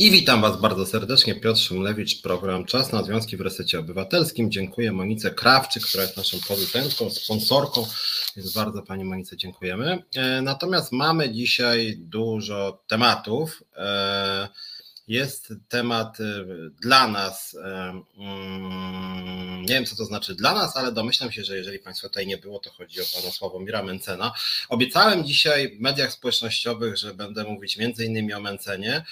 I witam Was bardzo serdecznie. Piotr Szymlewicz, program Czas na Związki w Resecie Obywatelskim. Dziękuję Monice Krawczyk, która jest naszą producentką, sponsorką, więc bardzo Pani Monice dziękujemy. E, natomiast mamy dzisiaj dużo tematów. E, jest temat e, dla nas, mm, nie wiem co to znaczy dla nas, ale domyślam się, że jeżeli Państwa tutaj nie było, to chodzi o Pana Sławomira Mencena. Obiecałem dzisiaj w mediach społecznościowych, że będę mówić między innymi o Mencenie.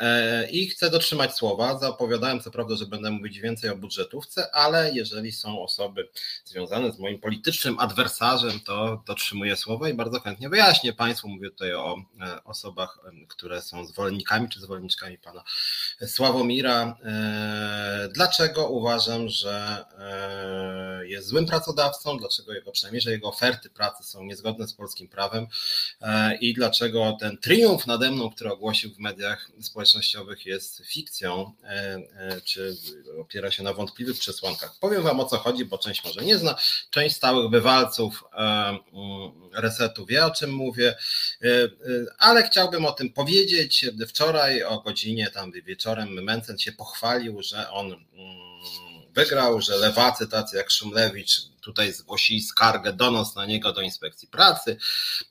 E, I chcę dotrzymać słowa. Zapowiadałem co prawda, że będę mówić więcej o budżetówce, ale jeżeli są osoby związane z moim politycznym adwersarzem, to dotrzymuję słowa i bardzo chętnie wyjaśnię Państwu. Mówię tutaj o e, osobach, które są zwolennikami czy zwolenniczkami pana Sławomira. E, dlaczego uważam, że jest złym pracodawcą, dlaczego jego, przynajmniej, że jego oferty pracy są niezgodne z polskim prawem i dlaczego ten triumf nade mną, który ogłosił w mediach społecznościowych, społecznościowych jest fikcją, e, e, czy opiera się na wątpliwych przesłankach. Powiem Wam o co chodzi, bo część może nie zna. Część stałych bywalców e, mm, resetu wie o czym mówię, ale chciałbym o tym powiedzieć. Wczoraj o godzinie tam wieczorem Mencen się pochwalił, że on mm, wygrał, że lewacy tacy jak Szumlewicz tutaj zgłosili skargę, donos na niego do inspekcji pracy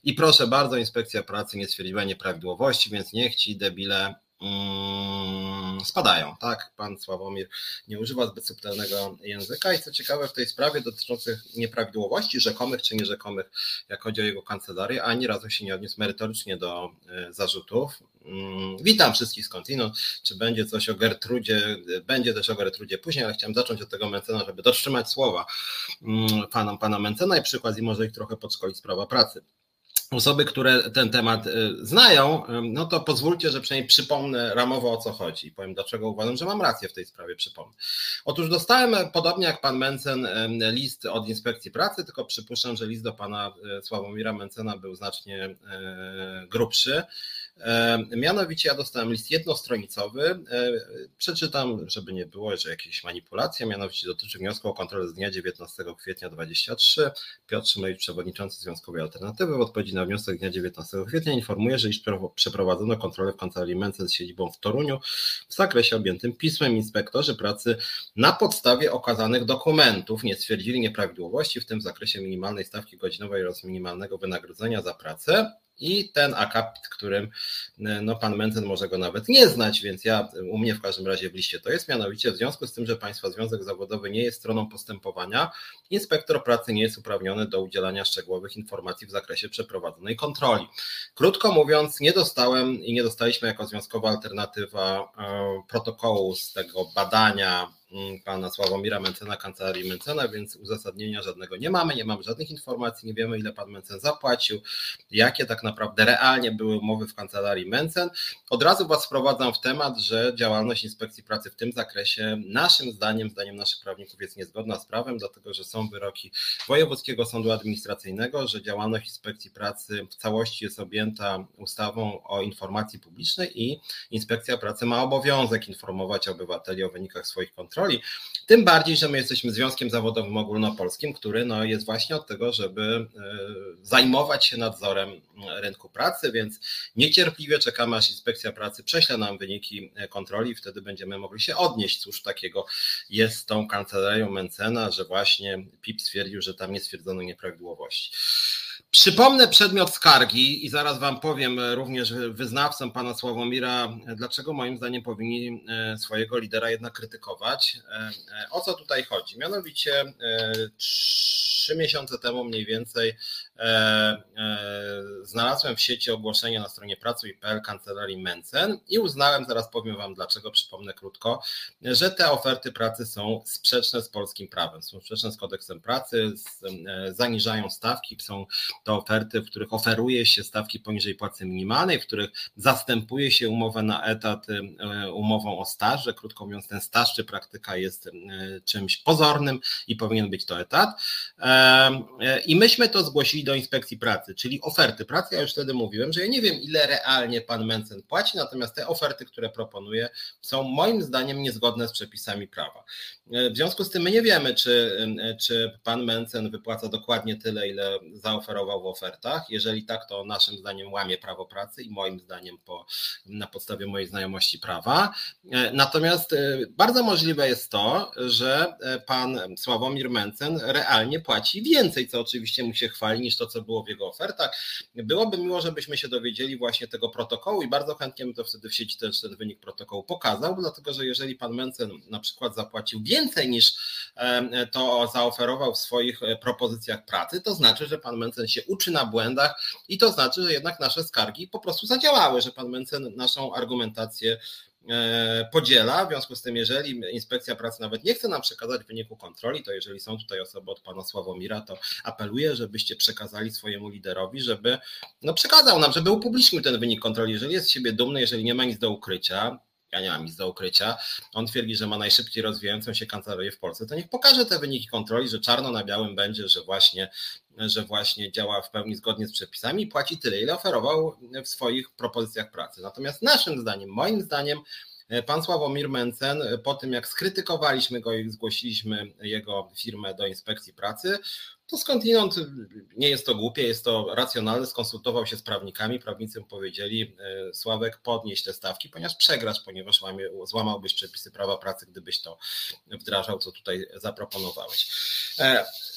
i proszę bardzo, inspekcja pracy nie stwierdziła nieprawidłowości, więc niech ci debile spadają. Tak, pan Sławomir nie używa zbyt subtelnego języka i co ciekawe w tej sprawie dotyczących nieprawidłowości rzekomych czy nierzekomych, jak chodzi o jego kancelarię, ani razu się nie odniósł merytorycznie do e, zarzutów. Mm, witam wszystkich skądinąd. Czy będzie coś o Gertrudzie? Będzie też o Gertrudzie później, ale chciałem zacząć od tego Mencena, żeby dotrzymać słowa mm, panom pana Mencena i przykład i może ich trochę podszkolić sprawa pracy osoby, które ten temat y, znają, y, no to pozwólcie, że przynajmniej przypomnę ramowo o co chodzi powiem, dlaczego uważam, że mam rację w tej sprawie, przypomnę. Otóż dostałem, podobnie jak pan Mencen, y, list od inspekcji pracy, tylko przypuszczam, że list do pana Sławomira Mencena był znacznie grubszy. E, mianowicie ja dostałem list jednostronicowy. E, przeczytam, żeby nie było, że jakieś manipulacje. Mianowicie dotyczy wniosku o kontrolę z dnia 19 kwietnia 23. Piotr Szymlewicz, przewodniczący Związkowej Alternatywy, w odpowiedzi na wniosek dnia 19 kwietnia informuje, że iż przeprowadzono kontrolę w kancelarii Mencen z siedzibą w Toruniu w zakresie objętym pismem. Inspektorzy pracy na podstawie okazanych dokumentów nie stwierdzili nieprawidłowości, w tym zakresie minimalnej stawki godzinowej oraz minimalnego wynagrodzenia za pracę i ten akapit, którym e, no, pan Mencen może go nawet nie znać, więc ja u mnie w każdym razie w liście to jest, mianowicie w związku z tym, że Państwa Związek Zawodowy nie jest stroną postępowania, inspektor pracy nie jest uprawniony do udzielania szczegółowych informacji w zakresie przeprowadzonej kontroli. Krótko mówiąc, nie dostałem i nie dostaliśmy jako związkowa alternatywa e, protokołu z tego badania pana Sławomira Mencena, kancelarii Mencena, więc uzasadnienia żadnego nie mamy, nie mamy żadnych informacji, nie wiemy ile pan Mencen zapłacił, jakie tak naprawdę realnie były umowy w kancelarii Mencen. Od razu was wprowadzam w temat, że działalność inspekcji pracy w tym zakresie naszym zdaniem, zdaniem naszych prawników jest niezgodna z prawem, dlatego że są wyroki Wojewódzkiego Sądu Administracyjnego, że działalność inspekcji pracy w całości jest objęta ustawą o informacji publicznej i inspekcja pracy ma obowiązek informować obywateli o wynikach swoich kontroli Tym bardziej, że my jesteśmy związkiem zawodowym ogólnopolskim, który no, jest właśnie od tego, żeby e, zajmować się nadzorem rynku pracy, więc niecierpliwie czekamy, aż inspekcja pracy prześle nam wyniki kontroli i wtedy będziemy mogli się odnieść. Cóż takiego jest z tą kancelarią Mencena, że właśnie PIP stwierdził, że tam nie stwierdzono nieprawidłowości. Przypomnę przedmiot skargi i zaraz Wam powiem również wyznawcom pana Sławomira, dlaczego moim zdaniem powinni e, swojego lidera jednak krytykować. E, e, o co tutaj chodzi? Mianowicie trzy miesiące temu mniej więcej znalazłem w sieci ogłoszenie na stronie pracuj.pl kancelarii Mencen i uznałem, zaraz powiem Wam dlaczego, przypomnę krótko, że te oferty pracy są sprzeczne z polskim prawem, są sprzeczne z kodeksem pracy, e, zaniżają stawki, są to oferty, w których oferuje się stawki poniżej płacy minimalnej, w których zastępuje się umowę na etat umową o staż, że krótko mówiąc ten staż czy praktyka jest czymś pozornym i powinien być to etat. I myśmy to zgłosili do inspekcji pracy, czyli oferty pracy. Ja już wtedy mówiłem, że ja nie wiem, ile realnie pan Mencen płaci, natomiast te oferty, które proponuje, są moim zdaniem niezgodne z przepisami prawa. W związku z tym my nie wiemy, czy, czy pan Mencen wypłaca dokładnie tyle, ile zaoferował w ofertach. Jeżeli tak, to naszym zdaniem łamie prawo pracy i moim zdaniem po, na podstawie mojej znajomości prawa. Natomiast bardzo możliwe jest to, że pan Sławomir Mencen realnie płaci więcej, co oczywiście mu się chwali, niż to, co było w jego ofertach. Byłoby miło, żebyśmy się dowiedzieli właśnie tego protokołu i bardzo chętnie bym to wtedy w sieci też ten wynik protokołu pokazał, dlatego że jeżeli pan Mencen na przykład zapłacił więcej niż to zaoferował w swoich e, propozycjach pracy, to znaczy, że pan Mencen się uczy na błędach i to znaczy, że jednak nasze skargi po prostu zadziałały, że pan Mencen naszą argumentację E, podziela. W związku z tym, jeżeli inspekcja pracy nawet nie chce nam przekazać wyniku kontroli, to jeżeli są tutaj osoby od pana Sławomira, to apeluję, żebyście przekazali swojemu liderowi, żeby no, przekazał nam, żeby upublicznił ten wynik kontroli. Jeżeli jest z siebie dumny, jeżeli nie ma nic do ukrycia, ja nie mam nic do ukrycia. On twierdzi, że ma najszybciej rozwijającą się kancelarię w Polsce. To niech pokaże te wyniki kontroli, że czarno na białym będzie, że właśnie, że właśnie działa w pełni zgodnie z przepisami i płaci tyle, ile oferował w swoich propozycjach pracy. Natomiast naszym zdaniem, moim zdaniem, Pan Sławomir Mencen, po tym jak skrytykowaliśmy go i zgłosiliśmy jego firmę do inspekcji pracy, to skądinąd nie jest to głupie, jest to racjonalne. Skonsultował się z prawnikami. Prawnicy mu powiedzieli: e, Sławek, podnieś te stawki, ponieważ przegrasz, ponieważ złamałbyś przepisy prawa pracy, gdybyś to wdrażał, co tutaj zaproponowałeś.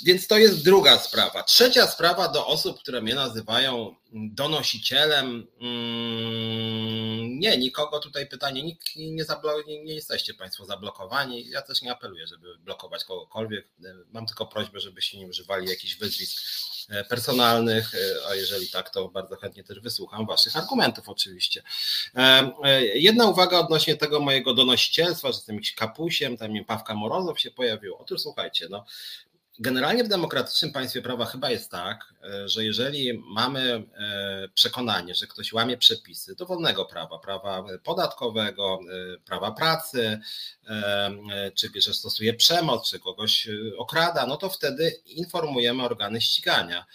Więc to jest druga sprawa. Trzecia sprawa do osób, które mnie nazywają donosicielem. Mm, nie, nikogo tutaj pytanie, nikt nie, nie, nie jesteście Państwo zablokowani. Ja też nie apeluję, żeby blokować kogokolwiek. Mam tylko prośbę, żebyście nie używali jakichś wyzwisk e, personalnych, e, a jeżeli tak, to bardzo chętnie też wysłucham Waszych argumentów oczywiście. E, jedna uwaga odnośnie tego mojego donosicielstwa, że jestem jakimś kapusiem, tam mi Pawka Morozow się pojawił. Otóż słuchajcie, no Generalnie w demokratycznym państwie prawa chyba jest tak, e, że jeżeli mamy e, przekonanie, że ktoś łamie przepisy dowolnego prawa, prawa podatkowego, e, prawa pracy, czy że stosuje przemoc, czy kogoś okrada, no to wtedy informujemy organy ścigania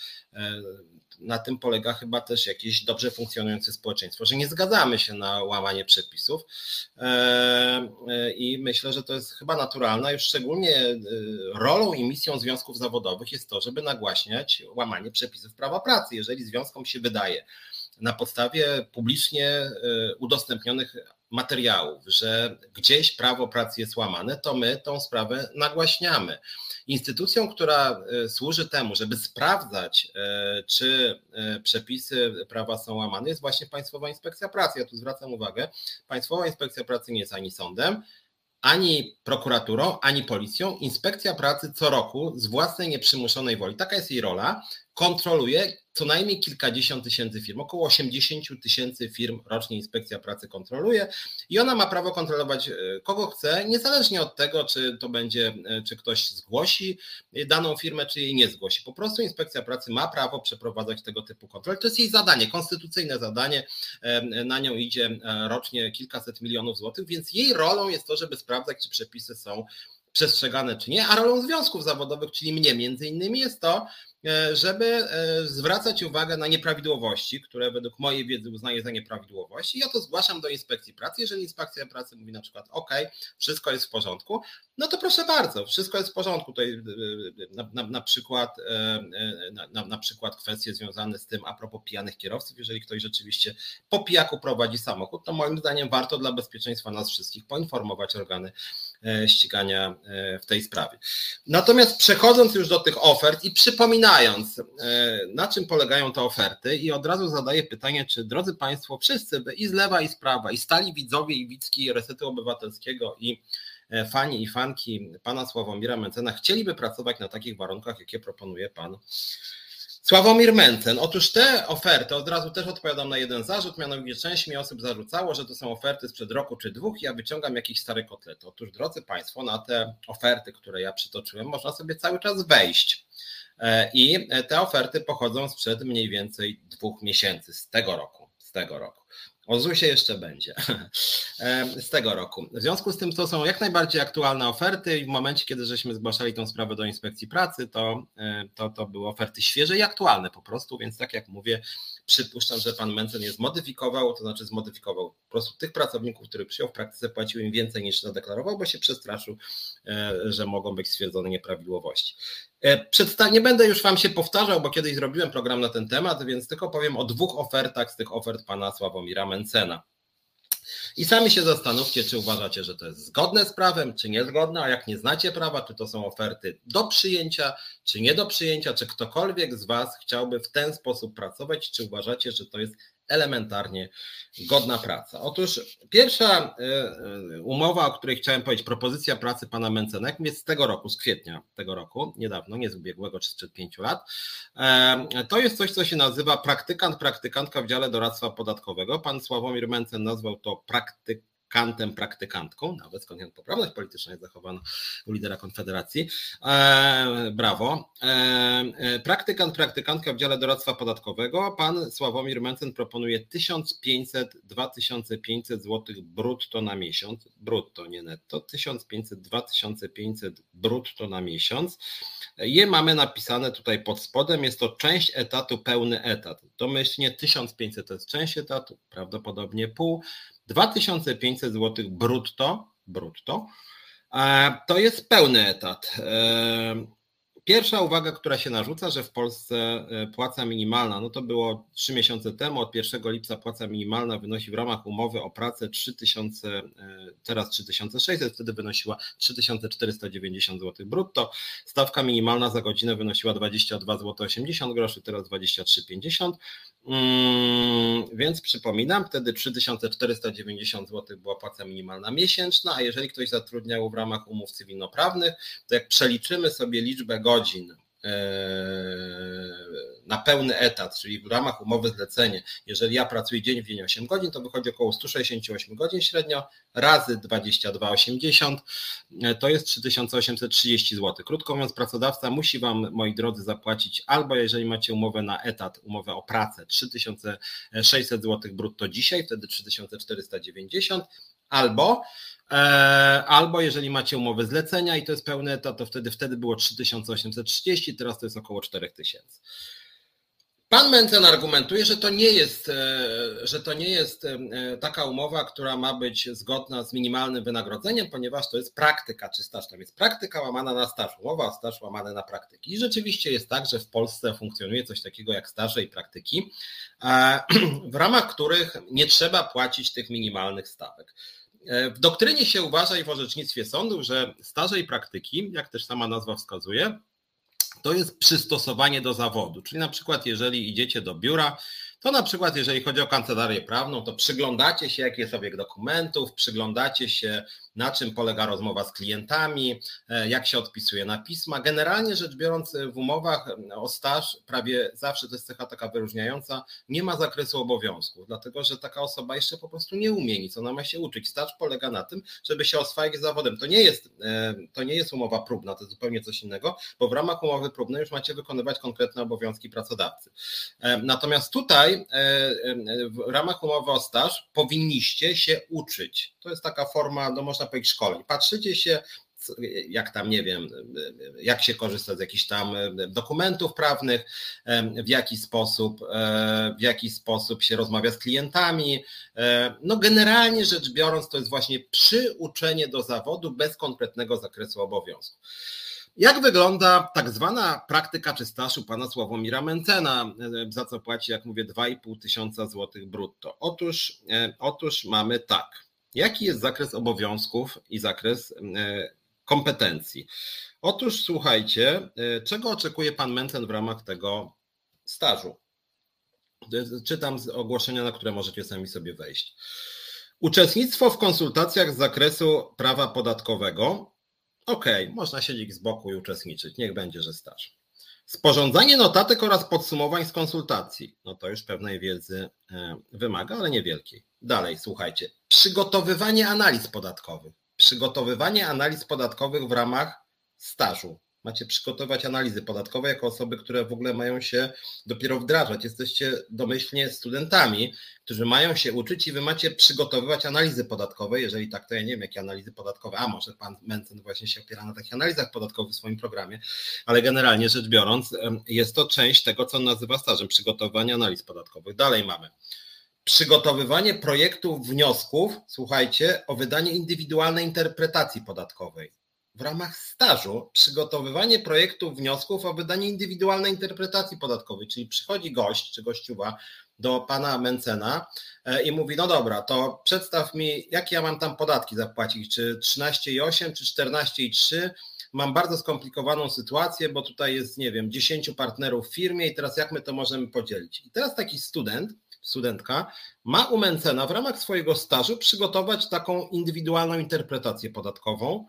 na tym polega chyba też jakieś dobrze funkcjonujące społeczeństwo, że nie zgadzamy się na łamanie przepisów e, e, i myślę, że to jest chyba naturalne, już szczególnie e, rolą i misją związków zawodowych jest to, żeby nagłaśniać łamanie przepisów prawa pracy. Jeżeli związkom się wydaje, na podstawie publicznie udostępnionych materiałów, że gdzieś prawo pracy jest łamane, to my tą sprawę nagłaśniamy. Instytucją, która e, służy temu, żeby sprawdzać, e, czy e, przepisy prawa są łamane, jest właśnie Państwowa Inspekcja Pracy. Ja tu zwracam uwagę, Państwowa Inspekcja Pracy nie jest ani sądem, ani prokuraturą, ani policją. Inspekcja Pracy co roku z własnej nieprzymuszonej woli, taka jest jej rola, kontroluje co najmniej kilkadziesiąt tysięcy firm, około 80 tysięcy firm rocznie inspekcja pracy kontroluje i ona ma prawo kontrolować e, kogo chce, niezależnie od tego, czy to będzie, e, czy ktoś zgłosi daną firmę, czy jej nie zgłosi. Po prostu inspekcja pracy ma prawo przeprowadzać tego typu kontrole. To jest jej zadanie, konstytucyjne zadanie. E, na nią idzie rocznie kilkaset milionów złotych, więc jej rolą jest to, żeby sprawdzać, czy przepisy są przestrzegane, czy nie, a rolą związków zawodowych, czyli mnie między innymi jest to, E, żeby e, zwracać uwagę na nieprawidłowości, które według mojej wiedzy uznaję za nieprawidłowości. Ja to zgłaszam do inspekcji pracy. Jeżeli inspekcja pracy mówi na przykład, OK, wszystko jest w porządku, no to proszę bardzo, wszystko jest w porządku. Tutaj e, na, na, na przykład, na, na, przykład kwestie związane z tym a propos pijanych kierowców. Jeżeli ktoś rzeczywiście po pijaku prowadzi samochód, to moim zdaniem warto dla bezpieczeństwa nas wszystkich poinformować organy ścigania w tej sprawie. Natomiast przechodząc już do tych ofert i przypominając, e, na czym polegają te oferty i od razu zadaję pytanie, czy drodzy Państwo, wszyscy i z lewa i z prawa, i stali widzowie i widzki Resetu Obywatelskiego i e, fani i fanki pana Sławomira Mencena chcieliby pracować na takich warunkach, jakie proponuje pan Sławomir Mencen. Otóż te oferty, od razu też odpowiadam na jeden zarzut, mianowicie część mi osób zarzucało, że to są oferty sprzed roku czy dwóch i ja wyciągam jakieś stare kotlety. Otóż drodzy Państwo, na te oferty, które ja przytoczyłem, można sobie cały czas wejść. E, I te oferty pochodzą sprzed mniej więcej dwóch miesięcy z tego roku. Z tego roku. O ZUSie jeszcze będzie z tego roku. W związku z tym to są jak najbardziej aktualne oferty i w momencie, kiedy żeśmy zgłaszali tą sprawę do inspekcji pracy, to, to, to były oferty świeże i aktualne po prostu, więc tak jak mówię, przypuszczam, że pan Mencen je zmodyfikował, to znaczy zmodyfikował po prostu tych pracowników, których przyjął w praktyce, płacił im więcej niż zadeklarował, bo się przestraszył, e, że mogą być stwierdzone nieprawidłowości. E, Przedstaw- nie będę już Wam się powtarzał, bo kiedyś zrobiłem program na ten temat, więc tylko powiem o dwóch ofertach z tych ofert pana Sławomira Mencena. I sami się zastanówcie, czy uważacie, że to jest zgodne z prawem, czy niezgodne, a jak nie znacie prawa, czy to są oferty do przyjęcia, czy nie do przyjęcia, czy ktokolwiek z Was chciałby w ten sposób pracować, czy uważacie, że to jest elementarnie godna praca. Otóż pierwsza e, e, umowa, o której chciałem powiedzieć, propozycja pracy pana Mencenek jest z tego roku, z kwietnia tego roku, niedawno, nie z ubiegłego czy sprzed pięciu lat. E, to jest coś, co się nazywa praktykant, praktykantka w dziale doradztwa podatkowego. Pan Sławomir Mencen nazwał to praktyk kantem, praktykantką, nawet skąd poprawność polityczna jest zachowana u lidera Konfederacji. E, brawo. E, e praktykant, praktykantka w dziale doradztwa podatkowego. Pan Sławomir Mencen proponuje 1500-2500 zł brutto na miesiąc. Brutto, nie netto. 1500-2500 brutto na miesiąc. Je mamy napisane tutaj pod spodem. Jest to część etatu, pełny etat. Domyślnie 1500 to jest część etatu, prawdopodobnie pół. 2500 zł brutto, brutto, to jest pełny etat. Pierwsza uwaga, która się narzuca, że w Polsce e, płaca minimalna, no to było trzy miesiące temu, od 1 lipca płaca minimalna wynosi w ramach umowy o pracę 3000, e, teraz 3600, wtedy wynosiła 3490 zł brutto. Stawka minimalna za godzinę wynosiła 22 zł 80 groszy, teraz 23,50. Mm, więc przypominam, wtedy 3490 zł była płaca minimalna miesięczna, a jeżeli ktoś zatrudniał w ramach umów cywilnoprawnych, to jak przeliczymy sobie liczbę godzin, godzin e, na pełny etat, czyli w ramach umowy zlecenie, jeżeli ja pracuję dzień w dzień 8 godzin, to wychodzi około 168 godzin średnio, razy 22,80 e, to jest 3830 zł. Krótko mówiąc, pracodawca musi Wam, moi drodzy, zapłacić albo jeżeli macie umowę na etat, umowę o pracę 3600 zł brutto dzisiaj, wtedy 3490, albo e, Albo jeżeli macie umowę zlecenia i to jest pełny etat, to wtedy, wtedy było 3830, teraz to jest około 4000. Pan Mencen argumentuje, że to nie jest, e, że to nie jest e, taka umowa, która ma być zgodna z minimalnym wynagrodzeniem, ponieważ to jest praktyka czy staż. Tam jest praktyka łamana na staż, umowa staż łamane na praktyki. I rzeczywiście jest tak, że w Polsce funkcjonuje coś takiego jak staże i praktyki, w ramach których nie trzeba płacić tych minimalnych stawek. E, w doktrynie się uważa i w orzecznictwie sądu, że staże i praktyki, jak też sama nazwa wskazuje, to jest przystosowanie do zawodu. Czyli na przykład, jeżeli idziecie do biura, to na przykład, jeżeli chodzi o kancelarię prawną, to przyglądacie się, jaki jest obieg dokumentów, przyglądacie się, na czym polega rozmowa z klientami, e, jak się odpisuje na pisma. Generalnie rzecz biorąc, w umowach o staż prawie zawsze to jest cecha taka wyróżniająca, nie ma zakresu obowiązków, dlatego że taka osoba jeszcze po prostu nie umie nic, ona ma się uczyć. Staż polega na tym, żeby się oswajać zawodem. To nie jest, e, to nie jest umowa próbna, to jest zupełnie coś innego, bo w ramach umowy próbnej już macie wykonywać konkretne obowiązki pracodawcy. E, natomiast tutaj w ramach umowy o staż powinniście się uczyć. To jest taka forma, no można powiedzieć, szkoleń. Patrzycie się, jak tam, nie wiem, jak się korzysta z jakichś tam dokumentów prawnych, w jaki sposób, e, w jaki sposób się rozmawia z klientami. E, no generalnie rzecz biorąc, to jest właśnie przyuczenie do zawodu bez konkretnego zakresu obowiązku. Jak wygląda tak zwana praktyka czy staż u pana Sławomira Mencena, za co płaci, jak mówię, 2,5 tysiąca złotych brutto? Otóż, e, otóż mamy tak. Jaki jest zakres obowiązków i zakres e, kompetencji? Otóż słuchajcie, e, czego oczekuje pan Mencen w ramach tego stażu? Czytam z ogłoszenia, na które możecie sami sobie wejść. Uczestnictwo w konsultacjach z zakresu prawa podatkowego. OK, można siedzieć z boku i uczestniczyć. Niech będzie, że staż. Sporządzanie notatek oraz podsumowań z konsultacji. No to już pewnej wiedzy e, wymaga, ale niewielkiej. Dalej, słuchajcie. Przygotowywanie analiz podatkowych. Przygotowywanie analiz podatkowych w ramach stażu. Macie przygotować analizy podatkowe jako osoby, które w ogóle mają się dopiero wdrażać. Jesteście domyślnie studentami, którzy mają się uczyć i wy macie przygotowywać analizy podatkowe. Jeżeli tak, to ja nie wiem, jakie analizy podatkowe, a może pan Mencen właśnie się opiera na takich analizach podatkowych w swoim programie, ale generalnie rzecz biorąc, jest to część tego, co nazywa stażem przygotowania analiz podatkowych. Dalej mamy przygotowywanie projektów wniosków, słuchajcie, o wydanie indywidualnej interpretacji podatkowej. W ramach stażu przygotowywanie projektów wniosków o wydanie indywidualnej interpretacji podatkowej, czyli przychodzi gość czy gościuwa do pana Mencena e, i mówi: No dobra, to przedstaw mi, jakie ja mam tam podatki zapłacić, czy 13,8, czy 14,3. Mam bardzo skomplikowaną sytuację, bo tutaj jest, nie wiem, 10 partnerów w firmie i teraz jak my to możemy podzielić? I teraz taki student studentka, ma u Mencena w ramach swojego stażu przygotować taką indywidualną interpretację podatkową.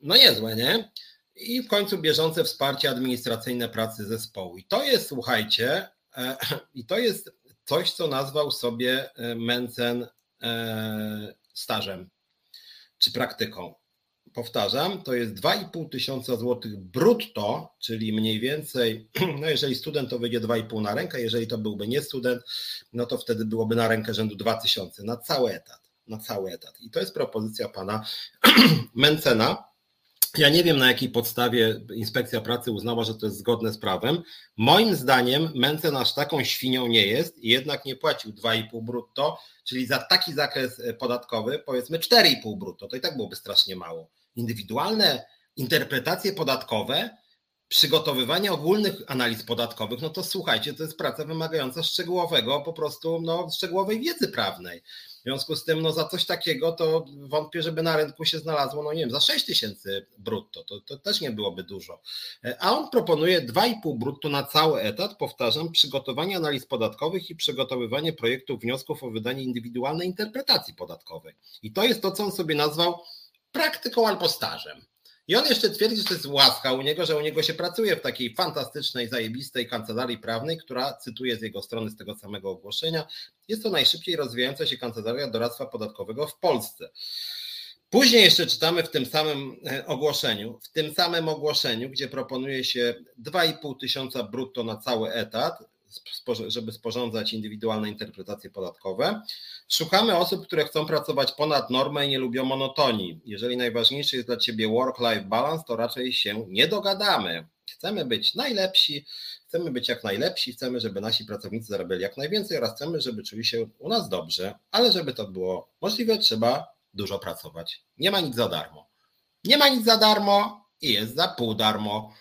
No niezłe, nie? I w końcu bieżące wsparcie administracyjne pracy zespołu. I to jest, słuchajcie, e, i to jest coś, co nazwał sobie e, Mencen e, stażem czy praktyką powtarzam, to jest 2,5 tysiąca złotych brutto, czyli mniej więcej, no jeżeli student to wyjdzie 2,5 na rękę, jeżeli to byłby nie student, no to wtedy byłoby na rękę rzędu 2000 na cały etat, na cały etat. I to jest propozycja pana Mencena. Ja nie wiem, na jakiej podstawie inspekcja pracy uznała, że to jest zgodne z prawem. Moim zdaniem Mencen aż taką świnią nie jest i jednak nie płacił 2,5 brutto, czyli za taki zakres podatkowy powiedzmy 4,5 brutto. To i tak byłoby strasznie mało indywidualne interpretacje podatkowe, przygotowywanie ogólnych analiz podatkowych, no to słuchajcie, to jest praca wymagająca szczegółowego, po prostu no, szczegółowej wiedzy prawnej. W związku z tym, no za coś takiego to wątpię, żeby na rynku się znalazło, no nie wiem, za 6 tysięcy brutto, to, to też nie byłoby dużo. A on proponuje 2,5 brutto na cały etat, powtarzam, przygotowanie analiz podatkowych i przygotowywanie projektów wniosków o wydanie indywidualnej interpretacji podatkowej. I to jest to, co on sobie nazwał praktyką albo stażem. I on jeszcze twierdzi, że to jest łaska u niego, że u niego się pracuje w takiej fantastycznej, zajebistej kancelarii prawnej, która, cytuję z jego strony, z tego samego ogłoszenia, jest to najszybciej rozwijająca się kancelaria doradztwa podatkowego w Polsce. Później jeszcze czytamy w tym samym e, ogłoszeniu, w tym samym ogłoszeniu, gdzie proponuje się 2,5 tysiąca brutto na cały etat, żeby sporządzać indywidualne interpretacje podatkowe. Szukamy osób, które chcą pracować ponad normę i nie lubią monotonii. Jeżeli najważniejszy jest dla Ciebie work-life balance, to raczej się nie dogadamy. Chcemy być najlepsi, chcemy być jak najlepsi, chcemy, żeby nasi pracownicy zarabiali jak najwięcej oraz chcemy, żeby czuli się u nas dobrze, ale żeby to było możliwe, trzeba dużo pracować. Nie ma nic za darmo. Nie ma nic za darmo i jest za pół darmo.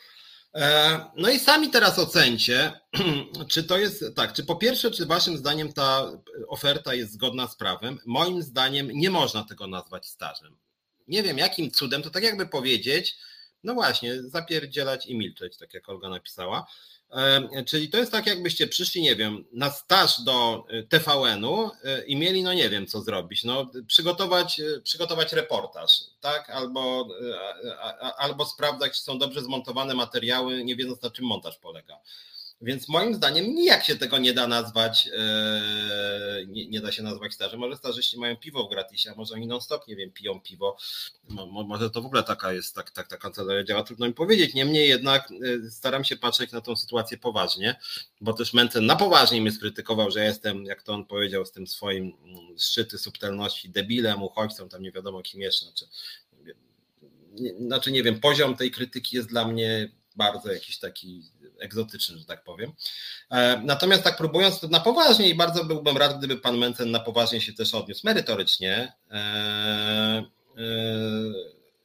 E, no i sami teraz ocencie, czy to jest tak, czy po pierwsze, czy waszym zdaniem ta oferta jest zgodna z prawem? Moim zdaniem nie można tego nazwać stażem. Nie wiem jakim cudem, to tak jakby powiedzieć, no właśnie, zapierdzielać i milczeć, tak jak Olga napisała. Czyli to jest tak, jakbyście przyszli, nie wiem, na staż do e, TVN-u e, i mieli, no nie wiem, co zrobić. No, przygotować, e, przygotować reportaż, tak? Albo, albo sprawdzać, czy są dobrze zmontowane materiały, nie wiedząc, na czym montaż polega. Więc moim zdaniem nijak się tego nie da nazwać, e, nie, nie, da się nazwać stażem. Może starzyści mają piwo w gratisie, a może oni non-stop, nie wiem, piją piwo. Może to w ogóle taka jest, tak, tak, ta kancelaria działa, trudno mi powiedzieć. Niemniej jednak e, staram się patrzeć na tą sytuację poważnie, bo też Mencen na poważnie mnie skrytykował, że jestem, jak to on powiedział, z tym swoim mm, szczyty subtelności debilem, uchodźcą, tam nie wiadomo kim jeszcze. Znaczy, znaczy nie wiem, poziom tej krytyki jest dla mnie bardzo jakiś taki egzotyczny, że tak powiem. E, natomiast tak próbując to na poważnie i bardzo byłbym rad, gdyby pan Mencen na poważnie się też odniósł merytorycznie. E, e,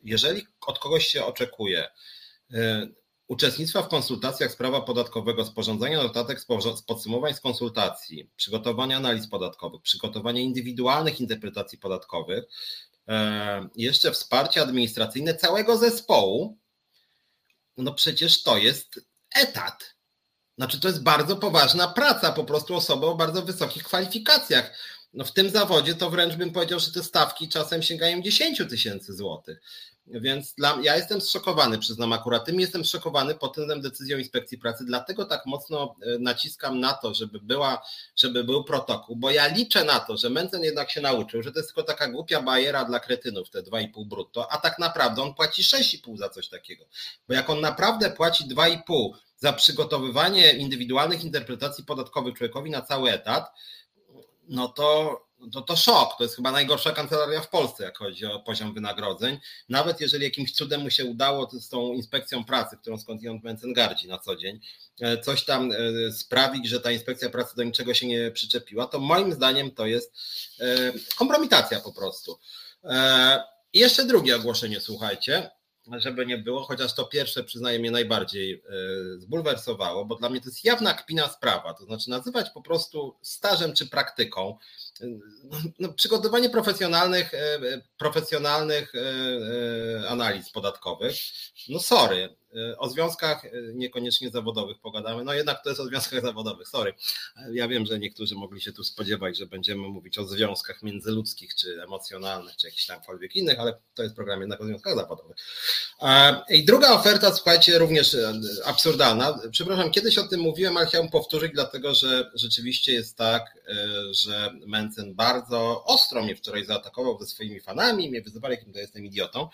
jeżeli od kogoś się oczekuje uczestnictwa w konsultacjach z prawa podatkowego, sporządzania notatek z podsumowań z konsultacji, przygotowania analiz podatkowych, przygotowania indywidualnych interpretacji podatkowych, jeszcze wsparcie administracyjne całego zespołu, no przecież to jest etat. Znaczy, to jest bardzo poważna praca, po prostu osoby o bardzo wysokich kwalifikacjach. no w tym zawodzie to wręcz bym powiedział, że te stawki czasem sięgają 10 tysięcy złotych. Więc dla, ja jestem zszokowany, przyznam akurat tym, jestem zszokowany pod tym decyzją inspekcji pracy, dlatego tak mocno e, naciskam na to, żeby, była, żeby był protokół, bo ja liczę na to, że Mencen jednak się nauczył, że to jest tylko taka głupia bajera dla kretynów, te 2,5 brutto, a tak naprawdę on płaci 6,5 za coś takiego. Bo jak on naprawdę płaci 2,5 za przygotowywanie indywidualnych interpretacji podatkowych człowiekowi na cały etat, no to to, to szok. To jest chyba najgorsza kancelaria w Polsce, jak chodzi o poziom wynagrodzeń. Nawet jeżeli jakimś cudem mu się udało z tą inspekcją pracy, którą skądinąd Mencen gardzi na co dzień, e, coś tam e, sprawić, że ta inspekcja pracy do niczego się nie przyczepiła, to moim zdaniem to jest e, kompromitacja po prostu. I jeszcze drugie ogłoszenie, słuchajcie żeby nie było, chociaż to pierwsze przyznaję mnie najbardziej zbulwersowało, bo dla mnie to jest jawna kpina sprawa, to znaczy nazywać po prostu stażem czy praktyką no, przygotowanie profesjonalnych, e, profesjonalnych e, e, analiz podatkowych. No sorry, o związkach niekoniecznie zawodowych pogadamy. No jednak to jest o związkach zawodowych, sorry. Ja wiem, że niektórzy mogli się tu spodziewać, że będziemy mówić o związkach międzyludzkich, czy emocjonalnych, czy jakichś tamkolwiek innych, ale to jest program jednak o związkach zawodowych. I druga oferta, słuchajcie, również absurdalna. Przepraszam, kiedyś o tym mówiłem, ale chciałbym powtórzyć, dlatego że rzeczywiście jest tak, że Mencen bardzo ostro mnie wczoraj zaatakował ze swoimi fanami, mnie wyzywali, jakim to jestem idiotą.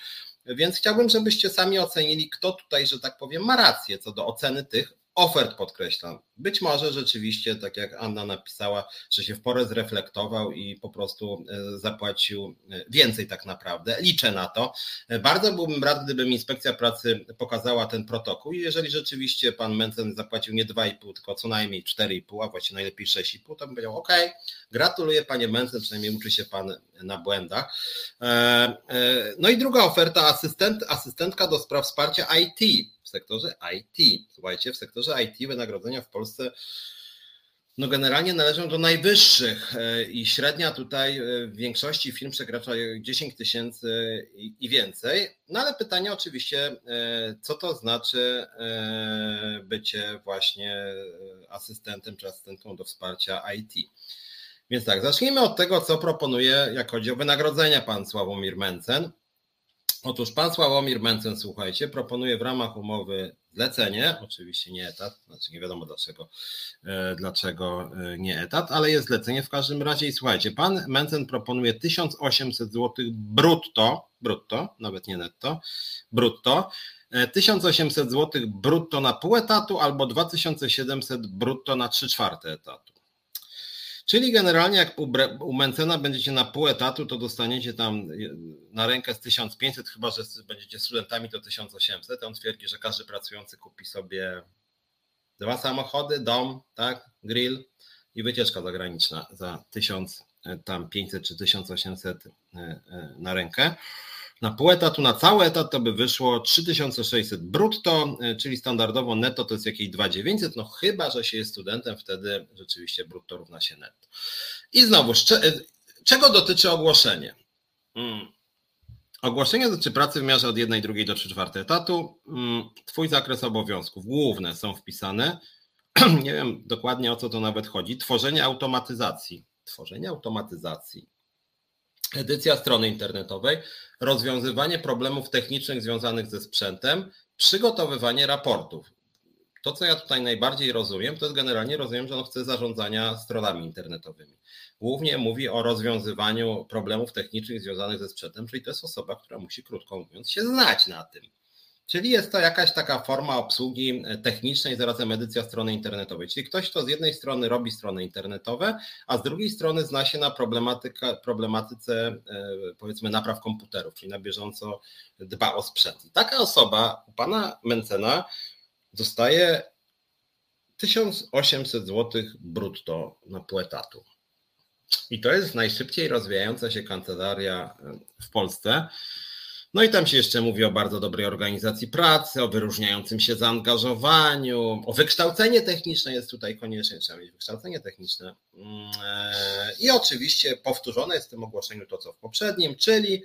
Więc chciałbym, żebyście sami ocenili, kto tutaj, że tak powiem, ma rację co do oceny tych ofert podkreślam. Być może rzeczywiście, tak jak Anna napisała, że się w porę zreflektował i po prostu e, zapłacił e, więcej tak naprawdę. Liczę na to. E, bardzo byłbym rad, gdyby inspekcja pracy pokazała ten protokół i jeżeli rzeczywiście pan Mencen zapłacił nie 2,5, tylko co najmniej 4,5, a właściwie najlepiej 6,5, to bym powiedział, ok, gratuluję panie Mencen, przynajmniej uczy się pan na błędach. No i druga oferta, asystent, asystentka do spraw wsparcia IT w sektorze IT. Słuchajcie, w sektorze IT wynagrodzenia w Polsce no generalnie należą do najwyższych e, i średnia tutaj e, w większości firm przekracza 10 tysięcy i więcej. No ale pytanie oczywiście, e, co to znaczy bycie właśnie asystentem czy asystentką do wsparcia IT. Więc tak, zacznijmy od tego, co proponuje, jak chodzi o wynagrodzenia pan Sławomir Mencen. Otóż pan Sławomir Mencen, słuchajcie, proponuje w ramach umowy zlecenie, oczywiście nie etat, znaczy nie wiadomo dlaczego, e, dlaczego e, nie etat, ale jest zlecenie w każdym razie i słuchajcie, pan Mencen proponuje 1800 zł brutto, brutto, nawet nie netto, brutto, 1800 e, zł brutto na pół etatu albo 2700 brutto na 3 czwarte etatu. Czyli generalnie jak u Mencena będziecie na pół etatu, to dostaniecie tam na rękę z 1500, chyba że będziecie studentami to 1800. On twierdzi, że każdy pracujący kupi sobie dwa samochody, dom, tak, grill i wycieczka zagraniczna za 1500 czy 1800 e, e, na rękę. Na pół etatu, na cały etat to by wyszło 3600 brutto, e, czyli standardowo netto to jest jakieś 2900, no chyba, że się jest studentem, wtedy rzeczywiście brutto równa się netto. I znowu, e, czego dotyczy ogłoszenie? Hmm. Ogłoszenie dotyczy pracy w miarze od 1 drugiej do 3 czwarte etatu. Hmm. Twój zakres obowiązków główne są wpisane. Nie wiem dokładnie o co to nawet chodzi. Tworzenie automatyzacji. Tworzenie automatyzacji edycja strony internetowej, rozwiązywanie problemów technicznych związanych ze sprzętem, przygotowywanie raportów. To, co ja tutaj najbardziej rozumiem, to jest generalnie rozumiem, że on chce zarządzania stronami internetowymi. Głównie mówi o rozwiązywaniu problemów technicznych związanych ze sprzętem, czyli to jest osoba, która musi, krótko mówiąc, się znać na tym. Czyli jest to jakaś taka forma obsługi e, technicznej, zarazem edycja strony internetowej. Czyli ktoś, kto z jednej strony robi strony internetowe, a z drugiej strony zna się na problematyce, e, powiedzmy, napraw komputerów, czyli na bieżąco dba o sprzęt. I taka osoba u pana Mencena dostaje 1800 zł brutto na pół etatu. I to jest najszybciej rozwijająca się kancelaria e, w Polsce. No i tam się jeszcze mówi o bardzo dobrej organizacji pracy, o wyróżniającym się zaangażowaniu, o wykształcenie techniczne jest tutaj konieczne, trzeba mieć wykształcenie techniczne. Mm, e, I oczywiście powtórzone jest w tym ogłoszeniu to, co w poprzednim, czyli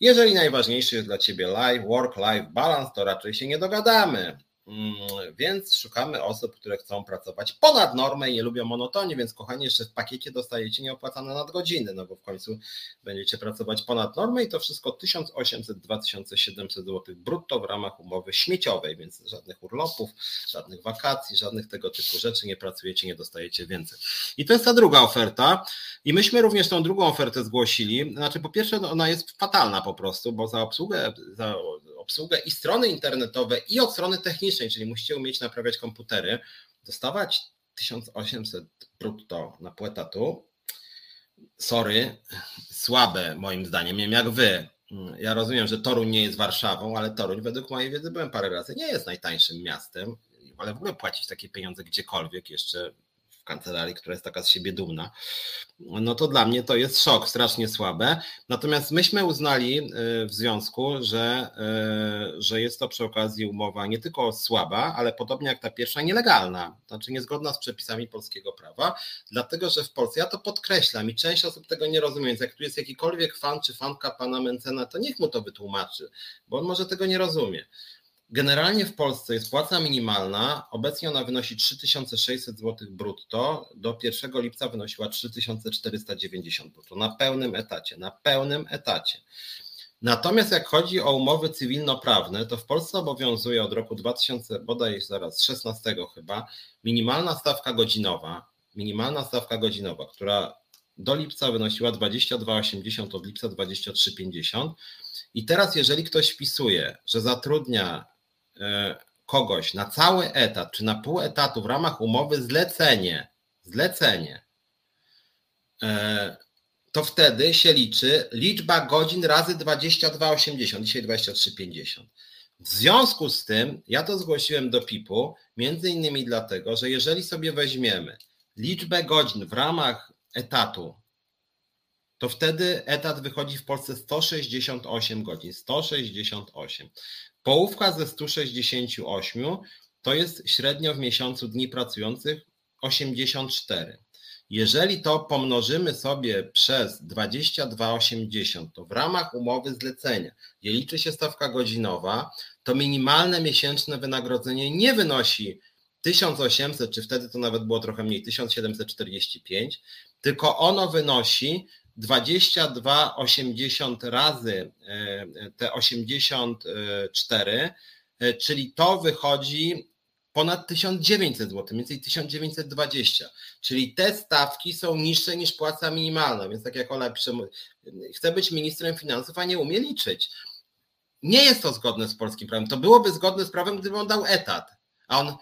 jeżeli najważniejszy jest dla Ciebie life, work-life balance, to raczej się nie dogadamy. Mm, więc szukamy osób, które chcą pracować ponad normę i nie lubią monotonii, więc kochani, jeszcze w pakiecie dostajecie nieopłacane nadgodziny, no bo w końcu będziecie pracować ponad normę i to wszystko 1800-2700 zł brutto w ramach umowy śmieciowej, więc żadnych urlopów, żadnych wakacji, żadnych tego typu rzeczy, nie pracujecie, nie dostajecie więcej. I to jest ta druga oferta i myśmy również tą drugą ofertę zgłosili, znaczy po pierwsze no, ona jest fatalna po prostu, bo za obsługę, za obsługę i strony internetowe, i od strony technicznej, czyli musicie umieć naprawiać komputery, dostawać 1800 brutto na pół etatu, sorry, słabe moim zdaniem, nie wiem jak wy. Ja rozumiem, że Toruń nie jest Warszawą, ale Toruń według mojej wiedzy byłem parę razy, nie jest najtańszym miastem, ale w ogóle płacić takie pieniądze gdziekolwiek jeszcze w kancelarii, która jest taka z siebie dumna, no to dla mnie to jest szok, strasznie słabe. Natomiast myśmy uznali y, w związku, że, y, że jest to przy okazji umowa nie tylko słaba, ale podobnie jak ta pierwsza, nielegalna, znaczy niezgodna z przepisami polskiego prawa, dlatego że w Polsce, ja to podkreślam i część osób tego nie rozumie, więc jak tu jest jakikolwiek fan czy fanka pana Mencena, to niech mu to wytłumaczy, bo on może tego nie rozumie. Generalnie w Polsce jest płaca minimalna. Obecnie ona wynosi 3600 zł brutto. Do 1 lipca wynosiła 3490 brutto na pełnym etacie. Na pełnym etacie. Natomiast jak chodzi o umowy cywilnoprawne, to w Polsce obowiązuje od roku 2000, bodaj zaraz 16 chyba, minimalna stawka godzinowa, minimalna stawka godzinowa, która do lipca wynosiła 22,80, od lipca 23,50. I teraz, jeżeli ktoś wpisuje, że zatrudnia kogoś na cały etat, czy na pół etatu w ramach umowy zlecenie, zlecenie, e, to wtedy się liczy liczba godzin razy 22,80, dzisiaj 23,50. W związku z tym ja to zgłosiłem do PIP-u, między innymi dlatego, że jeżeli sobie weźmiemy liczbę godzin w ramach etatu, to wtedy etat wychodzi w Polsce 168 godzin. 168. Połówka ze 168 to jest średnio w miesiącu dni pracujących 84. Jeżeli to pomnożymy sobie przez 22,80, to w ramach umowy zlecenia, gdzie liczy się stawka godzinowa, to minimalne miesięczne wynagrodzenie nie wynosi 1800, czy wtedy to nawet było trochę mniej, 1745, tylko ono wynosi 22,80 razy e, te 84, e, czyli to wychodzi ponad 1900 zł, mniej więcej 1920. Czyli te stawki są niższe niż płaca minimalna, więc tak jak Ola pisze, chce być ministrem finansów, a nie umie liczyć. Nie jest to zgodne z polskim prawem. To byłoby zgodne z prawem, gdyby on dał etat, a on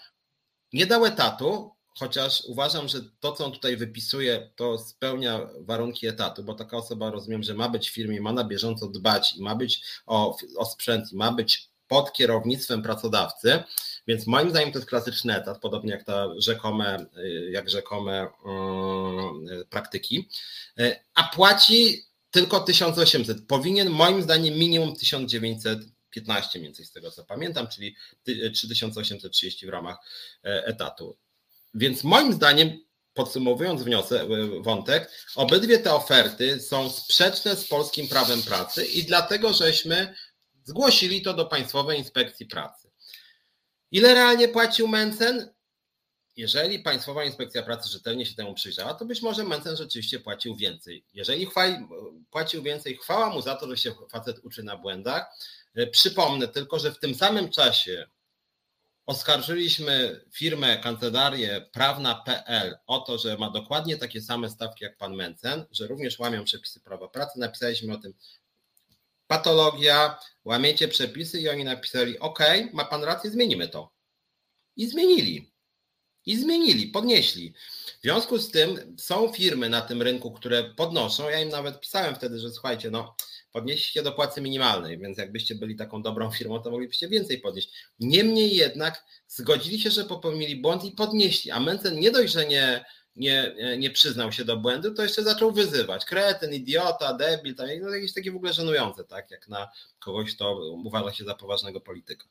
nie dał etatu, chociaż uważam, że to, co on tutaj wypisuje, to spełnia warunki etatu, bo taka osoba rozumiem, że ma być w firmie, ma na bieżąco dbać i ma być o, o sprzęt ma być pod kierownictwem pracodawcy, więc moim zdaniem to jest klasyczny etat, podobnie jak ta rzekome, jak rzekome yy, praktyki, a płaci tylko 1800. Powinien moim zdaniem minimum 1915 mniej więcej z tego co pamiętam, czyli 3830 w ramach e, etatu. Więc moim zdaniem, podsumowując wniosek, e, wątek, obydwie te oferty są sprzeczne z polskim prawem pracy i dlatego żeśmy zgłosili to do Państwowej Inspekcji Pracy. Ile realnie płacił Mencen? Jeżeli Państwowa Inspekcja Pracy rzetelnie się temu przyjrzała, to być może Mencen rzeczywiście płacił więcej. Jeżeli chwali, płacił więcej, chwała mu za to, że się facet uczy na błędach. E, przypomnę tylko, że w tym samym czasie Oskarżyliśmy firmę, kancelarię prawna.pl o to, że ma dokładnie takie same stawki jak pan Mencen, że również łamią przepisy prawa pracy. Napisaliśmy o tym patologia, łamiecie przepisy i oni napisali OK, ma pan rację, zmienimy to. I zmienili. I zmienili, podnieśli. W związku z tym są firmy na tym rynku, które podnoszą. Ja im nawet pisałem wtedy, że słuchajcie, no podnieśliście do płacy minimalnej, więc jakbyście byli taką dobrą firmą, to moglibyście więcej podnieść. Niemniej jednak zgodzili się, że popełnili błąd i podnieśli, a Mencen nie dość, że nie, nie, nie przyznał się do błędu, to jeszcze zaczął wyzywać. Kretyn, idiota, debil, tam, no, jakieś takie w ogóle żenujące, tak, jak na kogoś, kto uważa się za poważnego polityka.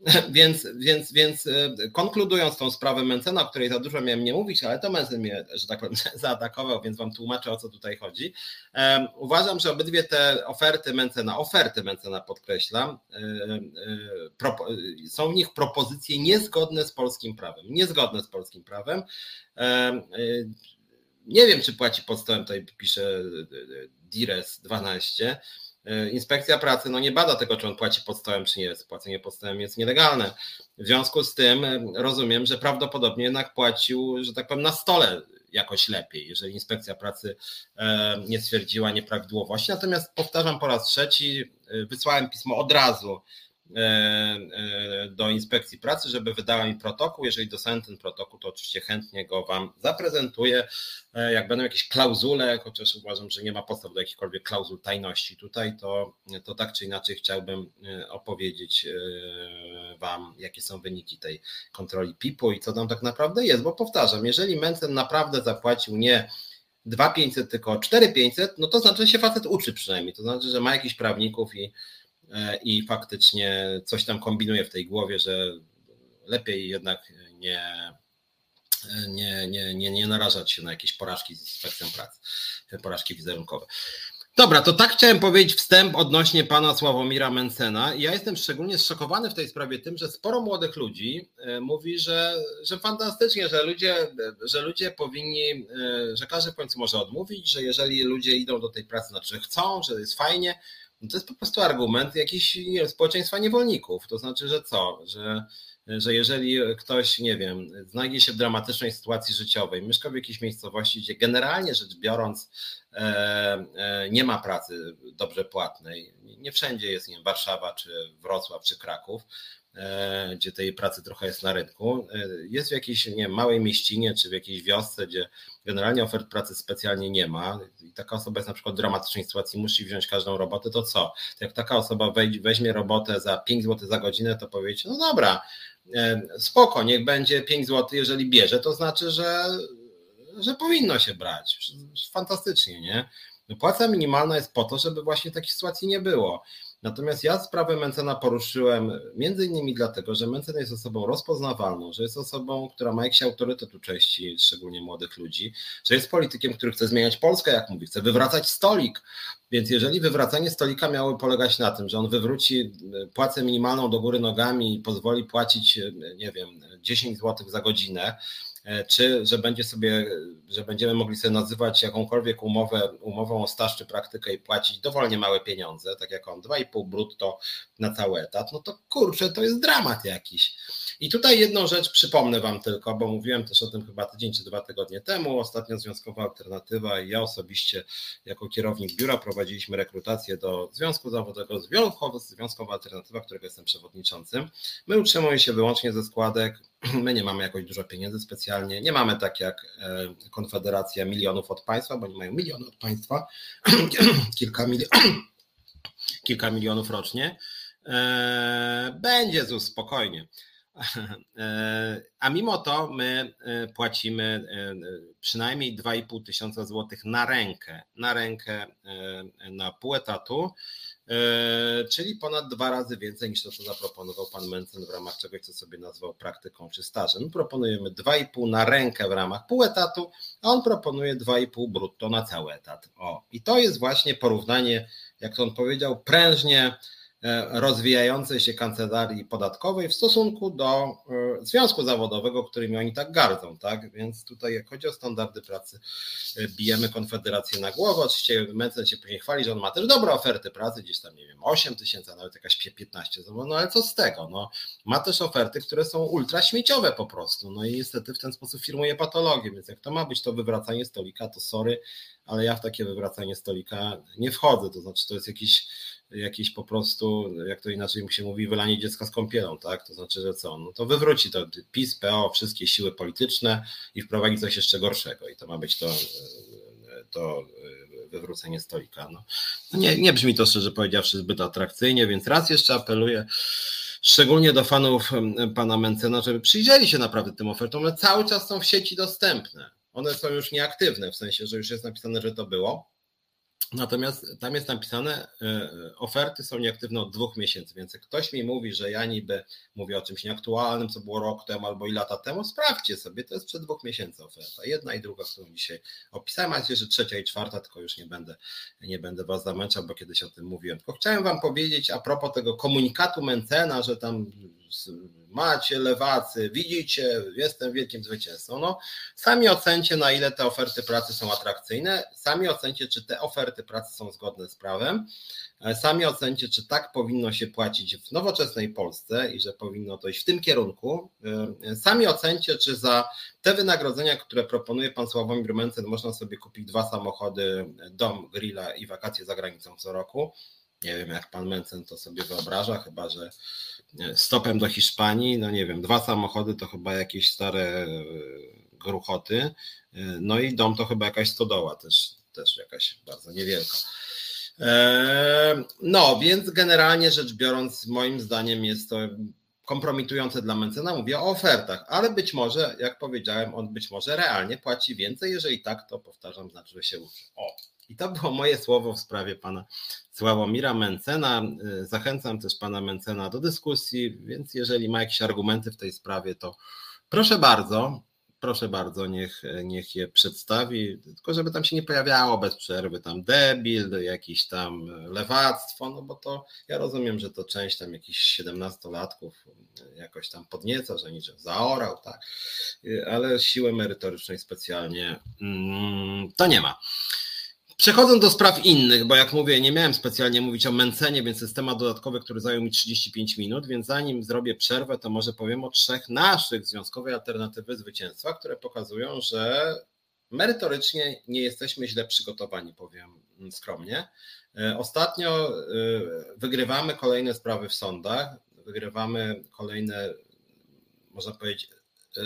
Więc, więc, więc e, konkludując tą sprawę Mencena, o której za dużo miałem nie mówić, ale to Mencen mnie, że tak powiem, zaatakował, więc wam tłumaczę o co tutaj chodzi. Uważam, że obydwie te oferty Mencena, oferty Mencena podkreślam, e, e, są w nich propozycje niezgodne z polskim prawem. Niezgodne z polskim prawem. Nie wiem, czy płaci podstawem, tutaj pisze Dires 12 E, inspekcja pracy no nie bada tego, czy on płaci pod stołem, czy nie. Płacenie pod stołem jest nielegalne. W związku z tym e, rozumiem, że prawdopodobnie jednak płacił, że tak powiem, na stole jakoś lepiej, jeżeli inspekcja pracy e, nie stwierdziła nieprawidłowości. Natomiast powtarzam po raz trzeci, wysłałem pismo od razu E, e, do inspekcji pracy, żeby wydała mi protokół. Jeżeli dostanę ten protokół, to oczywiście chętnie go Wam zaprezentuję. E, jak będą jakieś klauzule, chociaż uważam, że nie ma podstaw do jakichkolwiek klauzul tajności tutaj, to, to tak czy inaczej chciałbym opowiedzieć Wam, jakie są wyniki tej kontroli PIP-u i co tam tak naprawdę jest, bo powtarzam, jeżeli Mencen naprawdę zapłacił nie 2500, tylko 4500, no to znaczy, że się facet uczy przynajmniej, to znaczy, że ma jakichś prawników i E, i faktycznie coś tam kombinuje w tej głowie, że lepiej jednak nie, nie, nie, nie, nie narażać się na jakieś porażki z inspekcją pracy, porażki wizerunkowe. Dobra, to tak chciałem powiedzieć wstęp odnośnie pana Sławomira Mencena. Ja jestem szczególnie zszokowany w tej sprawie tym, że sporo młodych ludzi e, mówi, że, że fantastycznie, że ludzie, że ludzie powinni, e, że każdy w końcu może odmówić, że jeżeli ludzie idą do tej pracy, znaczy chcą, że jest fajnie, no to jest po prostu argument jakiś nie społeczeństwa niewolników. To znaczy, że co? Że, że jeżeli ktoś, nie wiem, znajdzie się w dramatycznej sytuacji życiowej, mieszka w jakiejś miejscowości, gdzie generalnie rzecz biorąc e, e, nie ma pracy dobrze płatnej, nie wszędzie jest, nie wiem, Warszawa, czy Wrocław, czy Kraków, gdzie tej pracy trochę jest na rynku. E, jest w jakiejś nie wiem, małej mieścinie czy w jakiejś wiosce, gdzie generalnie ofert pracy specjalnie nie ma i taka osoba jest na przykład w dramatycznej sytuacji, musi wziąć każdą robotę, to co? Jak taka osoba weźmie robotę za 5 zł za godzinę, to powiecie, no dobra, e, spoko, niech będzie 5 zł, jeżeli bierze, to znaczy, że, że powinno się brać. Fantastycznie, nie? Płaca minimalna jest po to, żeby właśnie takich sytuacji nie było. Natomiast ja sprawę Mencena poruszyłem między innymi dlatego, że Mencen jest osobą rozpoznawalną, że jest osobą, która ma jakiś autorytet u części, szczególnie młodych ludzi, że jest politykiem, który chce zmieniać Polskę, jak mówi, chce wywracać stolik. Więc jeżeli wywracanie stolika miało polegać na tym, że on wywróci płacę minimalną do góry nogami i pozwoli płacić, nie wiem, 10 zł za godzinę, E, czy że będzie sobie, że będziemy mogli sobie nazywać jakąkolwiek umowę, umową o staż czy praktykę i płacić dowolnie małe pieniądze, tak jak on 2,5 brutto na cały etat, no to kurczę, to jest dramat jakiś. I tutaj jedną rzecz przypomnę Wam tylko, bo mówiłem też o tym chyba tydzień czy dwa tygodnie temu. Ostatnio Związkowa Alternatywa i ja osobiście jako kierownik biura prowadziliśmy rekrutację do Związku Zawodowego Związkowa Alternatywa, którego jestem przewodniczącym. My utrzymujemy się wyłącznie ze składek. My nie mamy jakoś dużo pieniędzy specjalnie. Nie mamy tak jak e, Konfederacja milionów od państwa, bo nie mają miliony od państwa, kilka kilka milionów rocznie. E, będzie ZUS spokojnie. E, a mimo to my płacimy przynajmniej 2,5 tysiąca złotych na rękę, na rękę na pół etatu, czyli ponad dwa razy więcej niż to, co zaproponował pan Mencen w ramach czegoś, co sobie nazwał praktyką czy stażem. My proponujemy 2,5 na rękę w ramach pół etatu, a on proponuje 2,5 brutto na cały etat. O, i to jest właśnie porównanie, jak to on powiedział, prężnie E, rozwijającej się kancelarii podatkowej w stosunku do e, związku zawodowego, którymi oni tak gardzą, tak? Więc tutaj jak chodzi o standardy pracy, e, bijemy Konfederację na głowę. Oczywiście Mencen się później chwali, że on ma też dobre oferty pracy, gdzieś tam, nie wiem, 8 tysięcy, a nawet jakaś 15, no ale co z tego? No, ma też oferty, które są ultra śmieciowe po prostu, no i niestety w ten sposób firmuje patologię, więc jak to ma być to wywracanie stolika, to sorry, ale ja w takie wywracanie stolika nie wchodzę, to znaczy to jest jakiś jakieś po prostu, jak to inaczej się mówi, wylanie dziecka z kąpielą, tak? To znaczy, że co? No to wywróci to PiS, PO, wszystkie siły polityczne i wprowadzi coś jeszcze gorszego i to ma być to, to wywrócenie stolika. No. no. Nie, nie brzmi to szczerze powiedziawszy zbyt atrakcyjnie, więc raz jeszcze apeluję szczególnie do fanów pana Mencena, żeby przyjrzeli się naprawdę tym ofertom, one cały czas są w sieci dostępne one są już nieaktywne, w sensie, że już jest napisane, że to było. Natomiast tam jest napisane, e, oferty są nieaktywne od dwóch miesięcy, więc jak ktoś mi mówi, że ja niby mówię o czymś nieaktualnym, co było rok temu albo i lata temu, sprawdźcie sobie, to jest przed dwóch miesięcy oferta. Jedna i druga, którą dzisiaj opisałem, a że trzecia i czwarta, tylko już nie będę, nie będę was zamęczał, bo kiedyś o tym mówiłem. Tylko chciałem wam powiedzieć a propos tego komunikatu Mencena, że tam macie lewacy, widzicie, jestem wielkim zwycięzcą. No, sami ocencie, na ile te oferty pracy są atrakcyjne, sami ocencie, czy te oferty pracy są zgodne z prawem, e, sami ocencie, czy tak powinno się płacić w nowoczesnej Polsce i że powinno to iść w tym kierunku. E, sami ocencie, czy za te wynagrodzenia, które proponuje pan Sławomir Mencen, można sobie kupić dwa samochody, dom, grilla i wakacje za granicą co roku. Nie wiem, jak pan Mencen to sobie wyobraża, chyba że stopem do Hiszpanii, no nie wiem, dwa samochody to chyba jakieś stare e, gruchoty, e, no i dom to chyba jakaś stodoła też, też jakaś bardzo niewielka. E, no, więc generalnie rzecz biorąc, moim zdaniem jest to kompromitujące dla Mencena. Mówię o ofertach, ale być może, jak powiedziałem, on być może realnie płaci więcej. Jeżeli tak, to powtarzam, znaczy, że się uczy. O, i to było moje słowo w sprawie pana Sławomira Mencena. Y, zachęcam też pana Mencena do dyskusji, więc jeżeli ma jakieś argumenty w tej sprawie, to proszę bardzo, proszę bardzo, niech, niech je przedstawi, tylko żeby tam się nie pojawiało bez przerwy, tam debil, jakiś tam lewactwo, no bo to ja rozumiem, że to część tam jakichś siedemnastolatków jakoś tam podnieca, że niczym zaorał, tak, ale siły merytorycznej specjalnie mm, to nie ma. Przechodząc do spraw innych, bo jak mówię, nie miałem specjalnie mówić o męcenie, więc jest temat dodatkowy, który zajął mi 35 minut, więc zanim zrobię przerwę, to może powiem o trzech naszych związkowej alternatywy zwycięstwa, które pokazują, że merytorycznie nie jesteśmy źle przygotowani, powiem skromnie. E, ostatnio e, wygrywamy kolejne sprawy w sądach, wygrywamy kolejne, można powiedzieć, e,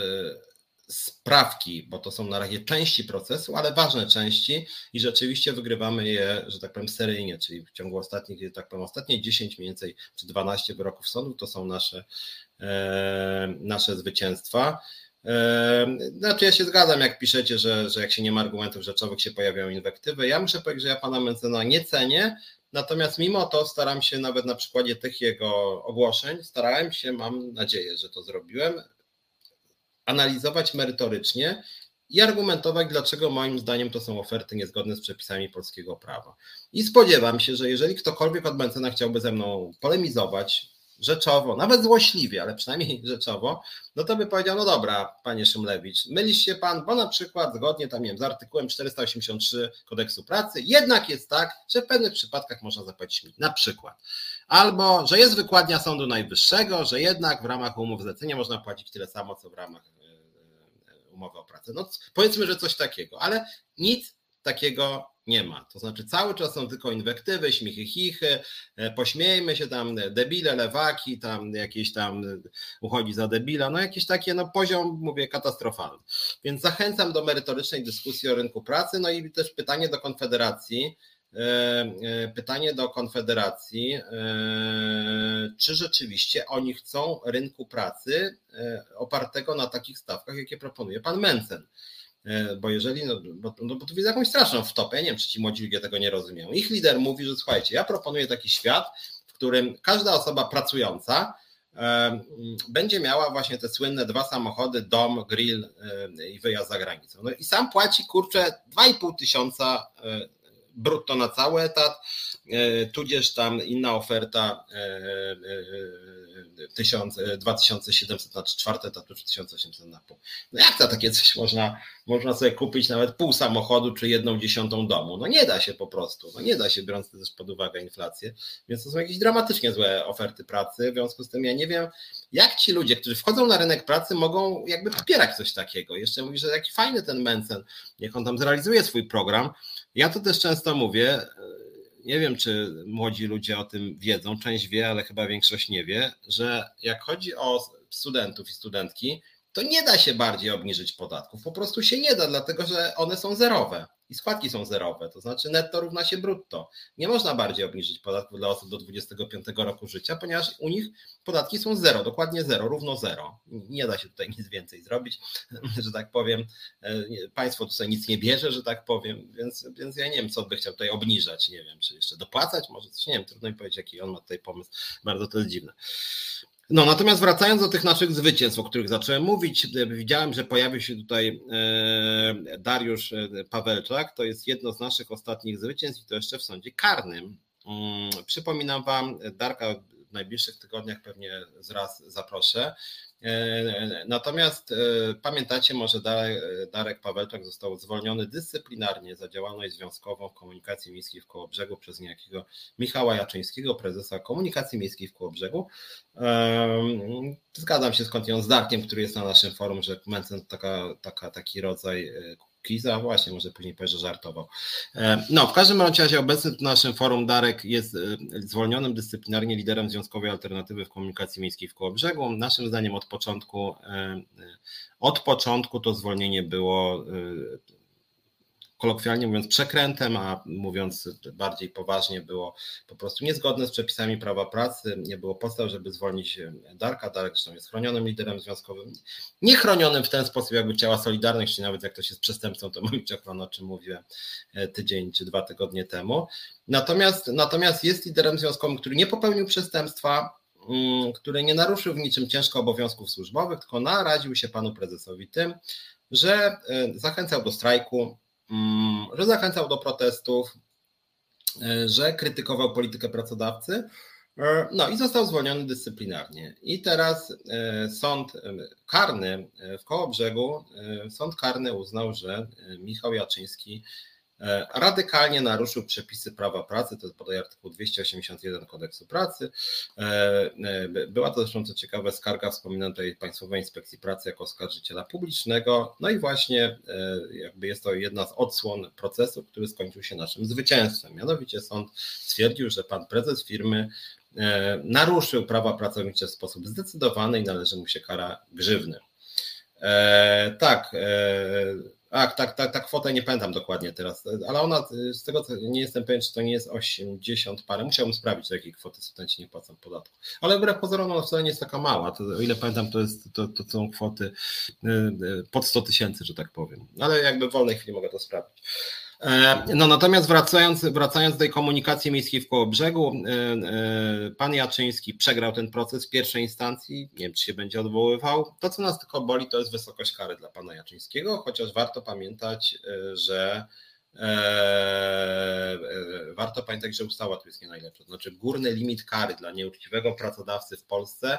sprawki, bo to są na razie części procesu, ale ważne części i rzeczywiście wygrywamy je, że tak powiem, seryjnie, czyli w ciągu ostatnich, że tak powiem, ostatnie 10 mniej więcej, czy 12 wyroków sądu to są nasze, e, nasze zwycięstwa. E, znaczy ja się zgadzam, jak piszecie, że, że jak się nie ma argumentów rzeczowych, się pojawiają inwektywy. Ja muszę powiedzieć, że ja pana Mencena nie cenię, Natomiast mimo to staram się nawet na przykładzie tych jego ogłoszeń, starałem się, mam nadzieję, że to zrobiłem, analizować merytorycznie i argumentować, dlaczego moim zdaniem to są oferty niezgodne z przepisami polskiego prawa. I spodziewam się, że jeżeli ktokolwiek od Mencena chciałby ze mną polemizować, rzeczowo, nawet złośliwie, ale przynajmniej rzeczowo, no to by powiedział, no dobra, panie Szymlewicz, mylisz się pan, bo na przykład zgodnie tam, nie wiem, z artykułem 483 kodeksu pracy, jednak jest tak, że w pewnych przypadkach można zapłacić mi, na przykład. Albo, że jest wykładnia Sądu Najwyższego, że jednak w ramach umów zlecenia można płacić tyle samo, co w ramach umowę o pracę. No powiedzmy, że coś takiego, ale nic takiego nie ma. To znaczy cały czas są tylko inwektywy, śmichy, chichy, e, pośmiejmy się tam, debile, lewaki, tam jakieś tam uchodzi za debila, no jakieś takie, no poziom, mówię, katastrofalny. Więc zachęcam do merytorycznej dyskusji o rynku pracy, no i też pytanie do Konfederacji, E, e, pytanie do Konfederacji, e, czy rzeczywiście oni chcą rynku pracy opartego na takich stawkach, jakie proponuje pan Mencen. Bo jeżeli, no bo, no bo tu widzę jakąś straszną wtopę, ja nie wiem, czy ci młodzi ludzie tego nie rozumieją. Ich lider mówi, że słuchajcie, ja proponuję taki świat, w którym każda osoba pracująca będzie miała właśnie te słynne dwa samochody, dom, grill i wyjazd za granicą. No i sam płaci kurczę 2,5 tysiąca brutto na cały etat, e, tudzież tam inna oferta 2700 e, e, na czwarty etat, czy 1800 na pół. No jak to takie coś można, można sobie kupić nawet pół samochodu, czy jedną dziesiątą domu? No nie da się po prostu, no nie da się, biorąc też pod uwagę inflację, więc to są jakieś dramatycznie złe oferty pracy, w związku z tym ja nie wiem, jak ci ludzie, którzy wchodzą na rynek pracy, mogą jakby popierać coś takiego. Jeszcze mówi, że jaki fajny ten Mencen, niech on tam zrealizuje swój program. Ja to też często mówię, nie wiem, czy młodzi ludzie o tym wiedzą, część wie, ale chyba większość nie wie, że jak chodzi o studentów i studentki, to nie da się bardziej obniżyć podatków. Po prostu się nie da, dlatego że one są zerowe. I składki są zerowe, to znaczy netto równa się brutto. Nie można bardziej obniżyć podatku dla osób do 25 roku życia, ponieważ u nich podatki są zero, dokładnie zero, równo zero. Nie da się tutaj nic więcej zrobić, że tak powiem. E, państwo tutaj nic nie bierze, że tak powiem, więc, więc ja nie wiem, co by chciał tutaj obniżać, nie wiem, czy jeszcze dopłacać, może coś, nie wiem, trudno mi powiedzieć, jaki on ma tutaj pomysł, bardzo to jest dziwne. No, natomiast wracając do tych naszych zwycięstw, o których zacząłem mówić, e, widziałem, że pojawił się tutaj e, Dariusz e, Pawelczak. To jest jedno z naszych ostatnich zwycięstw i to jeszcze w sądzie karnym. Mm, przypominam Wam, Darka w najbliższych tygodniach pewnie zraz zaproszę. E, natomiast e, pamiętacie, może Darek Pawelczak został zwolniony dyscyplinarnie za działalność związkową w komunikacji miejskiej w Kołobrzegu przez niejakiego Michała Jaczyńskiego, prezesa komunikacji miejskiej w Kołobrzegu. Zgadzam się z Darkiem, który jest na naszym forum, że Mencen taka, taka, taki rodzaj e, Kiza, właśnie, może później powie, że żartował. E, no, w każdym razie obecny w naszym forum Darek jest e, zwolnionym dyscyplinarnie liderem Związkowej Alternatywy w Komunikacji Miejskiej w Kołobrzegu. Naszym zdaniem od początku, e, od początku to zwolnienie było kolokwialnie mówiąc, przekrętem, a mówiąc bardziej poważnie, było po prostu niezgodne z przepisami prawa pracy. Nie było podstaw, żeby zwolnić Darka. Darek zresztą jest chronionym liderem związkowym, nie chronionym w ten sposób, jakby chciała Solidarność, czy nawet jak ktoś jest przestępcą, to ma ochronę, o czym mówię e, tydzień czy dwa tygodnie temu. Natomiast, natomiast jest liderem związkowym, który nie popełnił przestępstwa, mm, który nie naruszył w niczym ciężko obowiązków służbowych, tylko naraził się panu prezesowi tym, że e, zachęcał do strajku, że zachęcał do protestów, e, że krytykował politykę pracodawcy. E, no i został zwolniony dyscyplinarnie. I teraz e, sąd karny w Kołobrzegu, sąd karny uznał, że Michał Jaczyński radykalnie naruszył przepisy prawa pracy, to jest podaj artykuł 281 kodeksu pracy. E, e, była to zresztą co ciekawe skarga wspominana tutaj Państwowej Inspekcji Pracy jako oskarżyciela publicznego. No i właśnie jakby jest to jedna z odsłon procesu, który skończył się naszym zwycięstwem. Mianowicie sąd stwierdził, że pan prezes firmy naruszył prawa pracownicze w sposób zdecydowany i należy mu się kara grzywny. tak, Tak, tak, tak, kwotę nie pamiętam dokładnie teraz, ale ona, z tego co nie jestem pewien, czy to nie jest 80 parę, musiałbym sprawdzić, do jakiej kwoty studenci nie płacą podatku. Ale wbrew pozorom ona wcale nie jest taka mała, to, o ile pamiętam, to, jest, to, to są kwoty y, y, pod 100 tysięcy, że tak powiem, ale jakby w wolnej chwili mogę to sprawdzić. E, no natomiast wracając, wracając do tej komunikacji miejskiej w Kołobrzegu, e, e, pan Jaczyński przegrał ten proces w pierwszej instancji, nie wiem czy się będzie odwoływał. To co nas tylko boli to jest wysokość kary dla pana Jaczyńskiego, chociaż warto pamiętać, że warto pamiętać, że ustawa tu jest nie najlepsza. Znaczy górny limit kary dla nieuczciwego pracodawcy w Polsce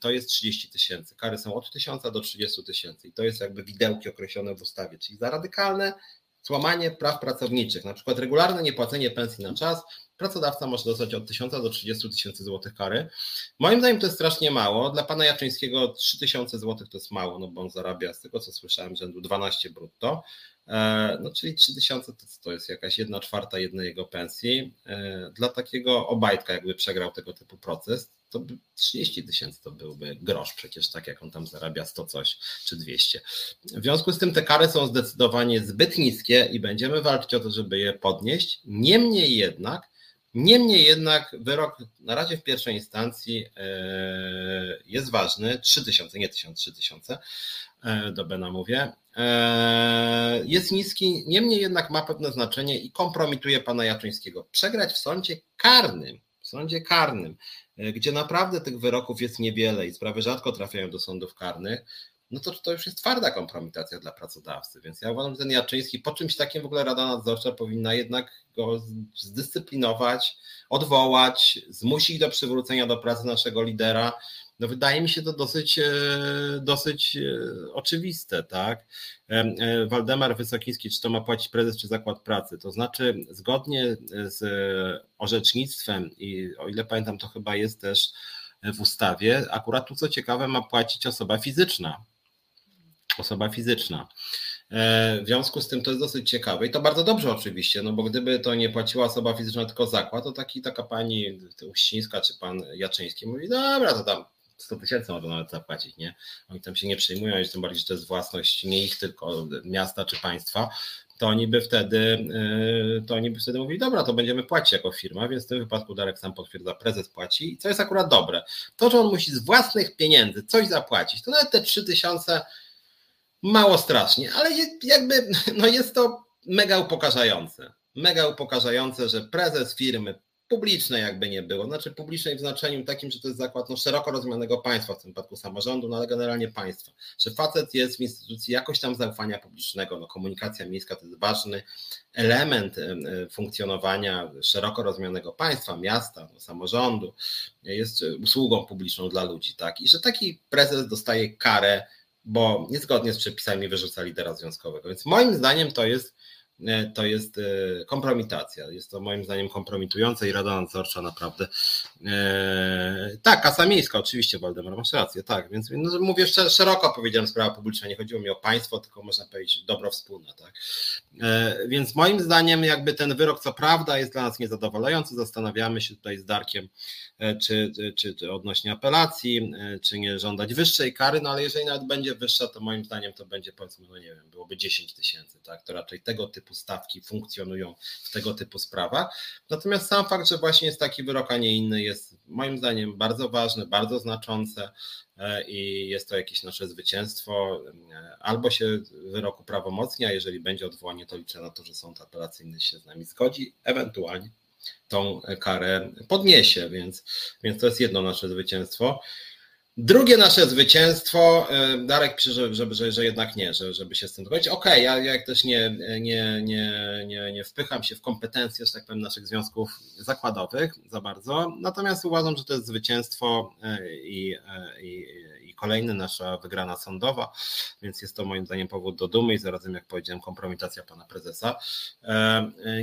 to jest 30 tysięcy. Kary są od 1000 do 30 tysięcy i to jest jakby widełki określone w ustawie, czyli za radykalne złamanie praw pracowniczych, na przykład regularne niepłacenie pensji na czas, pracodawca może dostać od 1000 do 30 tysięcy złotych kary. Moim zdaniem to jest strasznie mało. Dla pana Jaczyńskiego 3000 złotych to jest mało, no bo on zarabia z tego co słyszałem rzędu 12 brutto. E, no czyli 3000 to, to jest jakaś jedna czwarta jednej jego pensji. E, dla takiego obajtka jakby przegrał tego typu proces, to 30 tysięcy to byłby grosz przecież, tak jak on tam zarabia 100 coś czy 200. W związku z tym te kary są zdecydowanie zbyt niskie i będziemy walczyć o to, żeby je podnieść. Niemniej jednak, niemniej jednak wyrok na razie w pierwszej instancji e, jest ważny, 3000, nie 1000, 3000, e, do Bena mówię, e, jest niski, niemniej jednak ma pewne znaczenie i kompromituje pana Jaczyńskiego. Przegrać w sądzie karnym, w sądzie karnym, gdzie naprawdę tych wyroków jest niewiele i sprawy rzadko trafiają do sądów karnych, no to to już jest twarda kompromitacja dla pracodawcy. Więc ja uważam, że ten Jaczyński po czymś takim w ogóle Rada Nadzorcza powinna jednak go zdyscyplinować, odwołać, zmusić do przywrócenia do pracy naszego lidera. No wydaje mi się to dosyć, e, dosyć e, oczywiste, tak? E, Waldemar Wysokiński, czy to ma płacić prezes czy zakład pracy? To znaczy, zgodnie z orzecznictwem, i o ile pamiętam, to chyba jest też w ustawie, akurat tu co ciekawe, ma płacić osoba fizyczna. Osoba fizyczna. W związku z tym to jest dosyć ciekawe i to bardzo dobrze oczywiście, no bo gdyby to nie płaciła osoba fizyczna, tylko zakład, to taki, taka pani Uścińska czy pan Jaczyński mówi, dobra, to tam 100 tysięcy może nawet zapłacić, nie? Oni tam się nie przejmują, tym bardziej, że to jest własność nie ich, tylko miasta czy państwa, to oni by wtedy, y, to oni by wtedy mówili, dobra, to będziemy płacić jako firma, więc w tym wypadku Darek sam potwierdza, prezes płaci i co jest akurat dobre. To, że on musi z własnych pieniędzy coś zapłacić, to nawet te 3000 mało strasznie, ale jakby no jest to mega upokarzające. Mega upokarzające, że prezes firmy publicznej jakby nie było, znaczy publicznej w znaczeniu takim, że to jest zakład no, szeroko rozumianego państwa, w tym wypadku samorządu, no ale generalnie państwa, że facet jest w instytucji jakoś tam zaufania publicznego, no komunikacja miejska to jest ważny element funkcjonowania szeroko rozumianego państwa, miasta, no, samorządu, jest usługą publiczną dla ludzi, tak, i że taki prezes dostaje karę, bo niezgodnie z przepisami wyrzuca lidera związkowego, więc moim zdaniem to jest to jest e, kompromitacja. Jest to moim zdaniem kompromitujące i Rada Nadzorcza naprawdę. E, tak, Kasa Miejska, oczywiście, Waldemar, masz rację, tak, więc no, mówię szeroko powiedziałem sprawa publiczna, nie chodziło mi o państwo, tylko można powiedzieć dobro wspólne, tak. Więc moim zdaniem jakby ten wyrok, co prawda, jest dla nas niezadowalający, zastanawiamy się tutaj z Darkiem, czy, czy, czy odnośnie apelacji, czy nie żądać wyższej kary, no ale jeżeli nawet będzie wyższa, to moim zdaniem to będzie powiedzmy, no nie wiem, byłoby 10 tysięcy, tak, to raczej tego typu typu stawki funkcjonują w tego typu sprawach. Natomiast sam fakt, że właśnie jest taki wyrok, a nie inny, jest moim zdaniem bardzo ważny, bardzo znaczące e, i jest to jakieś nasze zwycięstwo. E, albo się wyroku prawomocnia, jeżeli będzie odwołanie, to liczę na to, że sąd apelacyjny się z nami zgodzi, ewentualnie tą karę podniesie, więc, więc to jest jedno nasze zwycięstwo. Drugie nasze zwycięstwo, Darek pisze, że, że, że, że jednak nie, że, żeby się z tym dogodzić. Okej, okay, ja jak też nie, nie, nie, nie, nie wpycham się w kompetencje, że tak powiem, naszych związków zakładowych za bardzo, natomiast uważam, że to jest zwycięstwo e, i, e, i, i kolejna nasza wygrana sądowa, więc jest to moim zdaniem powód do dumy i zarazem, jak powiedziałem, kompromitacja pana prezesa.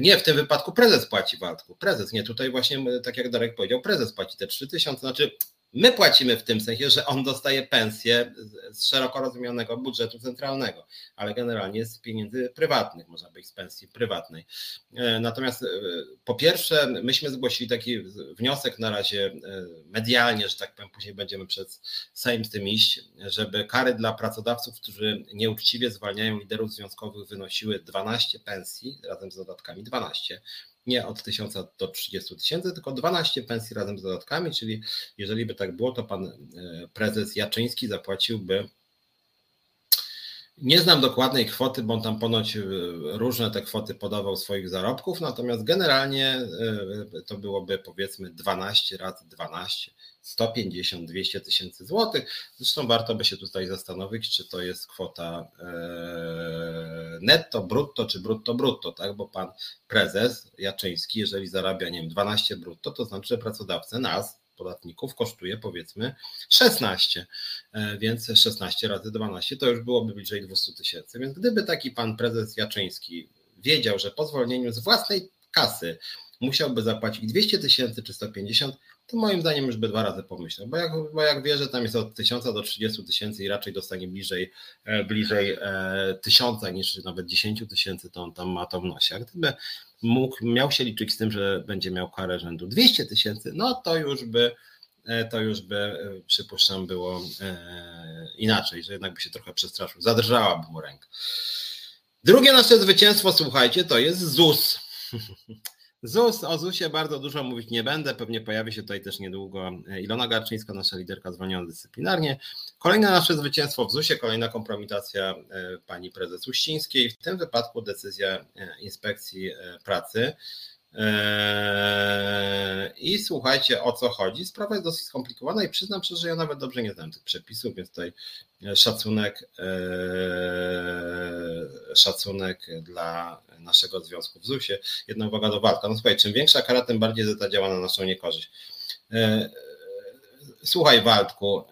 Nie, w tym wypadku prezes płaci, Waldku, prezes, nie, tutaj właśnie, tak jak Darek powiedział, prezes płaci te 3000, znaczy My płacimy w tym sensie, że on dostaje pensję z szeroko rozumianego budżetu centralnego, ale generalnie z pieniędzy prywatnych, można być z pensji prywatnej. E, natomiast e, po pierwsze, myśmy zgłosili taki wniosek na razie e, medialnie, że tak powiem, później będziemy przez Sejm z tym iść, żeby kary dla pracodawców, którzy nieuczciwie zwalniają liderów związkowych, wynosiły 12 pensji razem z dodatkami 12 nie od 1000 do 30 tysięcy, tylko 12 pensji razem z dodatkami, czyli jeżeli by tak było, to pan e, prezes Jaczyński zapłaciłby nie znam dokładnej kwoty, bo on tam ponoć e, różne te kwoty podawał swoich zarobków, natomiast generalnie e, to byłoby powiedzmy 12 razy 12, 150-200 tysięcy złotych. Zresztą warto by się tutaj zastanowić, czy to jest kwota e, netto, brutto, czy brutto, brutto, tak? Bo pan prezes Jaczyński, jeżeli zarabia, nie wiem, 12 brutto, to znaczy, że pracodawcę nas, podatników kosztuje powiedzmy 16, e, więc 16 razy 12 to już byłoby bliżej 200 tysięcy. Więc gdyby taki pan prezes Jaczyński wiedział, że po zwolnieniu z własnej kasy musiałby zapłacić 200 tysięcy czy 150, to moim zdaniem już by dwa razy pomyślał, bo jak, bo jak wie, że tam jest od 1000 do 30 tysięcy i raczej dostanie bliżej, e, bliżej e, tysiąca niż nawet 10 tysięcy, to on tam ma to w nosie. A gdyby mógł, miał się liczyć z tym, że będzie miał karę rzędu 200 tysięcy, no to już by e, to już by, przypuszczam, było inaczej, że jednak by się trochę przestraszył. Zadrżałaby mu ręka. Drugie nasze zwycięstwo, słuchajcie, to jest ZUS. ZUS, o ZUSie bardzo dużo mówić nie będę, pewnie pojawi się tutaj też niedługo e, Ilona Garczyńska, nasza liderka zwolniona dyscyplinarnie. Kolejne nasze zwycięstwo w ZUSie, kolejna kompromitacja e, pani prezes Uścińskiej, w tym wypadku decyzja e, inspekcji pracy. I słuchajcie, o co chodzi. Sprawa jest dosyć skomplikowana i przyznam że ja nawet dobrze nie znam tych przepisów, więc tutaj szacunek, szacunek dla naszego związku w ZUS-ie. Jedna uwaga do walka. No słuchaj, czym większa kara, tym bardziej ta działa na naszą niekorzyść. E, słuchaj, Waldku,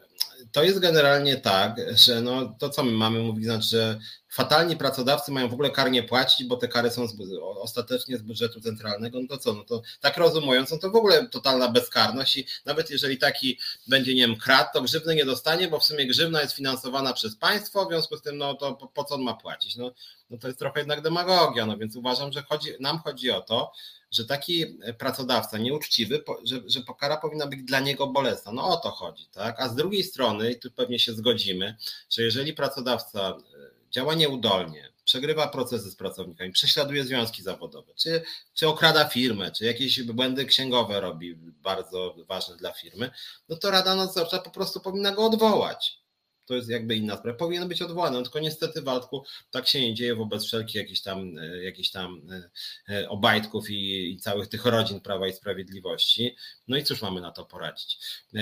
to jest generalnie tak, że no, to, co my mamy mówić, znaczy, że fatalni pracodawcy mają w ogóle kar nie płacić, bo te kary są z, ostatecznie z budżetu centralnego, no to co, no to tak rozumując, no to w ogóle totalna bezkarność i nawet jeżeli taki będzie, nie wiem, krat, to grzywny nie dostanie, bo w sumie grzywna jest finansowana przez państwo, w związku z tym, no to po, po co on ma płacić? No, no to jest trochę jednak demagogia, no więc uważam, że chodzi, nam chodzi o to, że taki pracodawca nieuczciwy, że, że kara powinna być dla niego bolesna. No o to chodzi, tak? A z drugiej strony, i tu pewnie się zgodzimy, że jeżeli pracodawca e, działa nieudolnie, przegrywa procesy z pracownikami, prześladuje związki zawodowe, czy, czy okrada firmę, czy jakieś błędy księgowe robi bardzo ważne dla firmy, no to Rada Nadzorcza po prostu powinna go odwołać to jest jakby inna sprawa. Powinien być odwołany, no tylko niestety Waldku tak się nie dzieje wobec wszelkich jakichś tam, e, jakichś tam e, e, obajtków i, i całych tych rodzin Prawa i Sprawiedliwości. No i cóż mamy na to poradzić?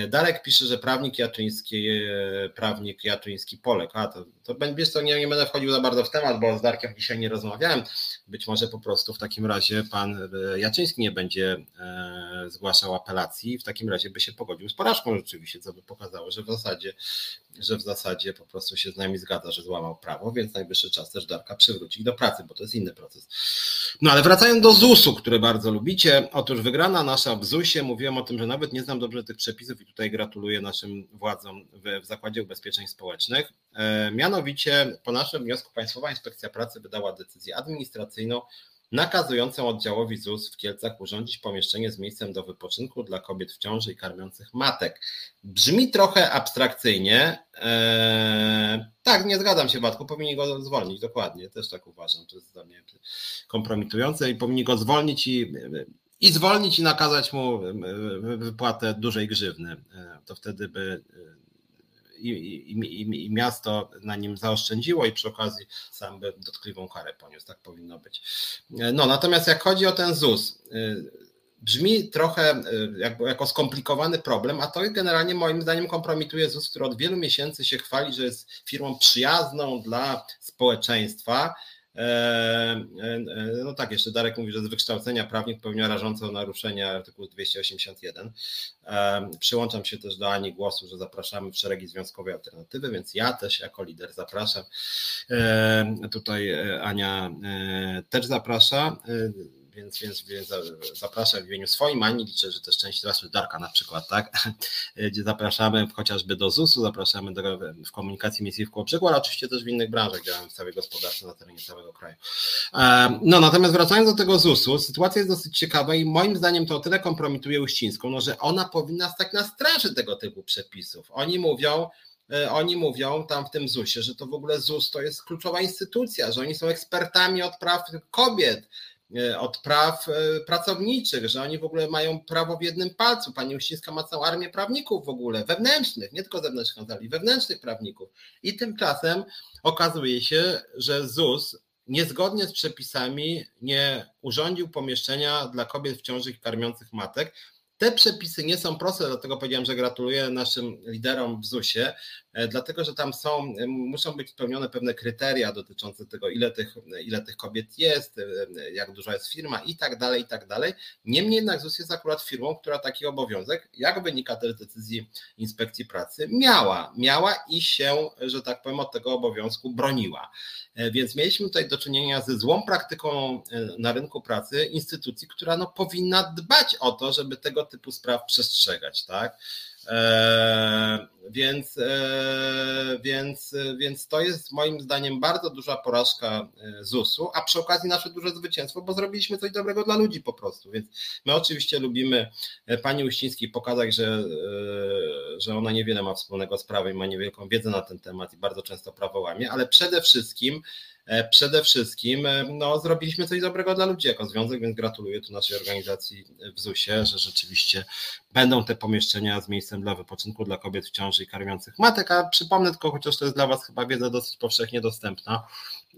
Darek pisze, że prawnik Jaczyński, prawnik Jaczyński Polek, a to, to wiesz co, nie, nie będę wchodził za bardzo w temat, bo z Darkiem dzisiaj nie rozmawiałem. Być może po prostu w takim razie pan Jaczyński nie będzie zgłaszał apelacji, w takim razie by się pogodził z porażką rzeczywiście, co by pokazało, że w zasadzie, że w zasadzie po prostu się z nami zgadza, że złamał prawo, więc najwyższy czas też Darka przywrócić do pracy, bo to jest inny proces. No ale wracając do ZUS-u, który bardzo lubicie, otóż wygrana nasza w ZUS-ie, mówiłem o tym, że nawet nie znam dobrze tych przepisów i tutaj gratuluję naszym władzom w, w Zakładzie Ubezpieczeń Społecznych. E, mianowicie po naszym wniosku Państwowa Inspekcja Pracy wydała decyzję administracyjną nakazującą oddziałowi ZUS w Kielcach urządzić pomieszczenie z miejscem do wypoczynku dla kobiet w ciąży i karmiących matek. Brzmi trochę abstrakcyjnie. Eee, tak, nie zgadzam się, Batku, powinni go zwolnić, dokładnie, też tak uważam. To jest dla mnie kompromitujące i powinni go zwolnić i, i zwolnić i nakazać mu wypłatę dużej grzywny. Eee, to wtedy by i, i, i, miasto na nim zaoszczędziło i przy okazji sam by dotkliwą karę poniósł. Tak powinno być. No natomiast jak chodzi o ten ZUS, y, brzmi trochę jakby, jako skomplikowany problem, a to generalnie moim zdaniem kompromituje ZUS, który od wielu miesięcy się chwali, że jest firmą przyjazną dla społeczeństwa E, e, no tak, jeszcze Darek mówi, że z wykształcenia prawnik popełnia rażące naruszenia artykułu 281. E, przyłączam się też do Ani głosu, że zapraszamy w szeregi związkowej alternatywy, więc ja też jako lider zapraszam. Tutaj Ania też zaprasza więc, więc, więc zapraszam w imieniu swoim, Ani liczę, że też część Was, Darka na przykład, tak, gdzie zapraszamy chociażby do ZUS-u, zapraszamy do, w komunikacji miejskiej w Kołobrzegu, ale oczywiście też w innych branżach działamy w całej gospodarce na terenie całego kraju. No natomiast wracając do tego ZUS-u, sytuacja jest dosyć ciekawa i moim zdaniem to o tyle kompromituje Uścińską, no, że ona powinna stać na straży tego typu przepisów. Oni mówią, e, oni mówią tam w tym ZUS-ie, że to w ogóle ZUS to jest kluczowa instytucja, że oni są ekspertami od praw kobiet, od praw e, pracowniczych, że oni w ogóle mają prawo w jednym palcu. Pani Uścińska ma całą armię prawników w ogóle, wewnętrznych, nie tylko zewnętrznych kancelarii, wewnętrznych prawników. I tymczasem okazuje się, że ZUS niezgodnie z przepisami nie urządził pomieszczenia dla kobiet w ciąży i karmiących matek, te przepisy nie są proste, dlatego powiedziałem, że gratuluję naszym liderom w ZUS-ie, e, dlatego że tam są, e, muszą być spełnione pewne kryteria dotyczące tego, ile tych, ile tych kobiet jest, e, jak duża jest firma i tak dalej, i tak dalej. Niemniej jednak ZUS jest akurat firmą, która taki obowiązek, jak wynika też z decyzji inspekcji pracy, miała. Miała i się, że tak powiem, od tego obowiązku broniła. Więc mieliśmy tutaj do czynienia ze złą praktyką na rynku pracy instytucji, która no, powinna dbać o to, żeby tego typu spraw przestrzegać, tak? E, więc, e, więc, więc to jest moim zdaniem bardzo duża porażka e, ZUS-u, a przy okazji nasze duże zwycięstwo, bo zrobiliśmy coś dobrego dla ludzi po prostu. Więc my oczywiście lubimy pani Uścińskiej pokazać, że, że ona niewiele ma wspólnego z prawem, ma niewielką wiedzę na ten temat i bardzo często prawo łamie, ale przede wszystkim E, przede wszystkim e, no, zrobiliśmy coś dobrego dla ludzi jako związek, więc gratuluję tu naszej organizacji w ZUS-ie, że rzeczywiście będą te pomieszczenia z miejscem dla wypoczynku dla kobiet w ciąży i karmiących matek, a przypomnę tylko, chociaż to jest dla Was chyba wiedza dosyć powszechnie dostępna,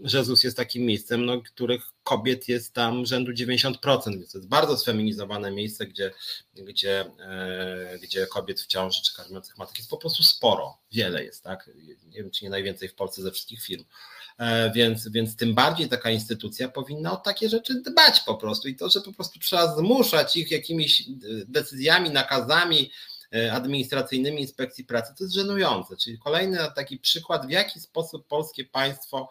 że ZUS jest takim miejscem, no, których kobiet jest tam rzędu 90%, więc to jest bardzo sfeminizowane miejsce, gdzie, gdzie, e, gdzie kobiet w ciąży czy karmiących matek jest po prostu sporo, wiele jest, tak? Nie wiem, czy nie najwięcej w Polsce ze wszystkich firm. E, więc, więc tym bardziej taka instytucja powinna o takie rzeczy dbać po prostu i to, że po prostu trzeba zmuszać ich jakimiś e, decyzjami, nakazami e, administracyjnymi inspekcji pracy, to jest żenujące. Czyli kolejny taki przykład, w jaki sposób polskie państwo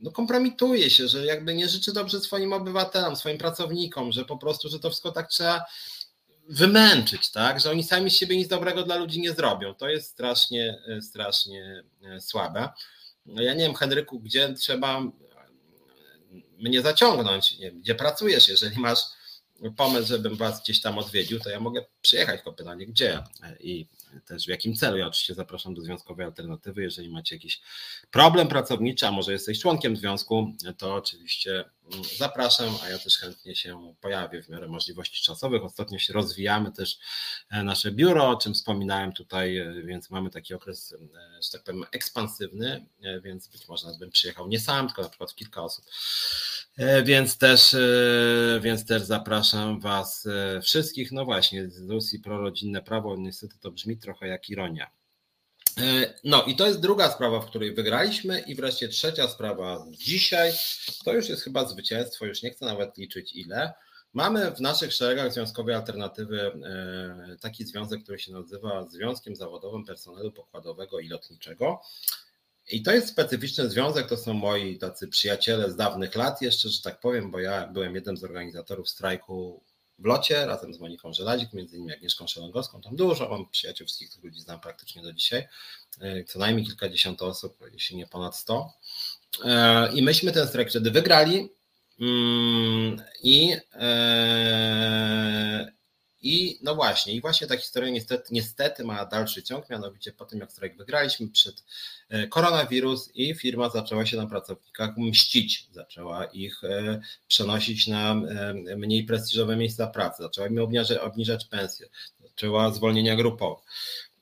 no kompromituje się, że jakby nie życzy dobrze swoim obywatelom, swoim pracownikom, że po prostu, że to wszystko tak trzeba wymęczyć, tak, że oni sami z siebie nic dobrego dla ludzi nie zrobią. To jest strasznie, strasznie słabe. No ja nie wiem, Henryku, gdzie trzeba mnie zaciągnąć, nie wiem, gdzie pracujesz, jeżeli masz pomysł, żebym was gdzieś tam odwiedził, to ja mogę przyjechać, tylko pytanie gdzie? I też w jakim celu. Ja oczywiście zapraszam do Związkowej Alternatywy. Jeżeli macie jakiś problem pracowniczy, a może jesteś członkiem związku, to oczywiście mm, zapraszam, a ja też chętnie się pojawię w miarę możliwości czasowych. Ostatnio się rozwijamy też e, nasze biuro, o czym wspominałem tutaj, e, więc mamy taki okres, e, że tak powiem, ekspansywny, więc być może bym przyjechał nie sam, tylko na przykład kilka osób. Więc też, więc też zapraszam Was wszystkich. No właśnie, z Rosji prorodzinne prawo, niestety to brzmi trochę jak ironia. E, no i to jest druga sprawa, w której wygraliśmy i wreszcie trzecia sprawa dzisiaj, to już jest chyba zwycięstwo, już nie chcę nawet liczyć ile. Mamy w naszych szeregach Związkowej Alternatywy e, taki związek, który się nazywa Związkiem Zawodowym Personelu Pokładowego i Lotniczego. I to jest specyficzny związek, to są moi tacy przyjaciele z dawnych lat jeszcze, że tak powiem, bo ja byłem jednym z organizatorów strajku w locie razem z Moniką Żelazik, między innymi Agnieszką Szelongowską. Tam dużo mam przyjaciół, wszystkich tych ludzi znam praktycznie do dzisiaj. E, co najmniej kilkadziesiąt osób, jeśli nie ponad sto. E, I myśmy ten strajk wtedy wygrali. Mm, I, e, i no właśnie, i właśnie ta historia niestety, niestety ma dalszy ciąg, mianowicie po tym jak strajk wygraliśmy przed e, koronawirus i firma zaczęła się na pracownikach mścić, zaczęła ich e, przenosić na e, mniej prestiżowe miejsca pracy, zaczęła im obniżać, obniżać pensje, zaczęła zwolnienia grupowe.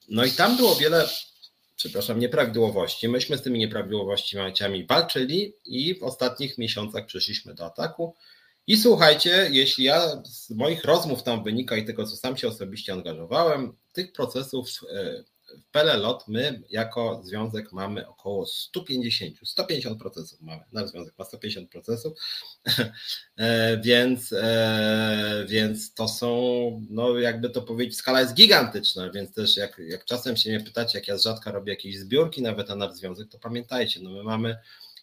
No i tam było wiele przepraszam, nieprawidłowości. Myśmy z tymi nieprawidłowościami walczyli i w ostatnich miesiącach przeszliśmy do ataku. I słuchajcie, jeśli ja z moich rozmów tam wynika i tego, co sam się osobiście angażowałem, tych procesów e, w PLLOT my jako związek mamy około 150, 150 procesów mamy. Nasz związek ma 150 procesów, e, więc, e, więc to są, no jakby to powiedzieć, skala jest gigantyczna, więc też jak, jak czasem się mnie pytacie, jak ja z rzadka robię jakieś zbiórki nawet na nasz związek, to pamiętajcie, no my mamy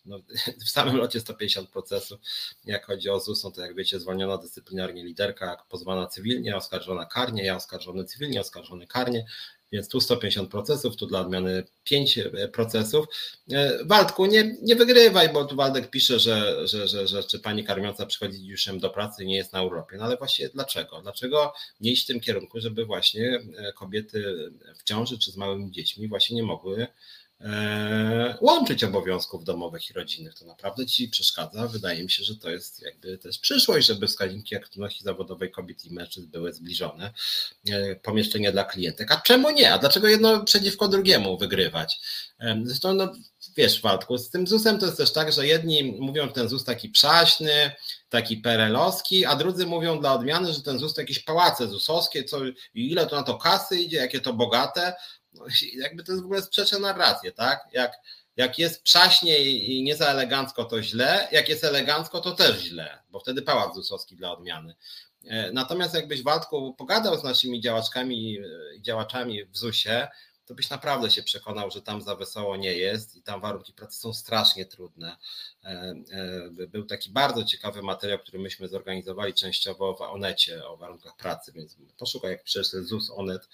no, w samym locie 150 procesów. Jak chodzi o ZUS, no to jak wiecie, zwolniona dyscyplinarnie liderka, pozwana cywilnie, oskarżona karnie, ja oskarżony cywilnie, oskarżony karnie, więc tu 150 procesów, tu dla odmiany 5 e, procesów. E, Waldku, nie, nie wygrywaj, bo tu Waldek pisze, że, że, że, że czy pani karmiąca przychodzi już do pracy i nie jest na urlopie. No ale właśnie dlaczego? Dlaczego nie iść w tym kierunku, żeby właśnie e, kobiety w ciąży czy z małymi dziećmi właśnie nie mogły łączyć obowiązków domowych i rodzinnych. To naprawdę ci przeszkadza. Wydaje mi się, że to jest jakby też przyszłość, żeby wskaźniki aktywności zawodowej kobiet i mężczyzn były zbliżone. E, pomieszczenia dla klientek. A czemu nie? A dlaczego jedno przeciwko drugiemu wygrywać? E, zresztą, no, wiesz, Waldku, z tym ZUS-em to jest też tak, że jedni mówią, że ten ZUS taki przaśny, taki perelowski, a drudzy mówią dla odmiany, że ten ZUS to jakieś pałace ZUS-owskie, co, ile to na to kasy idzie, jakie to bogate, no, jakby to jest w ogóle sprzeczne narracje, tak? Jak, jak jest przaśnie i nie za elegancko, to źle, jak jest elegancko, to też źle, bo wtedy pałac zusowski dla odmiany. E, natomiast jakbyś Waldku pogadał z naszymi działaczkami i działaczami w ZUS-ie, to byś naprawdę się przekonał, że tam za wesoło nie jest i tam warunki pracy są strasznie trudne. E, e, był taki bardzo ciekawy materiał, który myśmy zorganizowali częściowo w Onecie o warunkach pracy, więc poszukaj, jak piszesz ZUS Onet,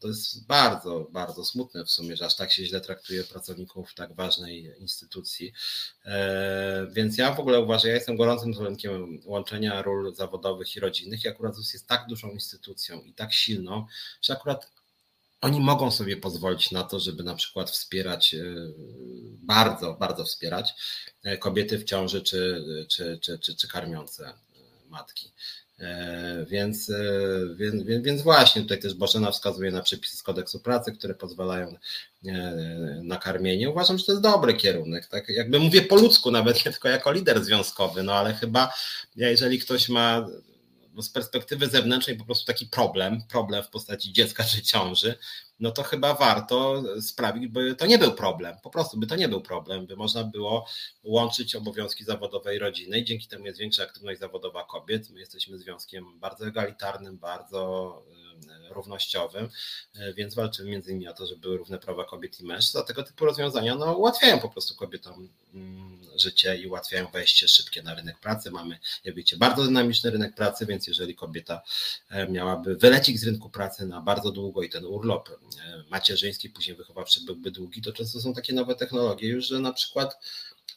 to jest bardzo, bardzo smutne w sumie, że aż tak się źle traktuje pracowników tak ważnej instytucji. E, więc ja w ogóle uważam, ja jestem gorącym zwolennikiem łączenia ról zawodowych i rodzinnych i akurat ZUS jest tak dużą instytucją i tak silną, że akurat oni mogą sobie pozwolić na to, żeby na przykład wspierać, e, bardzo, bardzo wspierać e, kobiety w ciąży czy, czy, czy, czy, czy karmiące matki. Więc, więc, więc właśnie tutaj też Bożena wskazuje na przepisy z kodeksu pracy, które pozwalają na karmienie. Uważam, że to jest dobry kierunek. Tak jakby mówię po ludzku, nawet nie tylko jako lider związkowy, no ale chyba jeżeli ktoś ma z perspektywy zewnętrznej po prostu taki problem, problem w postaci dziecka czy ciąży, no to chyba warto sprawić, by to nie był problem, po prostu by to nie był problem, by można było łączyć obowiązki zawodowe i rodziny i dzięki temu jest większa aktywność zawodowa kobiet. My jesteśmy związkiem bardzo egalitarnym, bardzo równościowym, więc walczymy między innymi o to, żeby były równe prawa kobiet i mężczyzn, a tego typu rozwiązania no, ułatwiają po prostu kobietom mm, życie i ułatwiają wejście szybkie na rynek pracy. Mamy, jak wiecie, bardzo dynamiczny rynek pracy, więc jeżeli kobieta e, miałaby wylecieć z rynku pracy na bardzo długo i ten urlop e, macierzyński, później wychowawczy byłby długi, to często są takie nowe technologie już, że na przykład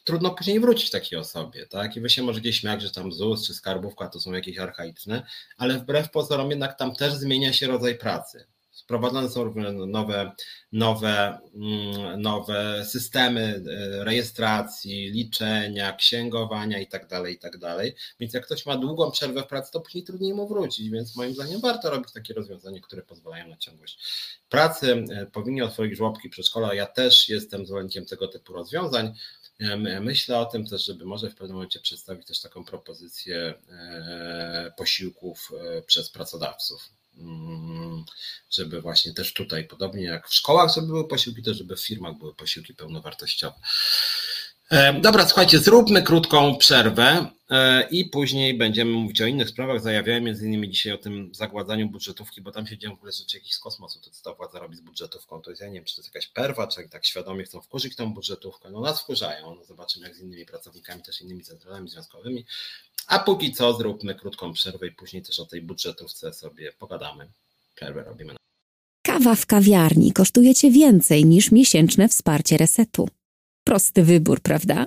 trudno później wrócić takiej osobie, tak? I wy się możecie śmiać, że tam ZUS czy skarbówka to są jakieś archaiczne, ale wbrew pozorom jednak tam też zmienia się rodzaj pracy. Wprowadzane są nowe, nowe, mm, nowe systemy e, rejestracji, liczenia, księgowania tak itd. Tak więc jak ktoś ma długą przerwę w pracy, to później trudniej mu wrócić, więc moim zdaniem warto robić takie rozwiązania, które pozwalają na ciągłość pracy. E, powinni otworzyć żłobki przedszkola. Ja też jestem zwolennikiem tego typu rozwiązań. Myślę o tym też, żeby może w pewnym momencie przedstawić też taką propozycję e, posiłków przez pracodawców Mm, żeby właśnie też tutaj, podobnie jak w szkołach, żeby były posiłki, też żeby w firmach były posiłki pełnowartościowe. E, dobra, słuchajcie, zróbmy krótką przerwę e, i później będziemy mówić o innych sprawach. Zajawiałem między innymi dzisiaj o tym zagładzaniu budżetówki, bo tam się dzieją w ogóle rzeczy jakichś z kosmosu, to co ta władza robi z budżetówką. To jest, ja nie wiem, czy to jest jakaś perwa, czy tak świadomie chcą wkurzyć tą budżetówkę. No nas wkurzają, no zobaczymy jak z innymi pracownikami, też innymi centralami związkowymi. A póki co zróbmy krótką przerwę i później też o tej budżetówce sobie pogadamy. Przerwę robimy. Kawa w kawiarni kosztuje Cię więcej niż miesięczne wsparcie resetu. Prosty wybór, prawda?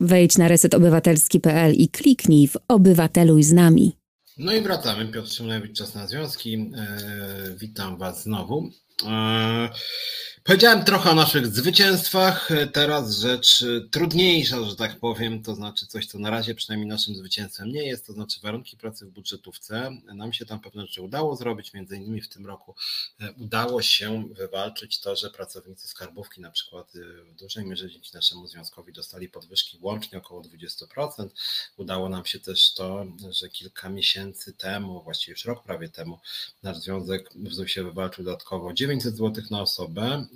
Wejdź na resetobywatelski.pl i kliknij w Obywateluj z nami. No i wracamy. Piotr Szymlewicz, Czas na Związki. Eee, witam Was znowu. Eee, Powiedziałem trochę o naszych zwycięstwach. Teraz rzecz trudniejsza, że tak powiem, to znaczy coś, co na razie przynajmniej naszym zwycięstwem nie jest, to znaczy warunki pracy w budżetówce. Nam się tam pewne rzeczy udało zrobić, między innymi w tym roku e, udało się wywalczyć to, że pracownicy skarbówki na przykład e, w dużej mierze dzięki naszemu związkowi dostali podwyżki łącznie około 20%. Udało nam się też to, że kilka miesięcy temu, właściwie już rok prawie temu, nasz związek w ZUS-ie wywalczył dodatkowo 900 zł na osobę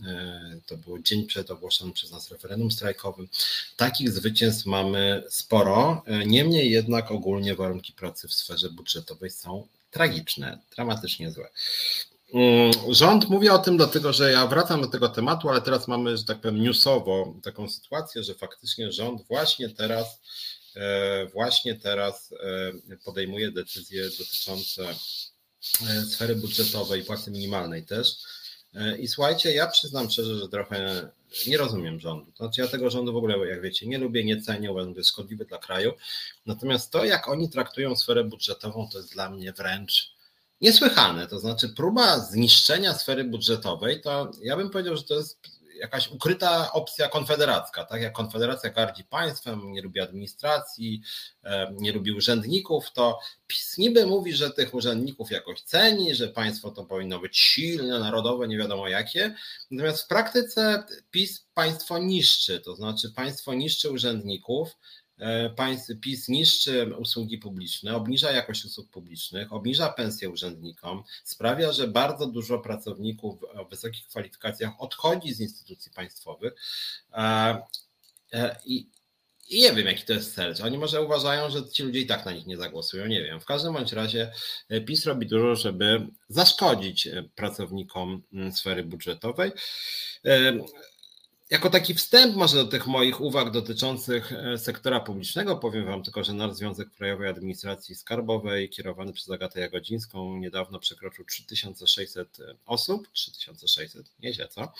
to był dzień przed ogłoszonym przez nas referendum strajkowym. Takich zwycięstw mamy sporo. E, niemniej jednak ogólnie warunki pracy w sferze budżetowej są tragiczne, dramatycznie złe. Mm, rząd mówi o tym dlatego, że ja wracam do tego tematu, ale teraz mamy, że tak powiem, newsowo taką sytuację, że faktycznie rząd właśnie teraz, e, właśnie teraz podejmuje decyzje dotyczące sfery budżetowej, płacy minimalnej też. E, I słuchajcie, ja przyznam szczerze, że trochę nie rozumiem rządu. Znaczy ja tego rządu w ogóle, jak wiecie, nie lubię, nie cenię, uważam, że jest szkodliwy dla kraju. Natomiast to, jak oni traktują sferę budżetową, to jest dla mnie wręcz niesłychane. To znaczy próba zniszczenia sfery budżetowej, to ja bym powiedział, że to jest jakaś ukryta opcja konfederacka, tak? Jak Konfederacja gardzi państwem, nie lubi administracji, nie lubi urzędników, to PiS niby mówi, że tych urzędników jakoś ceni, że państwo to powinno być silne, narodowe, nie wiadomo jakie, natomiast w praktyce PiS państwo niszczy, to znaczy państwo niszczy urzędników, E, PiS niszczy usługi publiczne, obniża jakość usług publicznych, obniża pensje urzędnikom, sprawia, że bardzo dużo pracowników o wysokich kwalifikacjach odchodzi z instytucji państwowych. E, e, I, i nie wiem, jaki to jest cel. Oni może uważają, że ci ludzie i tak na nich nie zagłosują. Nie wiem. W każdym bądź razie PiS robi dużo, żeby zaszkodzić pracownikom mm, sfery budżetowej. Jako taki wstęp może do tych moich uwag dotyczących e, sektora publicznego. Powiem Wam tylko, że nasz Związek Krajowej Administracji Skarbowej kierowany przez Agatę Jagodzińską niedawno przekroczył 3600 osób, 3600, nieźle co?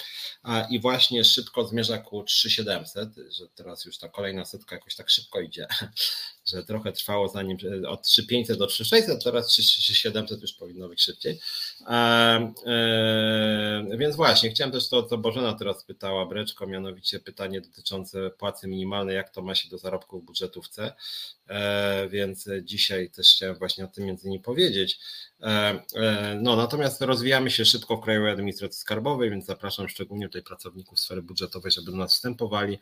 I właśnie szybko zmierza ku 3700, że teraz już ta kolejna setka jakoś tak szybko idzie, że trochę trwało zanim od 3500 do 3600, teraz 3700 już powinno być szybciej. E, e, więc właśnie, chciałem też to, co Bożena teraz pytała, Breczko, mianowicie pytanie dotyczące płacy minimalnej, jak to ma się do zarobków w budżetówce, więc dzisiaj też chciałem właśnie o tym między innymi powiedzieć. E, e, no, natomiast rozwijamy się szybko w Krajowej Administracji Skarbowej, więc zapraszam szczególnie tutaj pracowników sfery budżetowej, żeby do nas wstępowali.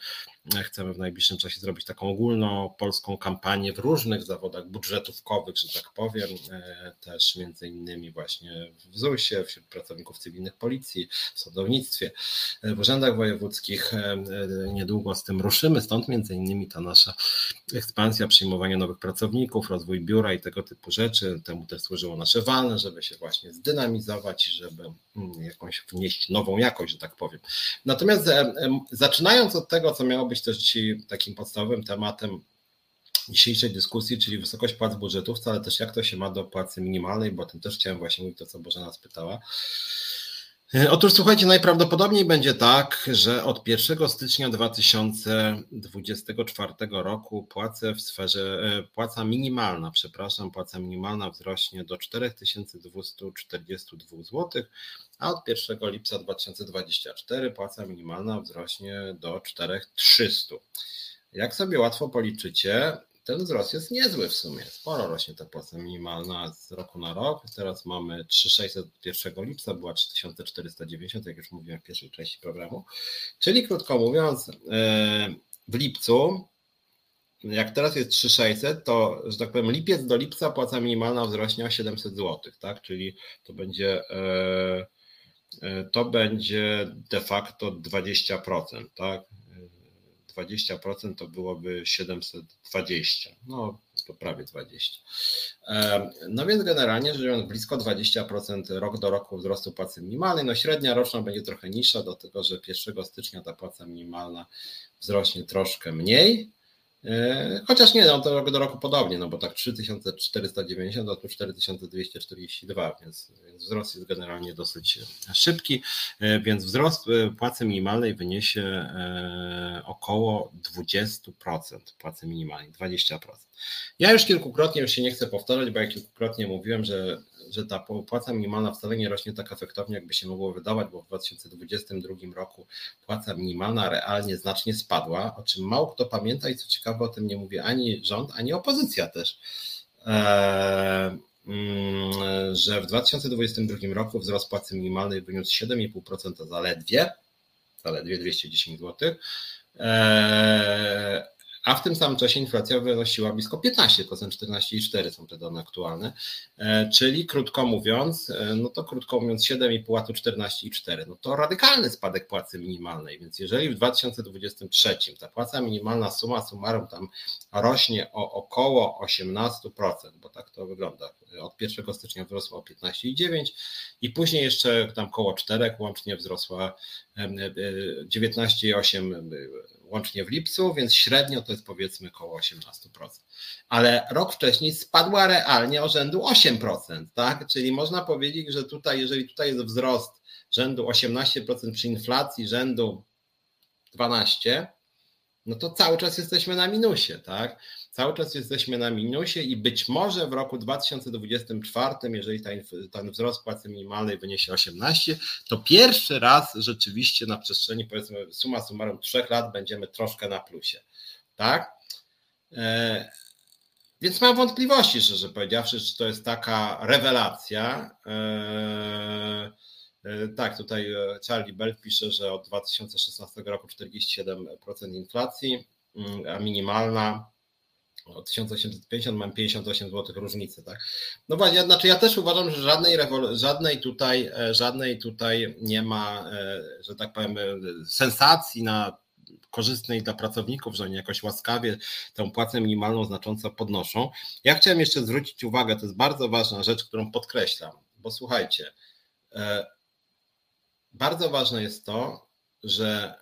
E, chcemy w najbliższym czasie zrobić taką ogólną polską kampanię w różnych zawodach budżetówkowych, że tak powiem, też między innymi właśnie w ZUS-ie, wśród pracowników cywilnych policji, w sądownictwie, w urzędach wojewódzkich. Niedługo z tym ruszymy, stąd między innymi ta nasza ekspansja, przyjmowanie nowych pracowników, rozwój biura i tego typu rzeczy. Temu też służyło nasze walne, żeby się właśnie zdynamizować, żeby mm, jakąś wnieść nową jakość, że tak powiem. Natomiast zaczynając od tego, co miało być też dzisiaj takim podstawowym tematem dzisiejszej dyskusji, czyli wysokość płac budżetów, ale też jak to się ma do płacy minimalnej, bo o tym też chciałem właśnie mówić, to co Bożena spytała. E, otóż słuchajcie, najprawdopodobniej będzie tak, że od 1 stycznia 2024 roku płacę w sferze, e, płaca minimalna, przepraszam, płaca minimalna wzrośnie do 4242 zł, a od 1 lipca 2024 płaca minimalna wzrośnie do 4300. Jak sobie łatwo policzycie, ten wzrost jest niezły w sumie. Sporo rośnie ta płaca minimalna z roku na rok. Teraz mamy 3600 1 lipca, była 3490, jak już mówiłem w pierwszej części programu. Czyli krótko mówiąc, e, w lipcu, jak teraz jest 3600, to, że tak powiem, lipiec do lipca płaca minimalna wzrośnie o 700 zł, tak? Czyli to będzie e, e, to będzie de facto 20%, tak? 20% to byłoby 720. No, to prawie 20. No więc generalnie rzecz biorąc blisko 20% rok do roku wzrostu płacy minimalnej. No średnia roczna będzie trochę niższa, dlatego że 1 stycznia ta płaca minimalna wzrośnie troszkę mniej, E, chociaż nie, no to rok do roku podobnie, no bo tak 3490, a tu 4242, więc, wzrost jest generalnie dosyć szybki, e, więc wzrost e, płacy minimalnej wyniesie około 20% płacy minimalnej, 20%. Ja już kilkukrotnie, już się nie chcę powtarzać, bo ja kilkukrotnie mówiłem, że, że ta płaca minimalna wcale nie rośnie tak efektownie, jakby się mogło wydawać, bo w 2022 roku płaca minimalna realnie znacznie spadła, o czym mało kto pamięta i co ciekawe o tym nie mówi ani rząd, ani opozycja też. Eee, że w 2022 roku wzrost płacy minimalnej wyniósł 7,5% zaledwie, zaledwie 210 zł. A w tym samym czasie inflacja wynosiła blisko 15%, 14,4 są te dane aktualne, e, czyli krótko mówiąc, e, no to krótko mówiąc 7,5, a tu 14,4, no to radykalny spadek płacy minimalnej, więc jeżeli w 2023 ta płaca minimalna suma summarum tam rośnie o około 18%, bo tak to wygląda, od 1 stycznia wzrosła o 15,9 i później jeszcze tam koło 4 łącznie wzrosła 19,8 e, łącznie w lipcu, więc średnio to jest powiedzmy około 18%. Ale rok wcześniej spadła realnie o rzędu 8%, tak? Czyli można powiedzieć, że tutaj, jeżeli tutaj jest wzrost rzędu 18% przy inflacji rzędu 12%, no to cały czas jesteśmy na minusie, tak? Cały czas jesteśmy na minusie i być może w roku 2024, jeżeli ten, wzrost płacy minimalnej wyniesie 18, to pierwszy raz rzeczywiście na przestrzeni powiedzmy suma summarum trzech lat będziemy troszkę na plusie, tak? E, więc mam wątpliwości, szczerze powiedziawszy, czy to jest taka rewelacja. E, e, tak, tutaj Charlie Bell pisze, że od 2016 roku 47% inflacji, mm, a minimalna o 1850 mam 58 zł różnicy, tak? No właśnie, znaczy ja też uważam, że żadnej, żadnej, tutaj, e, żadnej tutaj nie ma, e, że tak powiem, e, sensacji na korzystnej dla pracowników, że oni jakoś łaskawie tę płacę minimalną znacząco podnoszą. Ja chciałem jeszcze zwrócić uwagę, to jest bardzo ważna rzecz, którą podkreślam, bo słuchajcie, bardzo ważne jest to, że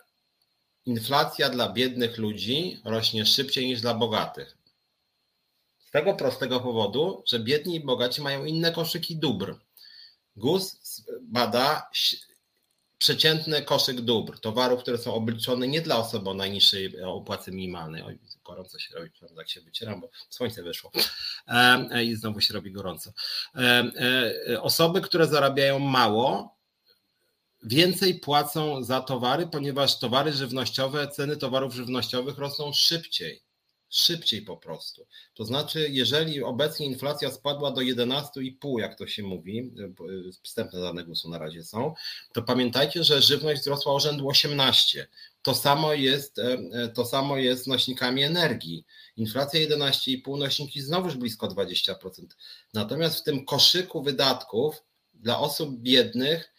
inflacja dla biednych ludzi rośnie szybciej niż dla bogatych tego prostego powodu, że biedni i bogaci mają inne koszyki dóbr. GUS bada przeciętny koszyk dóbr, towarów, które są obliczone nie dla osoby o najniższej opłacy minimalnej. Oj, gorąco się robi, tak się wycieram, bo słońce wyszło e, i znowu się robi gorąco. E, e, osoby, które zarabiają mało, więcej płacą za towary, ponieważ towary żywnościowe, ceny towarów żywnościowych rosną szybciej szybciej po prostu. To znaczy, jeżeli obecnie inflacja spadła do 11,5, jak to się mówi, wstępne dane głosu na razie są, to pamiętajcie, że żywność wzrosła o rzędu 18. To samo jest, e, e, to samo jest nośnikami energii. Inflacja 11,5, nośniki znowuż blisko 20%. Natomiast w tym koszyku wydatków dla osób biednych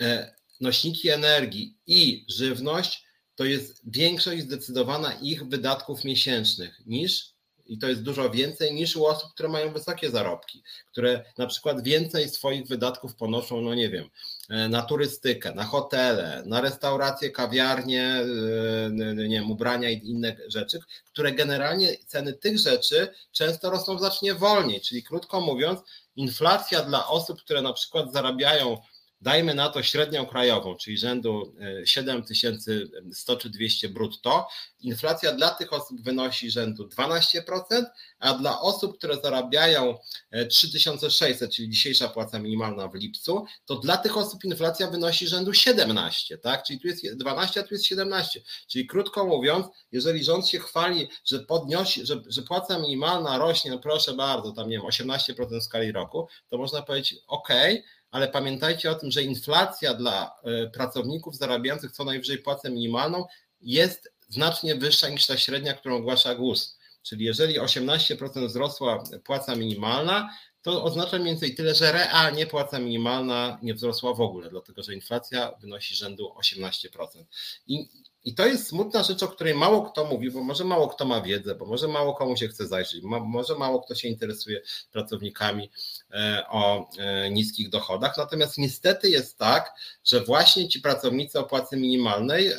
e, nośniki energii i żywność to jest większość zdecydowana ich wydatków miesięcznych niż i to jest dużo więcej niż u osób, które mają wysokie zarobki, które na przykład więcej swoich wydatków ponoszą, no nie wiem, e, na turystykę, na hotele, na restauracje, kawiarnie, e, nie wiem, ubrania i inne rzeczy, które generalnie ceny tych rzeczy często rosną znacznie wolniej, czyli krótko mówiąc, inflacja dla osób, które na przykład zarabiają dajmy na to średnią krajową, czyli rzędu 7100 czy 200 brutto, inflacja dla tych osób wynosi rzędu 12%, a dla osób, które zarabiają 3600, czyli dzisiejsza płaca minimalna w lipcu, to dla tych osób inflacja wynosi rzędu 17, tak? Czyli tu jest 12, a tu jest 17. Czyli krótko mówiąc, jeżeli rząd się chwali, że że, że płaca minimalna rośnie, no proszę bardzo, tam nie wiem, 18% w skali roku, to można powiedzieć, ok, ale pamiętajcie o tym, że inflacja dla e, pracowników zarabiających co najwyżej płacę minimalną jest znacznie wyższa niż ta średnia, którą ogłasza GUS. Czyli jeżeli 18% wzrosła płaca minimalna, to oznacza mniej więcej tyle, że realnie płaca minimalna nie wzrosła w ogóle, dlatego że inflacja wynosi rzędu 18%. I i to jest smutna rzecz, o której mało kto mówi, bo może mało kto ma wiedzę, bo może mało komu się chce zajrzeć, może mało kto się interesuje pracownikami e, o e, niskich dochodach. Natomiast niestety jest tak, że właśnie ci pracownicy o płacy minimalnej e,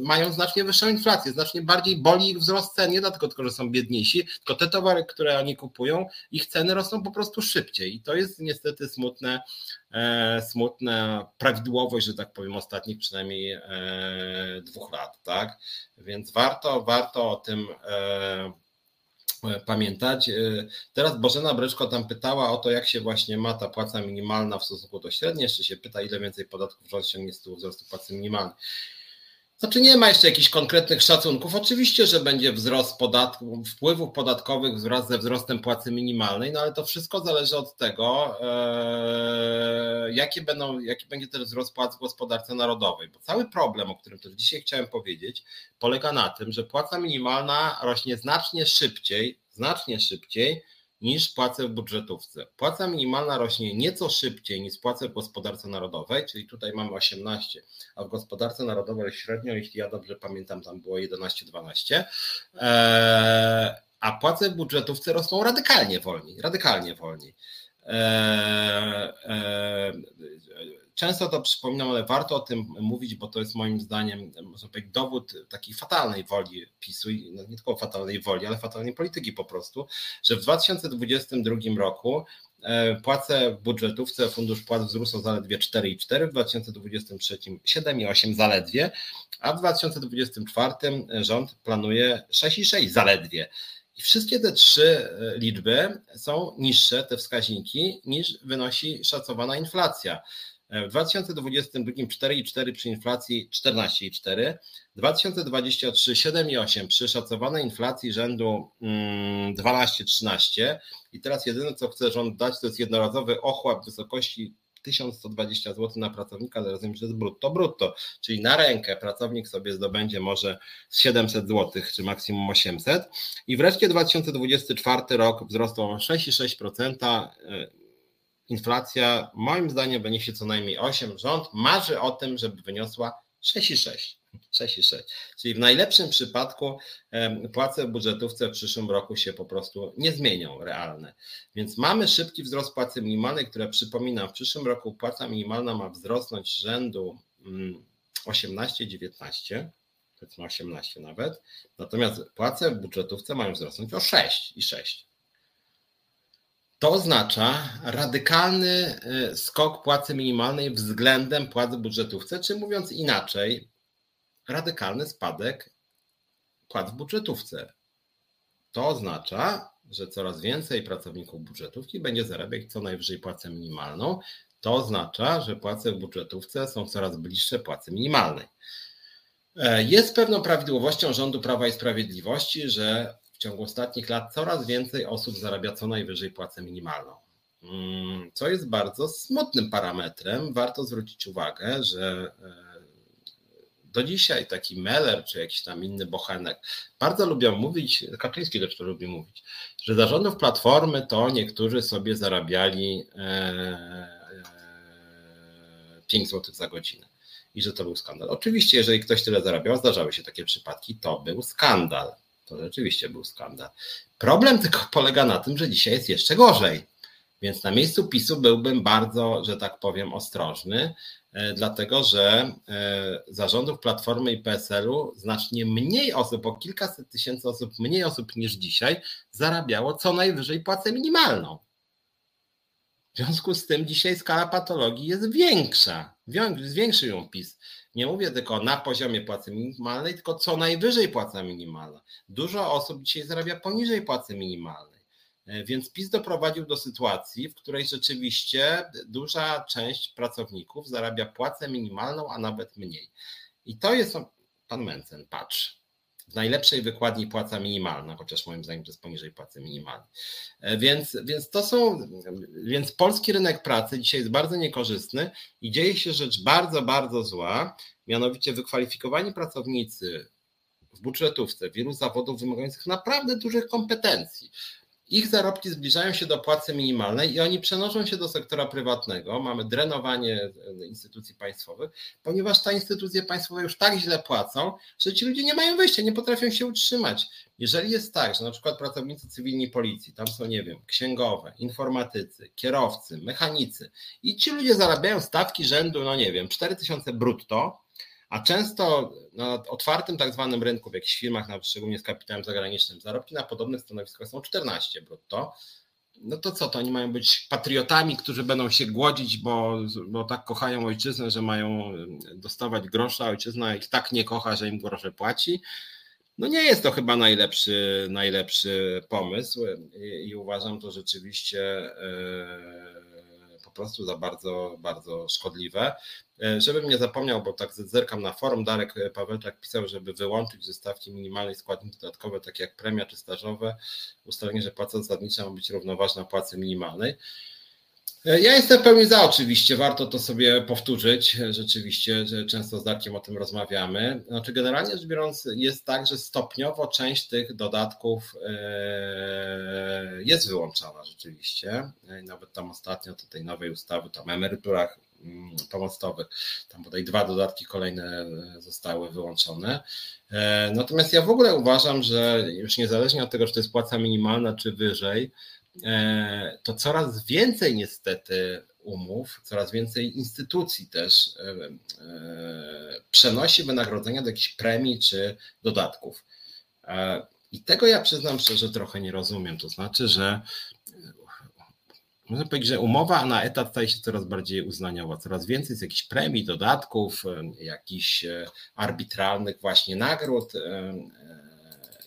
mają znacznie wyższą inflację, znacznie bardziej boli ich wzrost cen, nie dlatego że są biedniejsi, tylko te towary, które oni kupują, ich ceny rosną po prostu szybciej. I to jest niestety smutne smutna prawidłowość, że tak powiem, ostatnich przynajmniej e, dwóch lat, tak? Więc warto, warto o tym e, pamiętać. Teraz Bożena Breczko tam pytała o to, jak się właśnie ma ta płaca minimalna w stosunku do średniej, jeszcze się pyta, ile więcej podatków rząd ściągnie z tyłu wzrostu płacy minimalnej. Znaczy nie ma jeszcze jakichś konkretnych szacunków. Oczywiście, że będzie wzrost podatków, wpływów podatkowych wraz ze wzrostem płacy minimalnej, no ale to wszystko zależy od tego, e, jakie będą, jaki będzie ten wzrost płac w gospodarce narodowej. Bo cały problem, o którym też dzisiaj chciałem powiedzieć, polega na tym, że płaca minimalna rośnie znacznie szybciej, znacznie szybciej niż płace w budżetówce. Płaca minimalna rośnie nieco szybciej niż płace w gospodarce narodowej, czyli tutaj mamy 18, a w gospodarce narodowej średnio, jeśli ja dobrze pamiętam, tam było 11-12. Eee, a płace w budżetówce rosną radykalnie wolniej, radykalnie wolniej. Eee, eee, Często to przypominam, ale warto o tym mówić, bo to jest moim zdaniem, dowód takiej fatalnej woli PiSu, no nie tylko fatalnej woli, ale fatalnej polityki po prostu, że w 2022 roku e, płace w budżetówce fundusz płac wzrósł o zaledwie 4,4, w 2023 7,8 zaledwie, a w 2024 rząd planuje 6,6 zaledwie. I wszystkie te trzy e, liczby są niższe, te wskaźniki, niż wynosi szacowana inflacja. W 2022 4,4 przy inflacji 14,4, 2023 7,8 przy szacowanej inflacji rzędu 12-13 mm, i teraz jedyne co chce rząd dać to jest jednorazowy ochłap w wysokości 1120 zł na pracownika, ale rozumiem, że jest brutto, brutto, czyli na rękę pracownik sobie zdobędzie może 700 zł, czy maksimum 800 i wreszcie 2024 rok wzrosł o 6,6%, inflacja moim zdaniem wyniesie co najmniej 8. Rząd marzy o tym, żeby wyniosła 6,6. 6,6. Czyli w najlepszym przypadku płace w budżetówce w przyszłym roku się po prostu nie zmienią realne. Więc mamy szybki wzrost płacy minimalnej, która przypominam, w przyszłym roku płaca minimalna ma wzrosnąć rzędu 18-19, mm, powiedzmy 18 nawet, natomiast płace w budżetówce mają wzrosnąć o 6 i 6. To oznacza radykalny y, skok płacy minimalnej względem płac w budżetówce, czy mówiąc inaczej, radykalny spadek płac w budżetówce. To oznacza, że coraz więcej pracowników budżetówki będzie zarabiać co najwyżej płacę minimalną. To oznacza, że płace w budżetówce są coraz bliższe płacy minimalnej. E, jest pewną prawidłowością rządu Prawa i Sprawiedliwości, że ciągu ostatnich lat coraz więcej osób zarabia co najwyżej płacę minimalną. Mm, co jest bardzo smutnym parametrem. Warto zwrócić uwagę, że e, do dzisiaj taki Meller czy jakiś tam inny bochenek bardzo lubią mówić, Kaczyński też to lubi mówić, że zarządów Platformy to niektórzy sobie zarabiali 5 e, zł za godzinę i że to był skandal. Oczywiście, jeżeli ktoś tyle zarabiał, zdarzały się takie przypadki, to był skandal. To rzeczywiście był skandal. Problem tylko polega na tym, że dzisiaj jest jeszcze gorzej. Więc na miejscu PiSu byłbym bardzo, że tak powiem, ostrożny, e, dlatego że e, zarządów Platformy i PSL-u znacznie mniej osób, o kilkaset tysięcy osób, mniej osób niż dzisiaj zarabiało co najwyżej płacę minimalną. W związku z tym dzisiaj skala patologii jest większa. Zwiększył ją PiS. Nie mówię tylko na poziomie płacy minimalnej, tylko co najwyżej płaca minimalna. Dużo osób dzisiaj zarabia poniżej płacy minimalnej. E, więc PiS doprowadził do sytuacji, w której rzeczywiście duża część pracowników zarabia płacę minimalną, a nawet mniej. I to jest pan Mencen, patrz. W najlepszej wykładni płaca minimalna, chociaż moim zdaniem to jest poniżej płacy minimalnej. E, więc, więc to są, więc polski rynek pracy dzisiaj jest bardzo niekorzystny i dzieje się rzecz bardzo, bardzo zła, mianowicie wykwalifikowani pracownicy w budżetówce wielu zawodów wymagających naprawdę dużych kompetencji, ich zarobki zbliżają się do płacy minimalnej i oni przenoszą się do sektora prywatnego. Mamy drenowanie instytucji państwowych, ponieważ te instytucje państwowe już tak źle płacą, że ci ludzie nie mają wyjścia, nie potrafią się utrzymać. Jeżeli jest tak, że na przykład pracownicy cywilni policji, tam są, nie wiem, księgowe, informatycy, kierowcy, mechanicy i ci ludzie zarabiają stawki rzędu, no nie wiem, 4000 brutto, a często na otwartym tak zwanym rynku, w jakichś firmach, nawet szczególnie z kapitałem zagranicznym, zarobki na podobnych stanowiskach są 14 brutto. No to co, to oni mają być patriotami, którzy będą się głodzić, bo, bo tak kochają ojczyznę, że mają dostawać grosze, a ojczyzna ich tak nie kocha, że im grosze płaci. No nie jest to chyba najlepszy, najlepszy pomysł i, i uważam to rzeczywiście. Po prostu za bardzo, bardzo szkodliwe. E, żebym nie zapomniał, bo tak zerkam na forum, Darek Pawelczak pisał, żeby wyłączyć ze stawki minimalnej składniki dodatkowe, takie jak premia czy stażowe, ustalenie, że płaca zasadnicza ma być równoważna płacy minimalnej. E, ja jestem w pełni za oczywiście, warto to sobie powtórzyć, rzeczywiście, że często z Darkiem o tym rozmawiamy. Znaczy generalnie rzecz biorąc jest tak, że stopniowo część tych dodatków e, jest wyłączana rzeczywiście. E, nawet tam ostatnio do tej nowej ustawy, tam emeryturach mm, pomostowych, tam bodaj dwa dodatki kolejne zostały wyłączone. Natomiast ja w ogóle uważam, że już niezależnie od tego, czy to jest płaca minimalna, czy wyżej, E, to coraz więcej niestety umów, coraz więcej instytucji też e, e, przenosi wynagrodzenia do jakichś premii czy dodatków. I tego ja przyznam szczerze trochę nie rozumiem. To znaczy, że można powiedzieć, że umowa na etat staje się coraz bardziej uznaniowa, coraz więcej jest jakichś premii, dodatków, jakichś arbitralnych właśnie nagród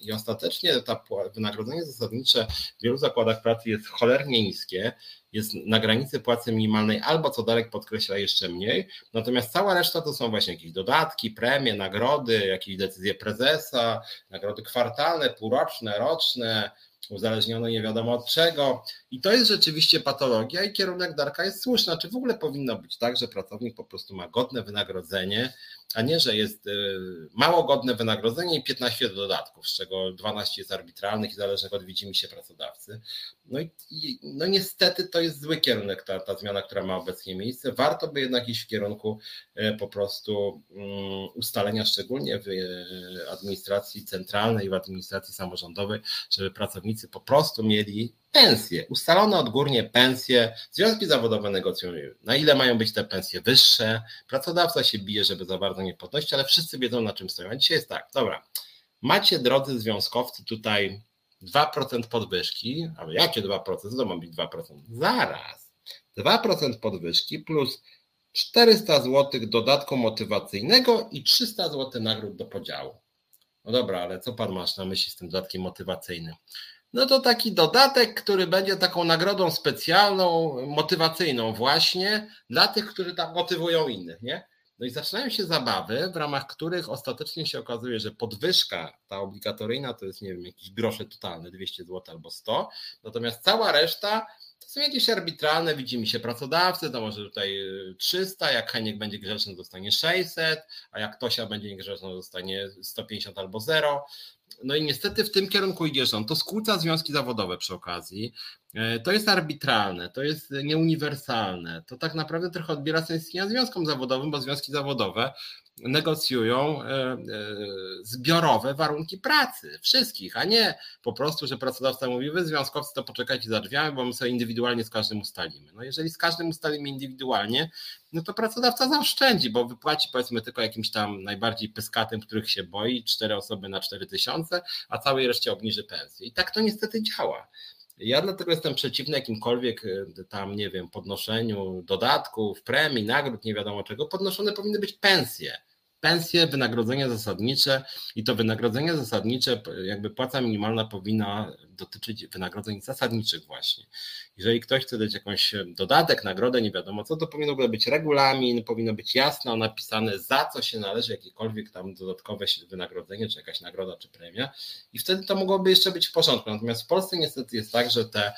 i ostatecznie ta wynagrodzenie zasadnicze w wielu zakładach pracy jest cholernie niskie, jest na granicy płacy minimalnej albo co Darek podkreśla jeszcze mniej, natomiast cała reszta to są właśnie jakieś dodatki, premie, nagrody, jakieś decyzje prezesa, nagrody kwartalne, półroczne, roczne, uzależnione nie wiadomo od czego. I to jest rzeczywiście patologia i kierunek Darka jest słuszny. Czy w ogóle powinno być tak, że pracownik po prostu ma godne wynagrodzenie, a nie, że jest y, mało godne wynagrodzenie i 15 dodatków, z czego 12 jest arbitralnych i zależnych od widzimisię pracodawcy. No i, no niestety to jest zły kierunek, ta, ta zmiana, która ma obecnie miejsce. Warto by jednak iść w kierunku y, po prostu mm, ustalenia, szczególnie w y, administracji centralnej, w administracji samorządowej, żeby pracownicy po prostu mieli pensje, ustalone odgórnie pensje, związki zawodowe negocjują, na ile mają być te pensje wyższe, pracodawca się bije, żeby za bardzo nie podnosić, ale wszyscy wiedzą na czym stoją. A dzisiaj jest tak, dobra, macie drodzy związkowcy tutaj 2% podwyżki, ale jakie 2%? To ma być 2%? Zaraz. 2% podwyżki plus 400 zł dodatku motywacyjnego i 300 zł nagród do podziału. No dobra, ale co pan masz na myśli z tym dodatkiem motywacyjnym? No to taki dodatek, który będzie taką nagrodą specjalną, motywacyjną właśnie dla tych, którzy tam motywują innych, nie? No i zaczynają się zabawy, w ramach których ostatecznie się okazuje, że podwyżka ta obligatoryjna to jest, nie wiem, jakiś grosze totalne, 200 zł albo 100, natomiast cała reszta to są jakieś arbitralne, widzimy się pracodawcy, to może tutaj 300, jak Heniek będzie grzeczny, dostanie 600, a jak Tosia będzie niegrzeczna, dostanie 150 albo 0. No i niestety w tym kierunku idzie rząd. To skłóca związki zawodowe przy okazji. E, to jest arbitralne, to jest nieuniwersalne. To tak naprawdę trochę odbiera sens istnienia związkom zawodowym, bo związki zawodowe negocjują e, e, zbiorowe warunki pracy wszystkich, a nie po prostu, że pracodawca mówi, wy związkowcy to poczekajcie za drzwiami, bo my sobie indywidualnie z każdym ustalimy. No jeżeli z każdym ustalimy indywidualnie, no to pracodawca zaoszczędzi, bo wypłaci powiedzmy tylko jakimś tam najbardziej pyskatym, których się boi, cztery osoby na cztery tysiące, a całej reszcie obniży pensję. I tak to niestety działa. Ja dlatego jestem przeciwny jakimkolwiek tam, nie wiem, podnoszeniu dodatków, premii, nagród, nie wiadomo czego. Podnoszone powinny być pensje pensje, wynagrodzenie zasadnicze i to wynagrodzenie zasadnicze, jakby płaca minimalna powinna dotyczyć wynagrodzeń zasadniczych właśnie. Jeżeli ktoś chce dać jakąś dodatek, nagrodę, nie wiadomo co, to powinno być regulamin, powinno być jasno napisane za co się należy jakiekolwiek tam dodatkowe wynagrodzenie, czy jakaś nagroda, czy premia i wtedy to mogłoby jeszcze być w porządku. Natomiast w Polsce niestety jest tak, że te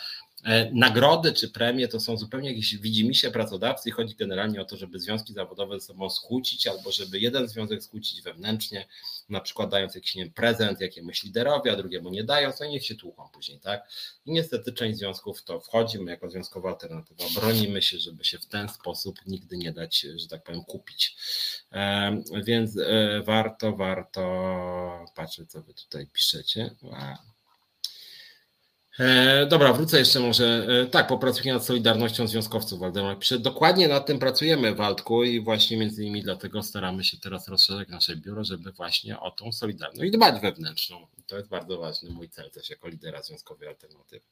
nagrody czy premie to są zupełnie jakieś widzimisię pracodawcy i chodzi generalnie o to, żeby związki zawodowe ze sobą skłócić albo żeby jeden związek skłócić wewnętrznie, na przykład dając jakiś nie prezent jakiemuś liderowi, a drugiemu nie dając, no i niech się tłuką później, tak? I niestety część związków to wchodzi, my jako związkowa alternatywa bronimy się, żeby się w ten sposób nigdy nie dać, że tak powiem, kupić. E, więc e, warto, warto, patrzę co wy tutaj piszecie. E, dobra, wrócę jeszcze może. E, tak, popracuję nad Solidarnością Związkowców. Waldemar pisze. Dokładnie nad tym pracujemy, Waldku, i właśnie między innymi dlatego staramy się teraz rozszerzać nasze biuro, żeby właśnie o tą Solidarność dbać wewnętrzną. To jest bardzo ważny mój cel też jako lidera Związkowej Alternatywy.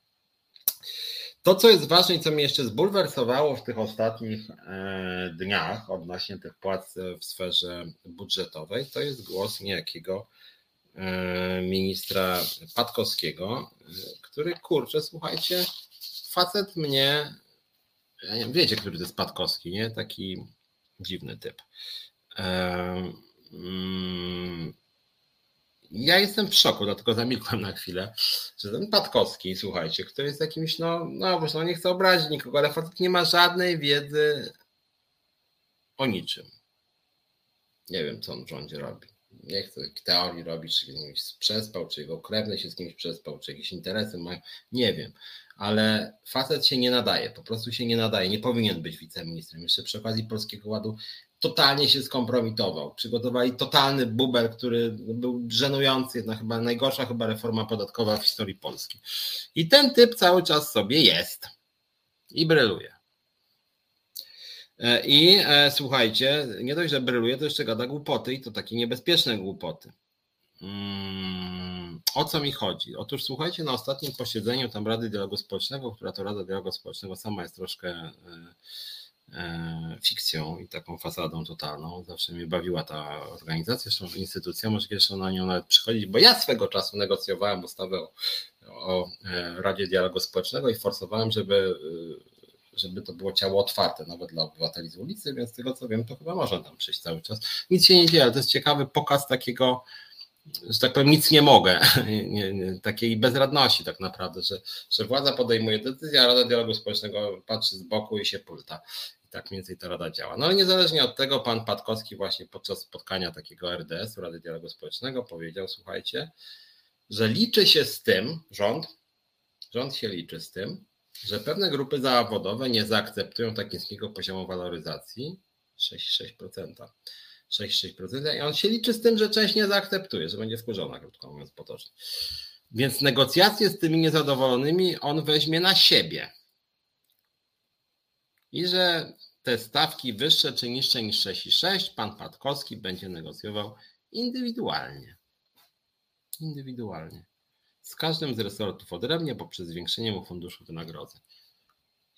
To, co jest ważne i co mnie jeszcze zbulwersowało w tych ostatnich e, dniach odnośnie tych płac w sferze budżetowej, to jest głos niejakiego E, ministra Patkowskiego, który kurczę, słuchajcie, facet mnie, ja nie wiem, wiecie, który to jest Patkowski, nie? Taki dziwny typ. Mm, ja jestem w szoku, dlatego zamilkłem na chwilę, że ten Patkowski, słuchajcie, który jest jakimś, no, no, no nie chcę obrazić nikogo, ale facet nie ma żadnej wiedzy o niczym. Nie wiem, co on w rządzie robi nie chcę teorii robić, czy kimś przespał, czy jego krewny się z kimś przespał, czy jakieś interesy mają, nie wiem, ale facet się nie nadaje, po prostu się nie nadaje, nie powinien być wiceministrem. Jeszcze przy okazji Polskiego Ładu totalnie się skompromitował. Przygotowali totalny bubel, który był żenujący, jedna chyba najgorsza chyba reforma podatkowa w historii Polski. I ten typ cały czas sobie jest i bryluje. E, I e, słuchajcie, nie dość, że bryluje, to jeszcze gada głupoty i to takie niebezpieczne głupoty. Mm, o co mi chodzi? Otóż słuchajcie, na ostatnim posiedzeniu tam Rady Dialogu Społecznego, która to Rada Dialogu Społecznego sama jest troszkę e, fikcją i taką fasadą totalną. Zawsze mnie bawiła ta organizacja, zresztą instytucja, może kiedyś na nią nawet przychodzić, bo ja swego czasu negocjowałem ustawę o, o Radzie Dialogu Społecznego i forsowałem, żeby żeby to było ciało otwarte, nawet dla obywateli z ulicy, więc z tego co wiem, to chyba można tam przyjść cały czas. Nic się nie dzieje, ale to jest ciekawy pokaz takiego, że tak powiem, nic nie mogę, takiej bezradności tak naprawdę, że, że władza podejmuje decyzję, a Rada Dialogu Społecznego patrzy z boku i się pulta. I tak mniej więcej ta rada działa. No ale niezależnie od tego, pan Patkowski właśnie podczas spotkania takiego RDS, Rady Dialogu Społecznego, powiedział, słuchajcie, że liczy się z tym, rząd, rząd się liczy z tym, że pewne grupy zawodowe nie zaakceptują tak niskiego poziomu waloryzacji 6,6%. 6,6% i on się liczy z tym, że część nie zaakceptuje, że będzie wkurzona, krótko mówiąc potocznie. Więc negocjacje z tymi niezadowolonymi on weźmie na siebie. I że te stawki wyższe czy niższe niż 6,6 pan Patkowski będzie negocjował indywidualnie. Indywidualnie z każdym z resortów odrębnie poprzez zwiększenie mu funduszu wynagrodzeń.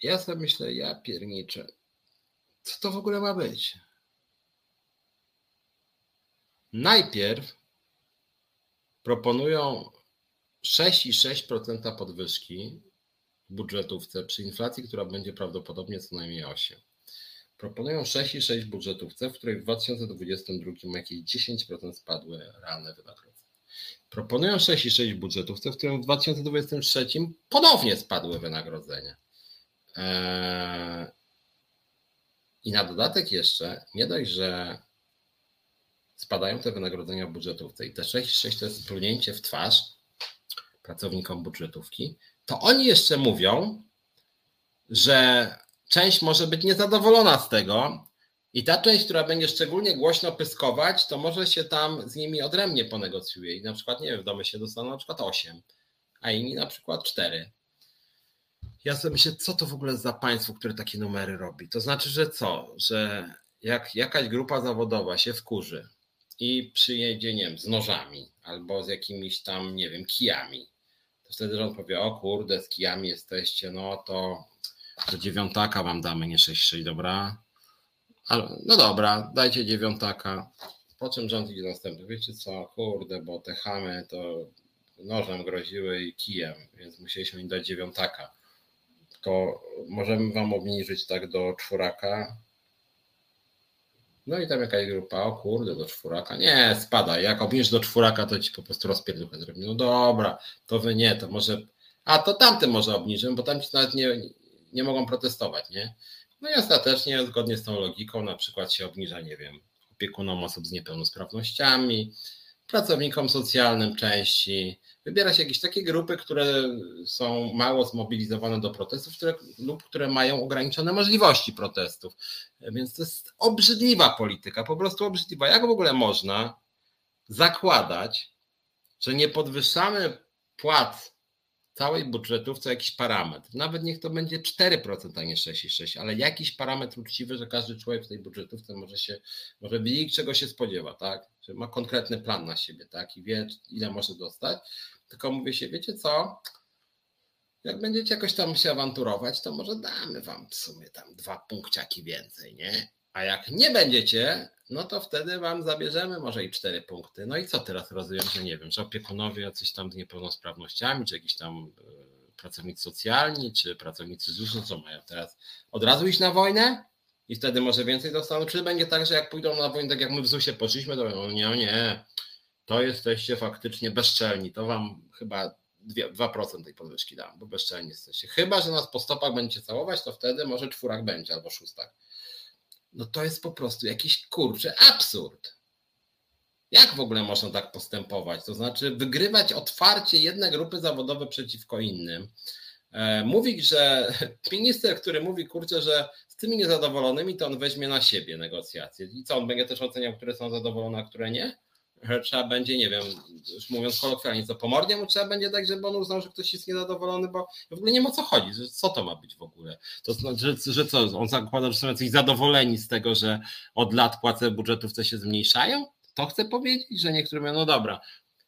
Ja sobie myślę, ja pierniczę, co to w ogóle ma być? Najpierw proponują 6,6% podwyżki w budżetówce przy inflacji, która będzie prawdopodobnie co najmniej 8. Proponują 6,6 w budżetówce, w której w 2022 jakieś 10% spadły realne wynagrodzenia. Proponują 6,6 budżetów, w którym w 2023 ponownie spadły wynagrodzenia. Eee, I na dodatek jeszcze, nie dość, że spadają te wynagrodzenia budżetówce i te 6,6 to jest plunięcie w twarz pracownikom budżetówki, to oni jeszcze mówią, że część może być niezadowolona z tego, i ta część, która będzie szczególnie głośno pyskować, to może się tam z nimi odrębnie ponegocjuje i na przykład, nie wiem, w domy się dostaną na przykład 8, a inni na przykład 4. Ja sobie myślę, co to w ogóle za państwo, które takie numery robi? To znaczy, że co? Że jak jakaś grupa zawodowa się wkurzy i przyjedzie, nie wiem, z nożami albo z jakimiś tam, nie wiem, kijami, to wtedy rząd powie, o kurde, z kijami jesteście, no to, to dziewiątaka wam damy, nie 6-6, dobra? Ale, no dobra, dajcie dziewiątaka. Po czym rząd idzie następny? Wiecie co, kurde, bo te chamy to nożem groziły i kijem, więc musieliśmy im dać dziewiątaka. To możemy wam obniżyć tak do czworaka. No i tam jakaś grupa, o kurde, do czworaka. Nie, spada. Jak obniżysz do czworaka, to ci po prostu rozpierduchę zrobi. No dobra, to wy nie, to może. A to tamty może obniżymy, bo tam ci nawet nie, nie mogą protestować, nie? No i ostatecznie, zgodnie z tą logiką, na przykład się obniża, nie wiem, opiekunom osób z niepełnosprawnościami, pracownikom socjalnym części. Wybiera się jakieś takie grupy, które są mało zmobilizowane do protestów które, lub które mają ograniczone możliwości protestów. Więc to jest obrzydliwa polityka, po prostu obrzydliwa. Jak w ogóle można zakładać, że nie podwyższamy płac całej budżetówce jakiś parametr. Nawet niech to będzie 4%, a nie 6,6, ale jakiś parametr uczciwy, że każdy człowiek w tej budżetówce może się, może wiedzieć, czego się spodziewa, tak? Że ma konkretny plan na siebie, tak? I wie, ile może dostać. Tylko mówię się, wiecie co? Jak będziecie jakoś tam się awanturować, to może damy wam w sumie tam dwa punkciaki więcej, nie? A jak nie będziecie, no to wtedy wam zabierzemy może i cztery punkty. No i co teraz rozumiem, że nie wiem, że opiekunowie coś tam z niepełnosprawnościami, czy jakiś tam e, pracownicy socjalni, czy pracownicy ZUS-u, co mają teraz? Od razu iść na wojnę? I wtedy może więcej dostaną, czy będzie tak, że jak pójdą na wojnę, tak jak my w ZUS-ie poszliśmy, to mówią, nie, nie, to jesteście faktycznie bezczelni, to wam chyba 2% tej podwyżki dam, bo bezczelni jesteście. Chyba, że nas po stopach będziecie całować, to wtedy może czwórak będzie albo szóstak no to jest po prostu jakiś kurczę absurd. Jak w ogóle można tak postępować? To znaczy wygrywać otwarcie jedne grupy zawodowe przeciwko innym. E, mówić, że minister, który mówi, kurczę, że z tymi niezadowolonymi, to on weźmie na siebie negocjacje. I co, on będzie też oceniał, które są zadowolone, a które nie? Trzeba będzie, nie wiem, już mówiąc kolokwialnie, co po mordzie mu trzeba będzie dać, żeby on uznał, że ktoś jest niezadowolony, bo w ogóle nie ma co chodzi, że co to ma być w ogóle. To znaczy, że, że co, on zakłada, że są jacyś zadowoleni z tego, że od lat płace budżetówce się zmniejszają? To chce powiedzieć, że niektórzy mówią, no dobra,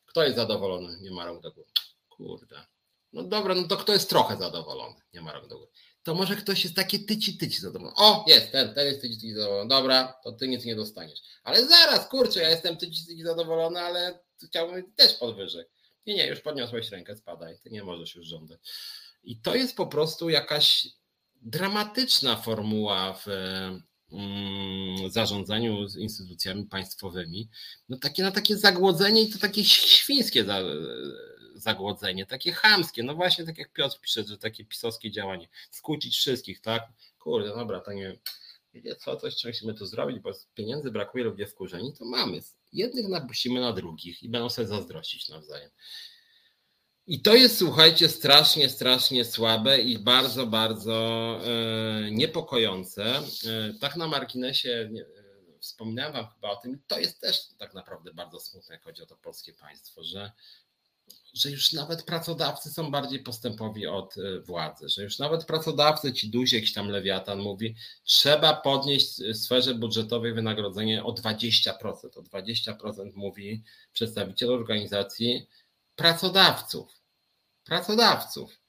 kto jest zadowolony? Nie ma rąk do góry. Kurde. No dobra, no to kto jest trochę zadowolony? Nie ma rąk do góry to może ktoś jest takie tyci tyci zadowolony. O, jest, ten, ten jest tyci tyci zadowolony. Dobra, to ty nic nie dostaniesz. Ale zaraz, kurczę, ja jestem tyci tyci zadowolony, ale chciałbym też podwyżek. Nie, nie, już podniosłeś rękę, spadaj, ty nie możesz już żądać. I to jest po prostu jakaś dramatyczna formuła w mm, zarządzaniu z instytucjami państwowymi. No takie na takie zagłodzenie i to takie świńskie zagłodzenie, takie chamskie, no właśnie tak jak Piotr pisze, że takie pisowskie działanie, skłócić wszystkich, tak? Kurde, dobra, to nie wiecie co, coś musimy tu zrobić, bo pieniędzy brakuje, ludzie wkurzeni, to mamy. Jednych napusimy na drugich i będą sobie zazdrościć nawzajem. I to jest, słuchajcie, strasznie, strasznie słabe i bardzo, bardzo e, niepokojące. E, tak na marginesie nie, e, wspominałem Wam chyba o tym, to jest też tak naprawdę bardzo smutne, jak chodzi o to polskie państwo, że że już nawet pracodawcy są bardziej postępowi od e, władzy, że już nawet pracodawcy, ci duzi, jakiś tam lewiatan mówi, trzeba podnieść w sferze budżetowej wynagrodzenie o 20%. O 20% mówi przedstawiciel organizacji pracodawców. Pracodawców.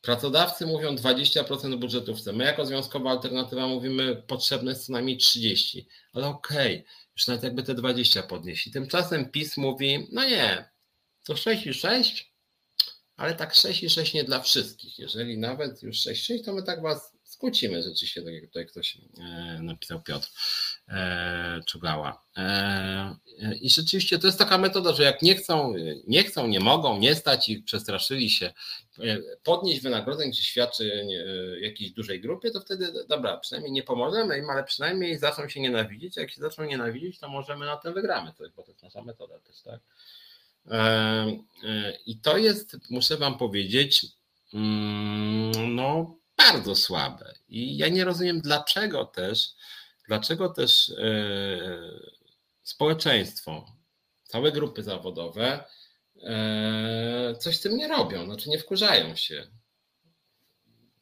Pracodawcy mówią 20% budżetówce. My jako związkowa alternatywa mówimy potrzebne jest co najmniej 30. Ale okej, okay, już nawet jakby te 20 podnieśli. Tymczasem PiS mówi, no nie, to 6,6, ale tak 6,6 nie dla wszystkich. Jeżeli nawet już 6,6, to my tak was skłócimy rzeczywiście, tak jak tutaj ktoś e, napisał Piotr e, Czugała. E, I rzeczywiście to jest taka metoda, że jak nie chcą, nie chcą, nie mogą, nie stać ich, przestraszyli się podnieść wynagrodzeń czy świadczy jakiejś dużej grupie, to wtedy dobra, przynajmniej nie pomożemy im, ale przynajmniej zaczną się nienawidzić. Jak się zaczną nienawidzić, to możemy na tym wygramy, bo to jest nasza metoda też, tak? E, e, I to jest, muszę Wam powiedzieć, mm, no bardzo słabe. I ja nie rozumiem, dlaczego też, dlaczego też e, społeczeństwo, całe grupy zawodowe coś z tym nie robią, znaczy nie wkurzają się.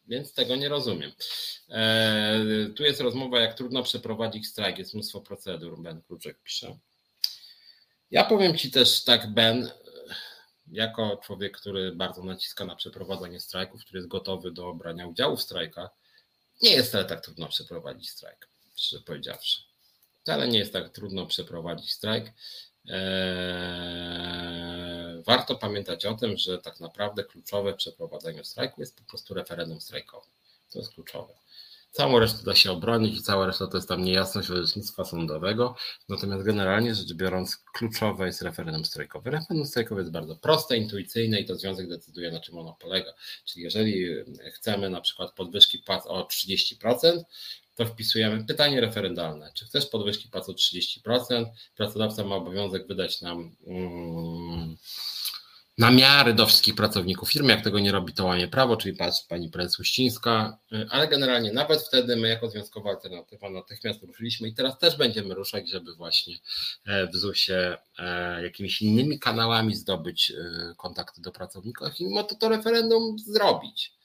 Więc tego nie rozumiem. Tu jest rozmowa, jak trudno przeprowadzić strajk, jest mnóstwo procedur, Ben Kluczek pisze. Ja powiem Ci też tak, Ben, jako człowiek, który bardzo naciska na przeprowadzanie strajków, który jest gotowy do brania udziału w strajkach, nie jest wcale tak trudno przeprowadzić strajk, szczerze powiedziawszy. Wcale nie jest tak trudno przeprowadzić strajk. Eee, warto pamiętać o tym, że tak naprawdę kluczowe w przeprowadzeniu strajku jest po prostu referendum strajkowe. To jest kluczowe. Całą resztę da się obronić i cała reszta to jest tam niejasność orzecznictwa sądowego. Natomiast generalnie rzecz biorąc, kluczowe jest referendum strajkowe. Referendum strajkowe jest bardzo proste, intuicyjne i to związek decyduje, na czym ono polega. Czyli jeżeli chcemy na przykład podwyżki płac o 30%, to wpisujemy pytanie referendalne. Czy chcesz podwyżki płac o 30%? Pracodawca ma obowiązek wydać nam. Hmm, namiary do wszystkich pracowników firmy. Jak tego nie robi, to łamie prawo, czyli patrz pani prezes Uścińska, ale generalnie nawet wtedy my jako Związkowa Alternatywa natychmiast ruszyliśmy i teraz też będziemy ruszać, żeby właśnie e, w ZUS-ie e, jakimiś innymi kanałami zdobyć e, kontakty do pracowników i mimo to to referendum zrobić.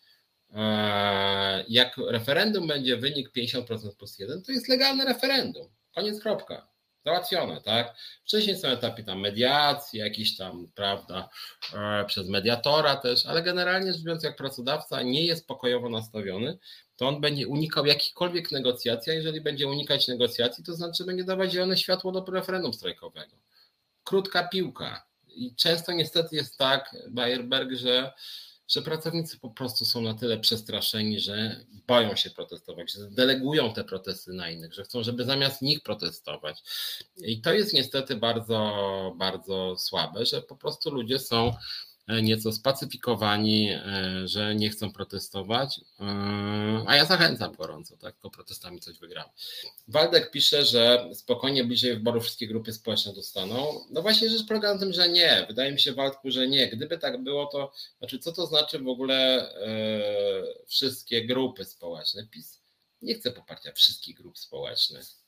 Jak referendum będzie wynik 50% plus 1, to jest legalne referendum. Koniec, kropka załatwione, tak? Wcześniej są etapy tam mediacji, jakiś tam, prawda, e, przez mediatora też, ale generalnie rzecz biorąc, jak pracodawca nie jest pokojowo nastawiony, to on będzie unikał jakichkolwiek negocjacji, a jeżeli będzie unikać negocjacji, to znaczy będzie dawać zielone światło do referendum strajkowego. Krótka piłka. I często niestety jest tak, Bayerberg, że że pracownicy po prostu są na tyle przestraszeni, że boją się protestować, że delegują te protesty na innych, że chcą, żeby zamiast nich protestować. I to jest niestety bardzo, bardzo słabe, że po prostu ludzie są nieco spacyfikowani, e, że nie chcą protestować, e, a ja zachęcam gorąco, tak, tylko protestami coś wygramy. Waldek pisze, że spokojnie bliżej wyborów wszystkie grupy społeczne dostaną. No właśnie rzecz polega na tym, że nie. Wydaje mi się, Waldku, że nie. Gdyby tak było, to znaczy co to znaczy w ogóle wszystkie grupy społeczne? PiS nie chce poparcia wszystkich grup społecznych E,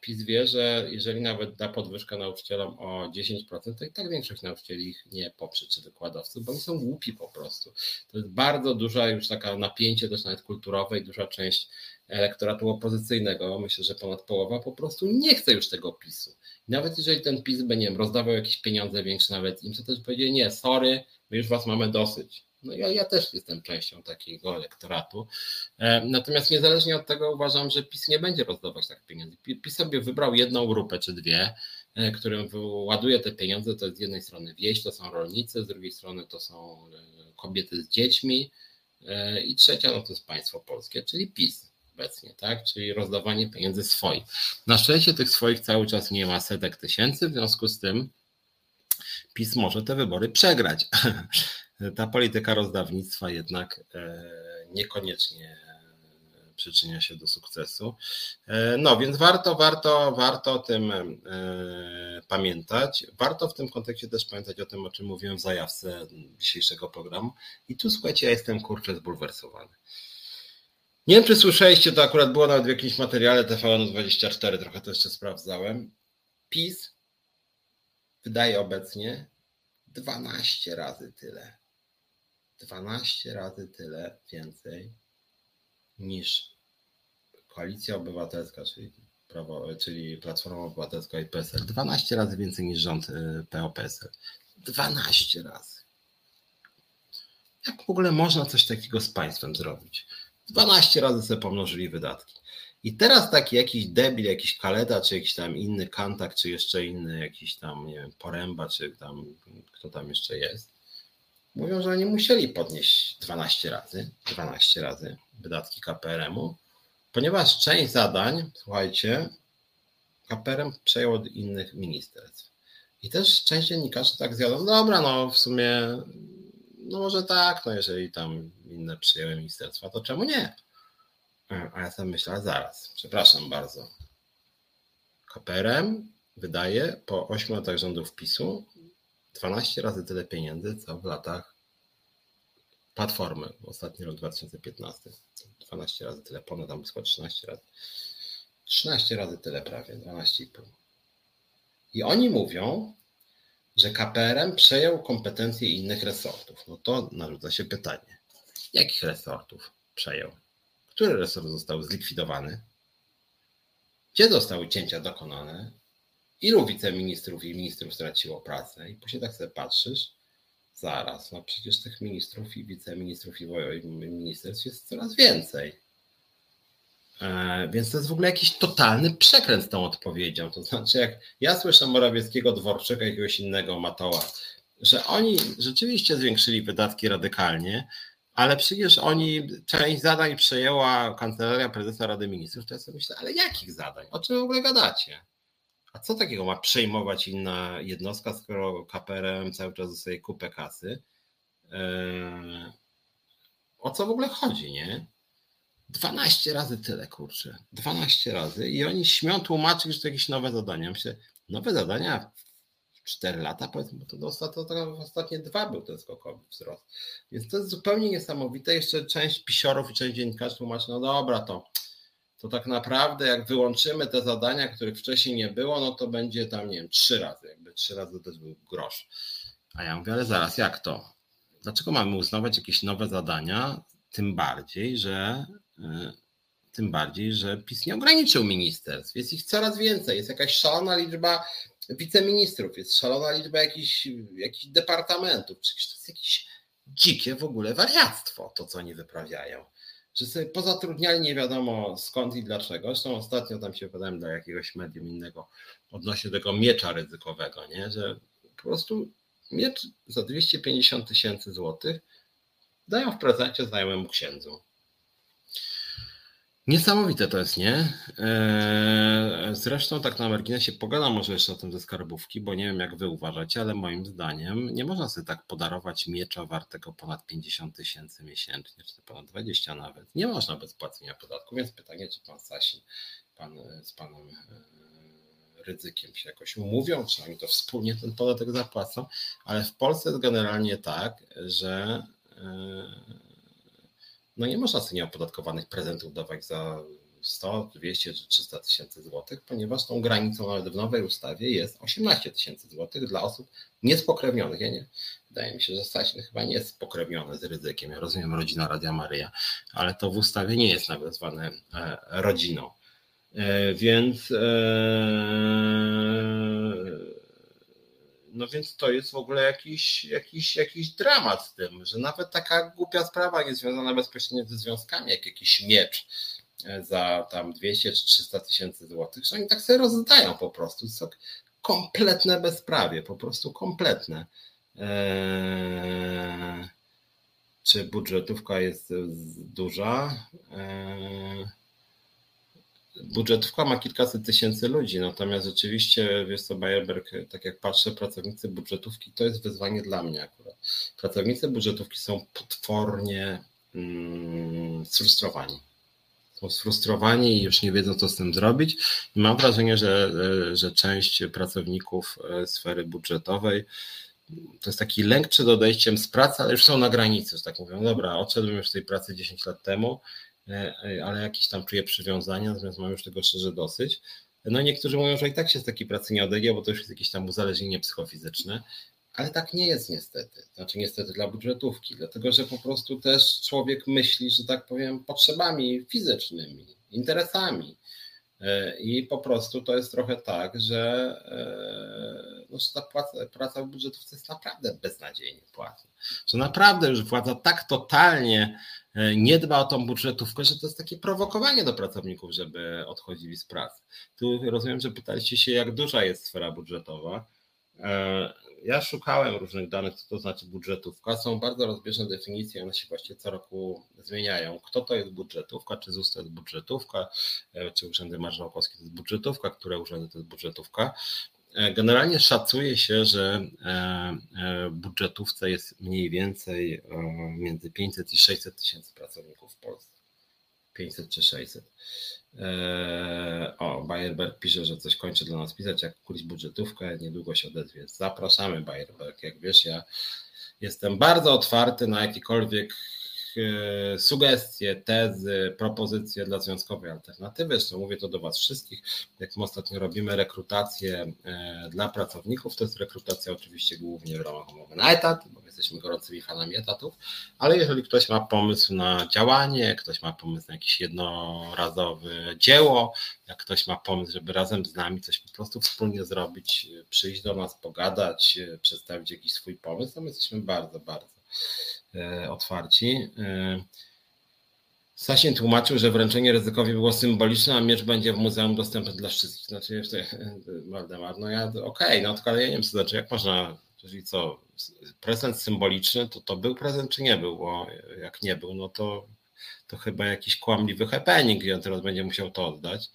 PiS wie, że jeżeli nawet da podwyżkę nauczycielom o 10%, to i tak większość nauczycieli ich nie poprze, czy wykładowców, bo oni są głupi po prostu. To jest bardzo duża już taka napięcie też nawet kulturowe i duża część elektoratu opozycyjnego, myślę, że ponad połowa po prostu nie chce już tego PiSu. Nawet jeżeli ten PiS by, nie wiem, rozdawał jakieś pieniądze większe nawet im, to też powiedzieli, nie, sorry, my już was mamy dosyć. No ja, ja też jestem częścią takiego elektoratu. E, natomiast niezależnie od tego uważam, że PiS nie będzie rozdawać tak pieniędzy. PiS sobie wybrał jedną grupę czy dwie, e, którym ładuje te pieniądze. To jest z jednej strony wieś, to są rolnicy, z drugiej strony to są e, kobiety z dziećmi i trzecia no to jest państwo polskie, czyli PiS obecnie, tak? Czyli rozdawanie pieniędzy swoich. Na szczęście tych swoich cały czas nie ma setek tysięcy, w związku z tym PiS może te wybory przegrać. ta polityka rozdawnictwa jednak e, niekoniecznie przyczynia się do sukcesu. E, no więc warto, warto, warto o tym e, pamiętać. Warto w tym kontekście też pamiętać o tym, o czym mówiłem w zajawce dzisiejszego programu. I tu słuchajcie, ja jestem kurczę zbulwersowany. Nie wiem, czy słyszeliście, to akurat było nawet w jakimś materiale TVN24, trochę to jeszcze sprawdzałem. PiS wydaje obecnie 12 razy tyle 12 razy tyle więcej niż Koalicja Obywatelska, czyli, prawo, czyli Platforma Obywatelska i PSL. 12 razy więcej niż rząd y, PO-PSL. 12 razy. Jak w ogóle można coś takiego z państwem zrobić? 12 razy sobie pomnożyli wydatki. I teraz taki jakiś debil, jakiś kaleta, czy jakiś tam inny kantak, czy jeszcze inny jakiś tam, nie wiem, poręba, czy tam, kto tam jeszcze jest, mówią, że oni musieli podnieść 12 razy, 12 razy wydatki KPRM-u, ponieważ część zadań, słuchajcie, KPRM przejął od innych ministerstw. I też część dziennikarzy tak zjadł, dobra, no w sumie, no może tak, no jeżeli tam inne przyjęły ministerstwa, to czemu nie? A ja sobie myślę, zaraz, przepraszam bardzo. KPRM wydaje po 8 latach rządów PiSu 12 razy tyle pieniędzy, co w latach Platformy, ostatni rok 2015. 12 razy tyle, ponad tam blisko 13 razy. 13 razy tyle prawie, 12,5. I oni mówią, że KPRM przejął kompetencje innych resortów. No to narzuca się pytanie, jakich resortów przejął? Który resort został zlikwidowany? Gdzie zostały cięcia dokonane? Ilu wiceministrów i ministrów straciło pracę? I później tak sobie patrzysz, zaraz, no przecież tych ministrów i wiceministrów i ministerstw jest coraz więcej. E, więc to jest w ogóle jakiś totalny przekręt z tą odpowiedzią. To znaczy, jak ja słyszę Morawieckiego, Dworczyka, jakiegoś innego Matoła, że oni rzeczywiście zwiększyli wydatki radykalnie, ale przecież oni, część zadań przejęła Kancelaria Prezesa Rady Ministrów, to ja sobie myślę, ale jakich zadań? O czym w ogóle gadacie? A co takiego ma przejmować inna jednostka, skoro KPRM cały czas dostaje kupę kasy? Eee, o co w ogóle chodzi, nie? 12 razy tyle, kurczę. 12 razy. I oni śmią tłumaczyć, że to jakieś nowe zadania. Myślę, nowe zadania 4 lata, powiedzmy, bo to, to, to, to ostatnie dwa był ten skokowy wzrost. Więc to jest zupełnie niesamowite. Jeszcze część pisiorów i część dziennikarzy tłumaczy, no dobra, to, to tak naprawdę jak wyłączymy te zadania, których wcześniej nie było, no to będzie tam, nie wiem, trzy razy, jakby trzy razy to był grosz. A ja mówię, ale zaraz, jak to? Dlaczego mamy uznawać jakieś nowe zadania? Tym bardziej, że y, tym bardziej, że PiS nie ograniczył ministerstw. Jest ich coraz więcej. Jest jakaś szalona liczba wiceministrów, jest szalona liczba jakichś, jakichś departamentów. Przecież to jest jakieś dzikie w ogóle wariactwo, to co oni wyprawiają. Że sobie pozatrudniali nie wiadomo skąd i dlaczego. Zresztą ostatnio tam się podałem do jakiegoś medium innego odnośnie tego miecza ryzykowego, nie? że po prostu miecz za 250 tysięcy złotych dają w prezencie znajomemu księdzu. Niesamowite to jest, nie? Eee, zresztą tak na marginesie pogadam może jeszcze o tym ze skarbówki, bo nie wiem jak wy uważacie, ale moim zdaniem nie można sobie tak podarować miecza wartego ponad 50 tysięcy miesięcznie, czy ponad 20 nawet. Nie można bez płacenia podatku, więc pytanie, czy pan Sasin pan, z panem e, ryzykiem się jakoś umówią, czy oni to wspólnie ten podatek zapłacą, ale w Polsce jest generalnie tak, że e, no nie można sobie nieopodatkowanych prezentów dawać za 100, 200 czy 300 tysięcy złotych, ponieważ tą granicą nawet w nowej ustawie jest 18 tysięcy złotych dla osób niespokrewnionych. Ja nie, wydaje mi się, że Sasin chyba nie jest spokrewniony z ryzykiem. Ja rozumiem rodzina Radia Maryja, ale to w ustawie nie jest nazwane e, rodziną. E, więc e, no więc to jest w ogóle jakiś, jakiś, jakiś dramat z tym, że nawet taka głupia sprawa nie związana bezpośrednio ze związkami, jak jakiś miecz e, za tam 200 czy 300 tysięcy złotych, że oni tak sobie rozdają po prostu. To kompletne bezprawie, po prostu kompletne. Eee, czy budżetówka jest duża? Eee, budżetówka ma kilkaset tysięcy ludzi, natomiast rzeczywiście, wiesz co, Bayerberg, tak jak patrzę, pracownicy budżetówki to jest wyzwanie dla mnie akurat. Pracownicy budżetówki są potwornie mm, sfrustrowani. Są sfrustrowani i już nie wiedzą, co z tym zrobić. I mam wrażenie, że, że część pracowników e, sfery budżetowej to jest taki lęk przed odejściem z pracy, ale już są na granicy, że tak mówią, dobra, odszedłem już z tej pracy 10 lat temu, E, e, ale jakieś tam czuję przywiązania, natomiast mam już tego szczerze dosyć. No niektórzy mówią, że i tak się z takiej pracy nie odejdzie, bo to już jest jakieś tam uzależnienie psychofizyczne, ale tak nie jest niestety. Znaczy niestety dla budżetówki, dlatego że po prostu też człowiek myśli, że tak powiem, potrzebami fizycznymi, interesami. E, I po prostu to jest trochę tak, że, no, że ta praca, praca w budżetówce jest naprawdę beznadziejnie płatna. Że naprawdę już władza tak totalnie E, nie dba o tą budżetówkę, że to jest takie prowokowanie do pracowników, żeby odchodzili z pracy. Tu rozumiem, że pytaliście się, jak duża jest sfera budżetowa. Ja szukałem różnych danych, co to znaczy budżetówka. Są bardzo rozbieżne definicje, one się właściwie co roku zmieniają. Kto to jest budżetówka, czy ZUS to jest budżetówka, e, czy urzędy marszałkowskie to jest budżetówka, które urzędy to jest budżetówka. E, generalnie szacuje się, że e, budżetówce jest mniej więcej między 500 i 600 tysięcy pracowników w Polsce. 500 czy 600. O, Bayerberg pisze, że coś kończy dla nas pisać, jak kupić budżetówkę, niedługo się odezwie. Zapraszamy Bayerberg. Jak wiesz, ja jestem bardzo otwarty na jakiekolwiek sugestie, tezy, propozycje dla związkowej alternatywy. Zresztą mówię to do Was wszystkich. Jak my ostatnio robimy rekrutację e, dla pracowników, to jest rekrutacja oczywiście głównie w ramach umowy na etat, bo jesteśmy gorącymi fanami etatów, ale jeżeli ktoś ma pomysł na działanie, ktoś ma pomysł na jakieś jednorazowe dzieło, jak ktoś ma pomysł, żeby razem z nami coś po prostu wspólnie zrobić, przyjść do nas, pogadać, przedstawić jakiś swój pomysł, to my jesteśmy bardzo, bardzo e, otwarci. E, Sasin tłumaczył, że wręczenie ryzykowi było symboliczne, a miecz będzie w muzeum dostępny dla wszystkich. Znaczy jeszcze, Waldemar, no ja, okej, okay, no tylko ja nie wiem, znaczy, jak można, jeżeli co, prezent symboliczny, to to był prezent, czy nie był, bo jak nie był, no to, to chyba jakiś kłamliwy happening i on teraz będzie musiał to oddać.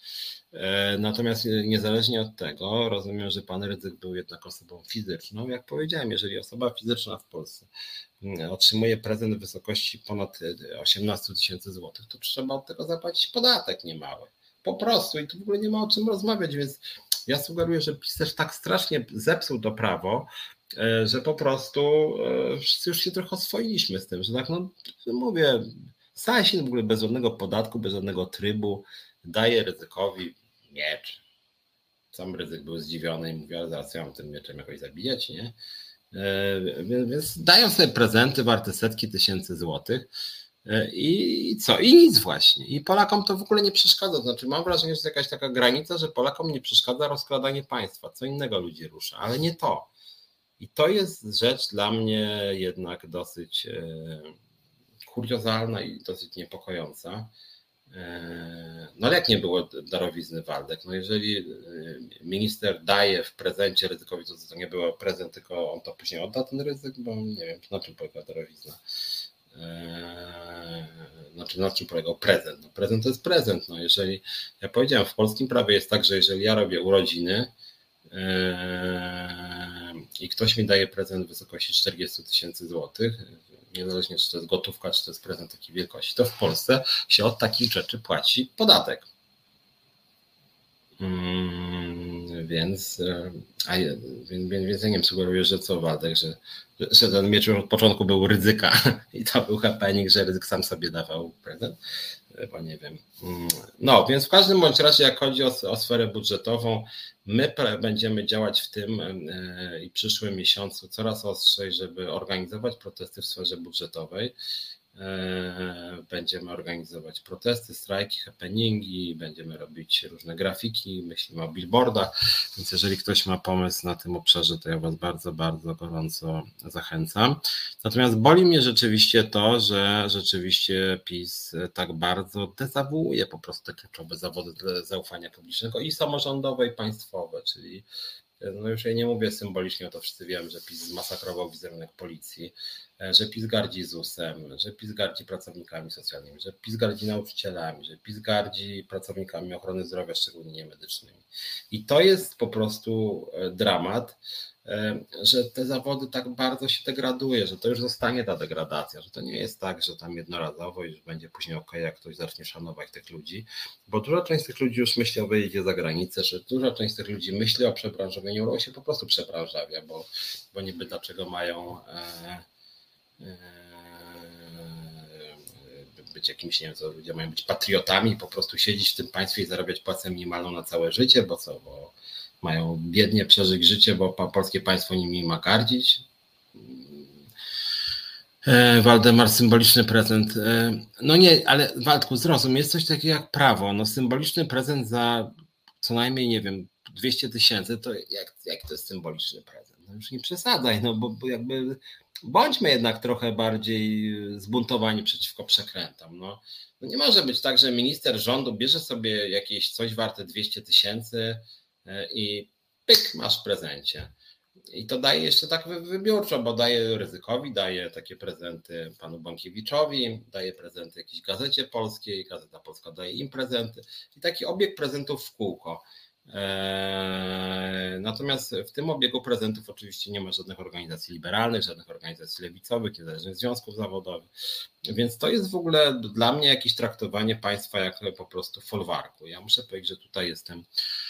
E, natomiast niezależnie od tego, rozumiem, że pan Rydzyk był jednak osobą fizyczną. Jak powiedziałem, jeżeli osoba fizyczna w Polsce otrzymuje prezent w wysokości ponad 18 tysięcy złotych, to trzeba od tego zapłacić podatek niemały. Po prostu i tu w ogóle nie ma o czym rozmawiać, więc ja sugeruję, że PiS też tak strasznie zepsuł to prawo, e, że po prostu e, wszyscy już się trochę oswoiliśmy z tym, że tak no mówię, Sasin w ogóle bez żadnego podatku, bez żadnego trybu daje ryzykowi miecz. Sam ryzyk był zdziwiony i mówił, ale zaraz ja mam tym mieczem jakoś zabijać, nie? E, więc dają sobie prezenty warte setki tysięcy złotych e, i co? I nic właśnie. I Polakom to w ogóle nie przeszkadza. Znaczy mam wrażenie, że jest jakaś taka granica, że Polakom nie przeszkadza rozkładanie państwa. Co innego ludzi rusza, ale nie to. I to jest rzecz dla mnie jednak dosyć e, kuriozalna i dosyć niepokojąca. E, no ale jak nie było darowizny Waldek? No jeżeli e, minister daje w prezencie ryzykowi, to to nie było prezent, tylko on to później odda ten ryzyk, bo nie wiem, na czym polega darowizna. Znaczy na czym polegał prezent? No prezent to jest prezent. No jeżeli, ja powiedziałem, w polskim prawie jest tak, że jeżeli ja robię urodziny i ktoś mi daje prezent w wysokości 40 tysięcy złotych, niezależnie czy to jest gotówka, czy to jest prezent takiej wielkości, to w Polsce się od takich rzeczy płaci podatek. Mm, więc, e, a, więc, więc nie wiem, sugeruję, że co Waldek, że, że ten miecz od początku był ryzyka i to był happening, że ryzyk sam sobie dawał prezent, bo nie wiem. Mm, no, więc w każdym bądź razie, jak chodzi o, o sferę budżetową, My będziemy działać w tym e, i przyszłym miesiącu coraz ostrzej, żeby organizować protesty w sferze budżetowej. E, będziemy organizować protesty, strajki, happeningi, będziemy robić różne grafiki, myślimy o billboardach, więc jeżeli ktoś ma pomysł na tym obszarze, to ja Was bardzo, bardzo gorąco zachęcam. Natomiast boli mnie rzeczywiście to, że rzeczywiście PiS tak bardzo dezawuuje po prostu te kluczowe zawody zaufania publicznego i samorządowe, i państwowe, czyli no już ja nie mówię symbolicznie, o to wszyscy wiem, że PiS zmasakrował wizerunek policji, że PiS gardzi ZUS-em, że PiS gardzi pracownikami socjalnymi, że PiS gardzi nauczycielami, że PiS gardzi pracownikami ochrony zdrowia, szczególnie niemedycznymi. I to jest po prostu e, dramat, że te zawody tak bardzo się degraduje, że to już zostanie ta degradacja, że to nie jest tak, że tam jednorazowo już będzie później ok, jak ktoś zacznie szanować tych ludzi, bo duża część tych ludzi już myśli o wyjeździe za granicę, że duża część tych ludzi myśli o przebranżowieniu, bo się po prostu przebranżawia, bo, bo niby dlaczego mają e, e, być jakimś, nie wiem co, ludzie mają być patriotami, po prostu siedzieć w tym państwie i zarabiać płacę minimalną na całe życie, bo co, bo mają biednie przeżyć życie, bo polskie państwo nimi ma gardzić. E, Waldemar, symboliczny prezent. E, no nie, ale Waldku, zrozum, jest coś takiego jak prawo. No symboliczny prezent za co najmniej, nie wiem, 200 tysięcy, to jak, jak to jest symboliczny prezent? No już nie przesadzaj, no bo, bo jakby bądźmy jednak trochę bardziej zbuntowani przeciwko przekrętom. No. no nie może być tak, że minister rządu bierze sobie jakieś coś warte 200 tysięcy, i pyk, masz w prezencie. I to daje jeszcze tak wybiórczo, bo daje ryzykowi, daje takie prezenty panu Bankiewiczowi, daje prezenty jakiejś gazecie polskiej, Gazeta Polska daje im prezenty i taki obieg prezentów w kółko. Eee, natomiast w tym obiegu prezentów oczywiście nie ma żadnych organizacji liberalnych, żadnych organizacji lewicowych, niezależnych związków zawodowych. Więc to jest w ogóle dla mnie jakieś traktowanie państwa jak po prostu folwarku. Ja muszę powiedzieć, że tutaj jestem E,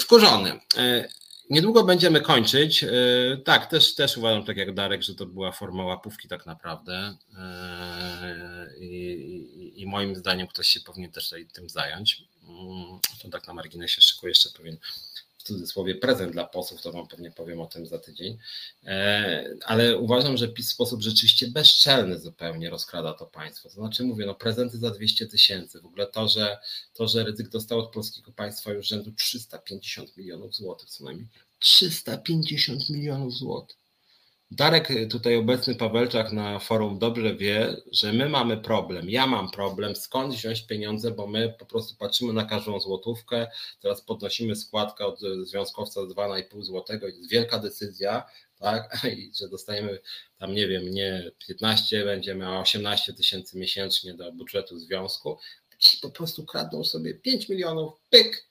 wkurzony. E, Niedługo będziemy kończyć. Tak, też, też uważam, tak jak Darek, że to była forma łapówki tak naprawdę. I, i, i moim zdaniem ktoś się powinien też tym zająć. Mm, to tak na marginesie szykuje jeszcze pewien w cudzysłowie prezent dla posłów, to wam pewnie powiem o tym za tydzień, e, ale uważam, że PiS w sposób rzeczywiście bezczelny zupełnie rozkrada to państwo. To znaczy mówię, no prezenty za 200 tysięcy, w ogóle to, że to, że Rydzyk dostał od polskiego państwa już rzędu 350 milionów złotych co najmniej. 350 milionów złotych. Darek, tutaj obecny Pawelczak na forum dobrze wie, że my mamy problem. Ja mam problem, skąd wziąć pieniądze, bo my po prostu patrzymy na każdą złotówkę. Teraz podnosimy składkę od związkowca 2,5 złotego. Jest wielka decyzja, tak? I że dostajemy tam, nie wiem, nie 15, będziemy a 18 tysięcy miesięcznie do budżetu związku. Ci po prostu kradną sobie 5 milionów, pyk,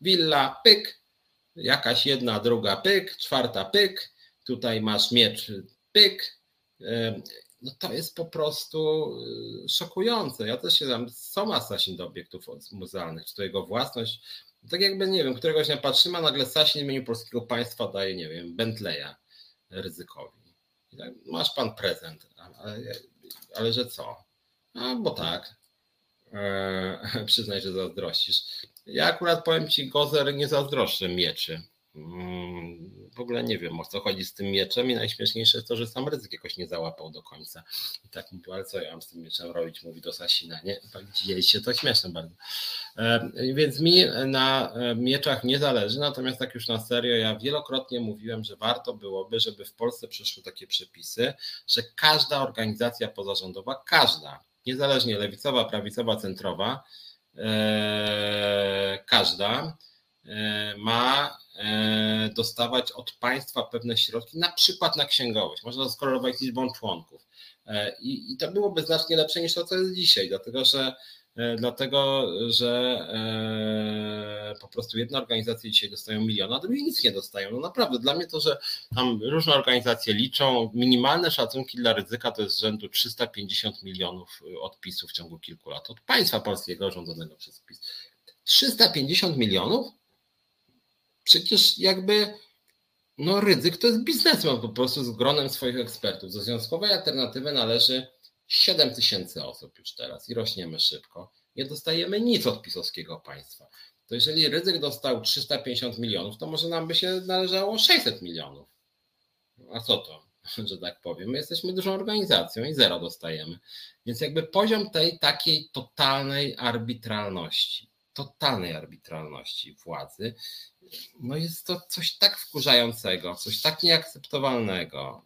willa, pyk, jakaś jedna, druga, pyk, czwarta, pyk tutaj masz miecz, pyk. No to jest po prostu y, szokujące. Ja też się tam, są Sasin do obiektów muzealnych, czy to jego własność. Tak jakby, nie wiem, któregoś dnia patrzymy, a nagle Sasin w imieniu polskiego państwa daje, nie wiem, Bentleya ryzykowi. Tak, masz pan prezent, ale, ale że co? A, bo tak. Eee, przyznaj, że zazdrościsz. Ja akurat powiem ci, Gozer nie zazdroszczę mieczy. Mm, w ogóle nie wiem o co chodzi z tym mieczem i najśmieszniejsze jest to, że sam ryzyk jakoś nie załapał do końca. I tak mówił, ale co ja mam z tym mieczem robić, mówi do Sasina, nie? Widzieliście, to śmieszne bardzo. E, więc mi na e, mieczach nie zależy, natomiast tak już na serio, ja wielokrotnie mówiłem, że warto byłoby, żeby w Polsce przyszły takie przepisy, że każda organizacja pozarządowa, każda, niezależnie lewicowa, prawicowa, centrowa, e, każda ma E, dostawać od państwa pewne środki, na przykład na księgowość. Można to skorelować liczbą członków. E, I, I to byłoby znacznie lepsze niż to, co jest dzisiaj, dlatego że e, dlatego, że po prostu jedne organizacje dzisiaj dostają miliona, a drugie nic nie dostają. No naprawdę, dla mnie to, że tam różne organizacje liczą, minimalne szacunki dla ryzyka to jest rzędu 350 milionów odpisów w ciągu kilku lat od państwa polskiego rządzonego przez PiS. 350 milionów? Przecież jakby no ryzyk to jest biznesmen po prostu z gronem swoich ekspertów. Do związkowej alternatywy należy 7 tysięcy osób już teraz i rośniemy szybko. Nie dostajemy nic od pisowskiego państwa. To jeżeli ryzyk dostał 350 milionów, to może nam by się należało 600 milionów. A co to, że tak powiem? My jesteśmy dużą organizacją i zero dostajemy. Więc jakby poziom tej takiej totalnej arbitralności, totalnej arbitralności władzy. No jest to coś tak wkurzającego, coś tak nieakceptowalnego,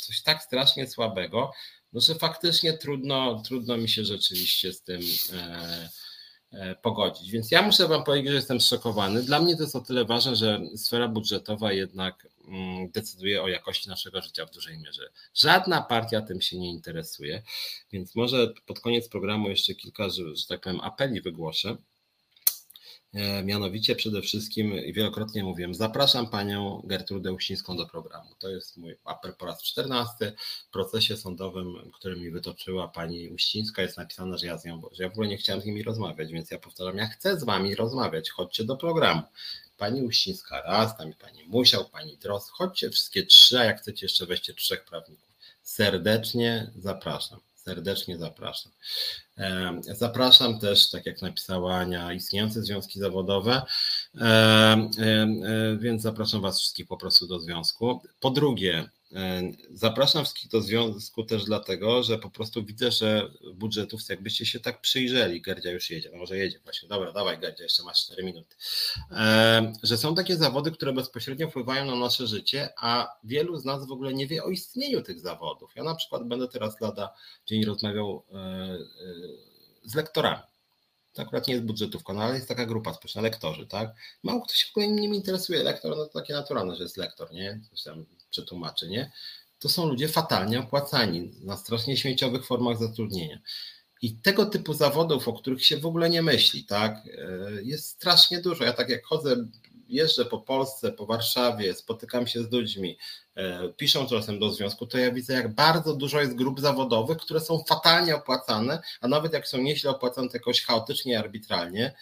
coś tak strasznie słabego, no że faktycznie trudno, trudno mi się rzeczywiście z tym e, pogodzić. Więc ja muszę Wam powiedzieć, że jestem szokowany. Dla mnie to jest o tyle ważne, że sfera budżetowa jednak mm, decyduje o jakości naszego życia w dużej mierze. Żadna partia tym się nie interesuje, więc może pod koniec programu jeszcze kilka, że, że tak powiem, apeli wygłoszę. E, mianowicie przede wszystkim, wielokrotnie mówiłem, zapraszam panią Gertrudę Uścińską do programu. To jest mój apel po raz 14. W procesie sądowym, który mi wytoczyła pani Uścińska, jest napisane, że ja z nią, że ja w ogóle nie chciałem z nimi rozmawiać, więc ja powtarzam, ja chcę z wami rozmawiać, chodźcie do programu. Pani Uścińska raz, tam pani Musiał, pani Dros, chodźcie wszystkie trzy, a jak chcecie jeszcze weźcie trzech prawników. Serdecznie zapraszam serdecznie zapraszam. Zapraszam też, tak jak napisała Ania, istniejące związki zawodowe, więc zapraszam Was wszystkich po prostu do związku. Po drugie, E, zapraszam wszystkich do związku też dlatego, że po prostu widzę, że w budżetówce, jakbyście się tak przyjrzeli, Gerdzia już jedzie, no może jedzie właśnie, dobra, dawaj Gerdzia, jeszcze masz 4 minuty, e, że są takie zawody, które bezpośrednio wpływają na nasze życie, a wielu z nas w ogóle nie wie o istnieniu tych zawodów. Ja na przykład będę teraz lada dzień rozmawiał e, z lektorami. To akurat nie jest budżetówka, no ale jest taka grupa społeczna, lektorzy, tak? Mało kto się w ogóle nim interesuje. Lektor, no to takie naturalne, że jest lektor, nie? Coś tam przetłumaczy, nie? To są ludzie fatalnie opłacani na strasznie śmieciowych formach zatrudnienia. I tego typu zawodów, o których się w ogóle nie myśli, tak, e, jest strasznie dużo. Ja tak jak chodzę, jeżdżę po Polsce, po Warszawie, spotykam się z ludźmi, e, piszą czasem do związku, to ja widzę, jak bardzo dużo jest grup zawodowych, które są fatalnie opłacane, a nawet jak są nieźle opłacane, to jakoś chaotycznie, arbitralnie.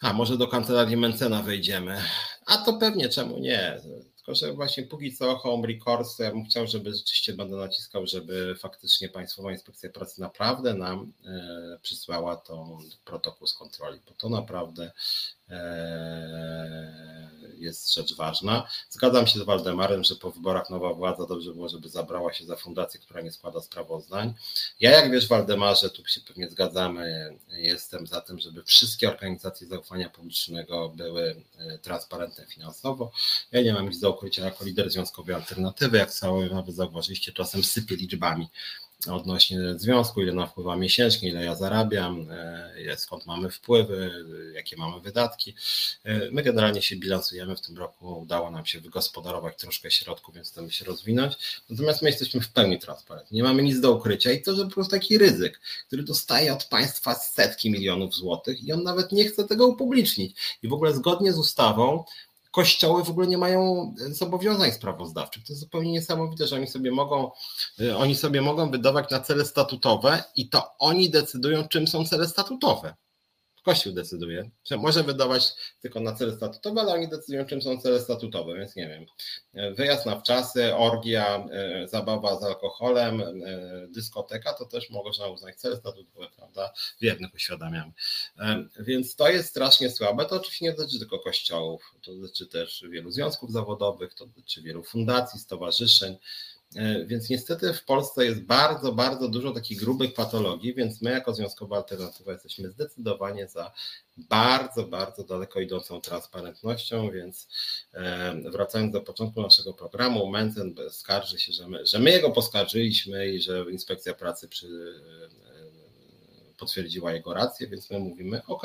A może do kancelarii Mencena wejdziemy. A to pewnie czemu nie? Tylko, że właśnie póki co home recourse, ja bym chciał, żeby rzeczywiście będę naciskał, żeby faktycznie Państwowa Inspekcja Pracy naprawdę nam e, przysłała tą protokół z kontroli, bo to naprawdę jest rzecz ważna. Zgadzam się z Waldemarem, że po wyborach nowa władza dobrze było, żeby zabrała się za fundację, która nie składa sprawozdań. Ja, jak wiesz, Waldemarze, tu się pewnie zgadzamy, jestem za tym, żeby wszystkie organizacje zaufania publicznego były e, transparentne finansowo. Ja nie mam nic do ukrycia jako lider związkowej alternatywy, jak cały nawet zauważyliście, czasem sypię liczbami odnośnie związku, ile nam wpływa miesięcznie, ile ja zarabiam, e, skąd mamy wpływy, jakie mamy wydatki. E, my generalnie się bilansujemy w tym roku, udało nam się wygospodarować troszkę środków, więc chcemy się rozwinąć. Natomiast my jesteśmy w pełni transparentni, nie mamy nic do ukrycia i to, że po prostu taki ryzyk, który dostaje od państwa setki milionów złotych i on nawet nie chce tego upublicznić. I w ogóle zgodnie z ustawą kościoły w ogóle nie mają zobowiązań sprawozdawczych. To jest zupełnie niesamowite, że oni sobie mogą, y, oni sobie mogą wydawać na cele statutowe i to oni decydują, czym są cele statutowe. Kościół decyduje, że może wydawać tylko na cele statutowe, ale oni decydują, czym są cele statutowe, więc nie wiem. Wyjazd na wczasy, orgia, e, zabawa z alkoholem, e, dyskoteka, to też można uznać cele statutowe, prawda? Wiernych uświadamiamy. E, więc to jest strasznie słabe. To oczywiście nie dotyczy tylko kościołów, to dotyczy też wielu związków zawodowych, to dotyczy wielu fundacji, stowarzyszeń. E, więc niestety w Polsce jest bardzo, bardzo dużo takich grubych patologii, więc my jako Związkowa Alternatywa jesteśmy zdecydowanie za bardzo, bardzo daleko idącą transparentnością, więc e, wracając do początku naszego programu, Mencen skarży się, że my, że my jego poskarżyliśmy i że Inspekcja Pracy przy, e, potwierdziła jego rację, więc my mówimy, ok,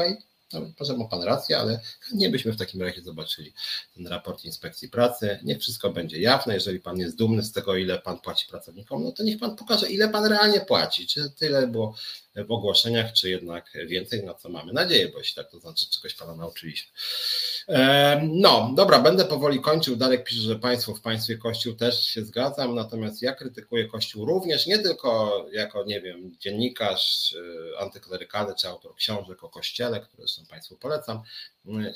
no, może ma Pan rację, ale nie byśmy w takim razie zobaczyli ten raport Inspekcji Pracy. Niech wszystko będzie jawne. Jeżeli Pan jest dumny z tego, ile Pan płaci pracownikom, no to niech Pan pokaże, ile Pan realnie płaci. Czy tyle było w ogłoszeniach, czy jednak więcej, na co mamy nadzieję, bo jeśli tak, to znaczy czegoś Pana nauczyliśmy. No, dobra, będę powoli kończył. Darek pisze, że państwo w państwie Kościół też się zgadzam, natomiast ja krytykuję Kościół również, nie tylko jako, nie wiem, dziennikarz antyklerykalny czy autor książek o Kościele, które zresztą Państwu polecam,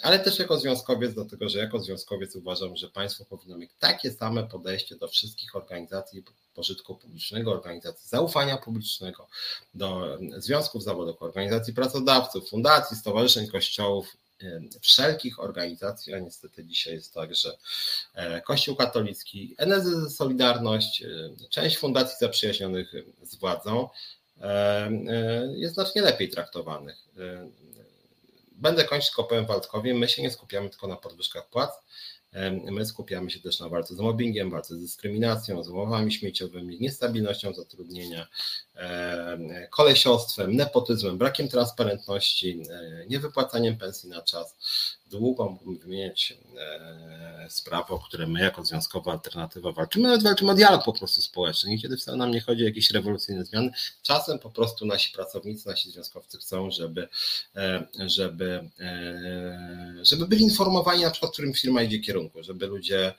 ale też jako związkowiec, dlatego że jako związkowiec uważam, że państwo powinno mieć takie same podejście do wszystkich organizacji pożytku publicznego, organizacji zaufania publicznego, do związków zawodowych, organizacji pracodawców, fundacji, stowarzyszeń, kościołów, wszelkich organizacji, a niestety dzisiaj jest tak, że e, Kościół katolicki, NSZ Solidarność, e, część fundacji zaprzyjaźnionych z władzą e, jest znacznie lepiej traktowanych. Będę kończyć, tylko powiem my się nie skupiamy tylko na podwyżkach płac, My skupiamy się też na walce z mobbingiem, walce z dyskryminacją, z umowami śmieciowymi, niestabilnością zatrudnienia, kolesiostwem, nepotyzmem, brakiem transparentności, niewypłacaniem pensji na czas. Długo mógłbym wymieniać sprawy, o które my jako związkowa alternatywa walczymy. Nawet walczymy o dialog po prostu społeczny. Niekiedy wcale nam nie chodzi o jakieś rewolucyjne zmiany. Czasem po prostu nasi pracownicy, nasi związkowcy chcą, żeby, żeby, żeby byli informowani na przykład, w którym firma idzie kierunku, żeby ludzie E,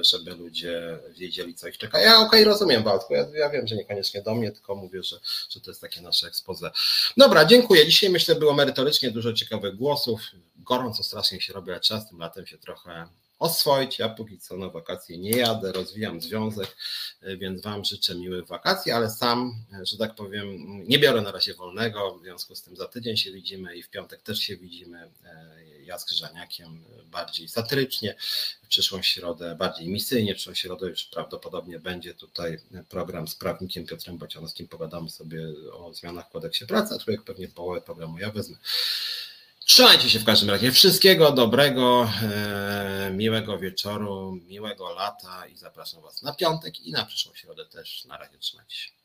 żeby ludzie wiedzieli, co ich czeka. Ja okej, okay, rozumiem, Waldku, ja, ja, wiem, że niekoniecznie do mnie, tylko mówię, że, że to jest takie nasze expose. Dobra, dziękuję. Dzisiaj myślę, było merytorycznie dużo ciekawych głosów. Gorąco strasznie się robi, a czas tym latem się trochę oswoić. Ja póki co na wakacje nie jadę, rozwijam związek, więc Wam życzę miłych wakacji, ale sam, że tak powiem, nie biorę na razie wolnego, w związku z tym za tydzień się widzimy i w piątek też się widzimy. Ja z Krzyżaniakiem bardziej satyrycznie, w przyszłą środę bardziej misyjnie, w przyszłą środę już prawdopodobnie będzie tutaj program z prawnikiem Piotrem Bocianowskim, pogadamy sobie o zmianach w kodeksie pracy, a człowiek pewnie połowę programu ja wezmę. Trzymajcie się w każdym razie. Wszystkiego dobrego, e, miłego wieczoru, miłego lata i zapraszam Was na piątek i na przyszłą środę też. Na razie trzymajcie się.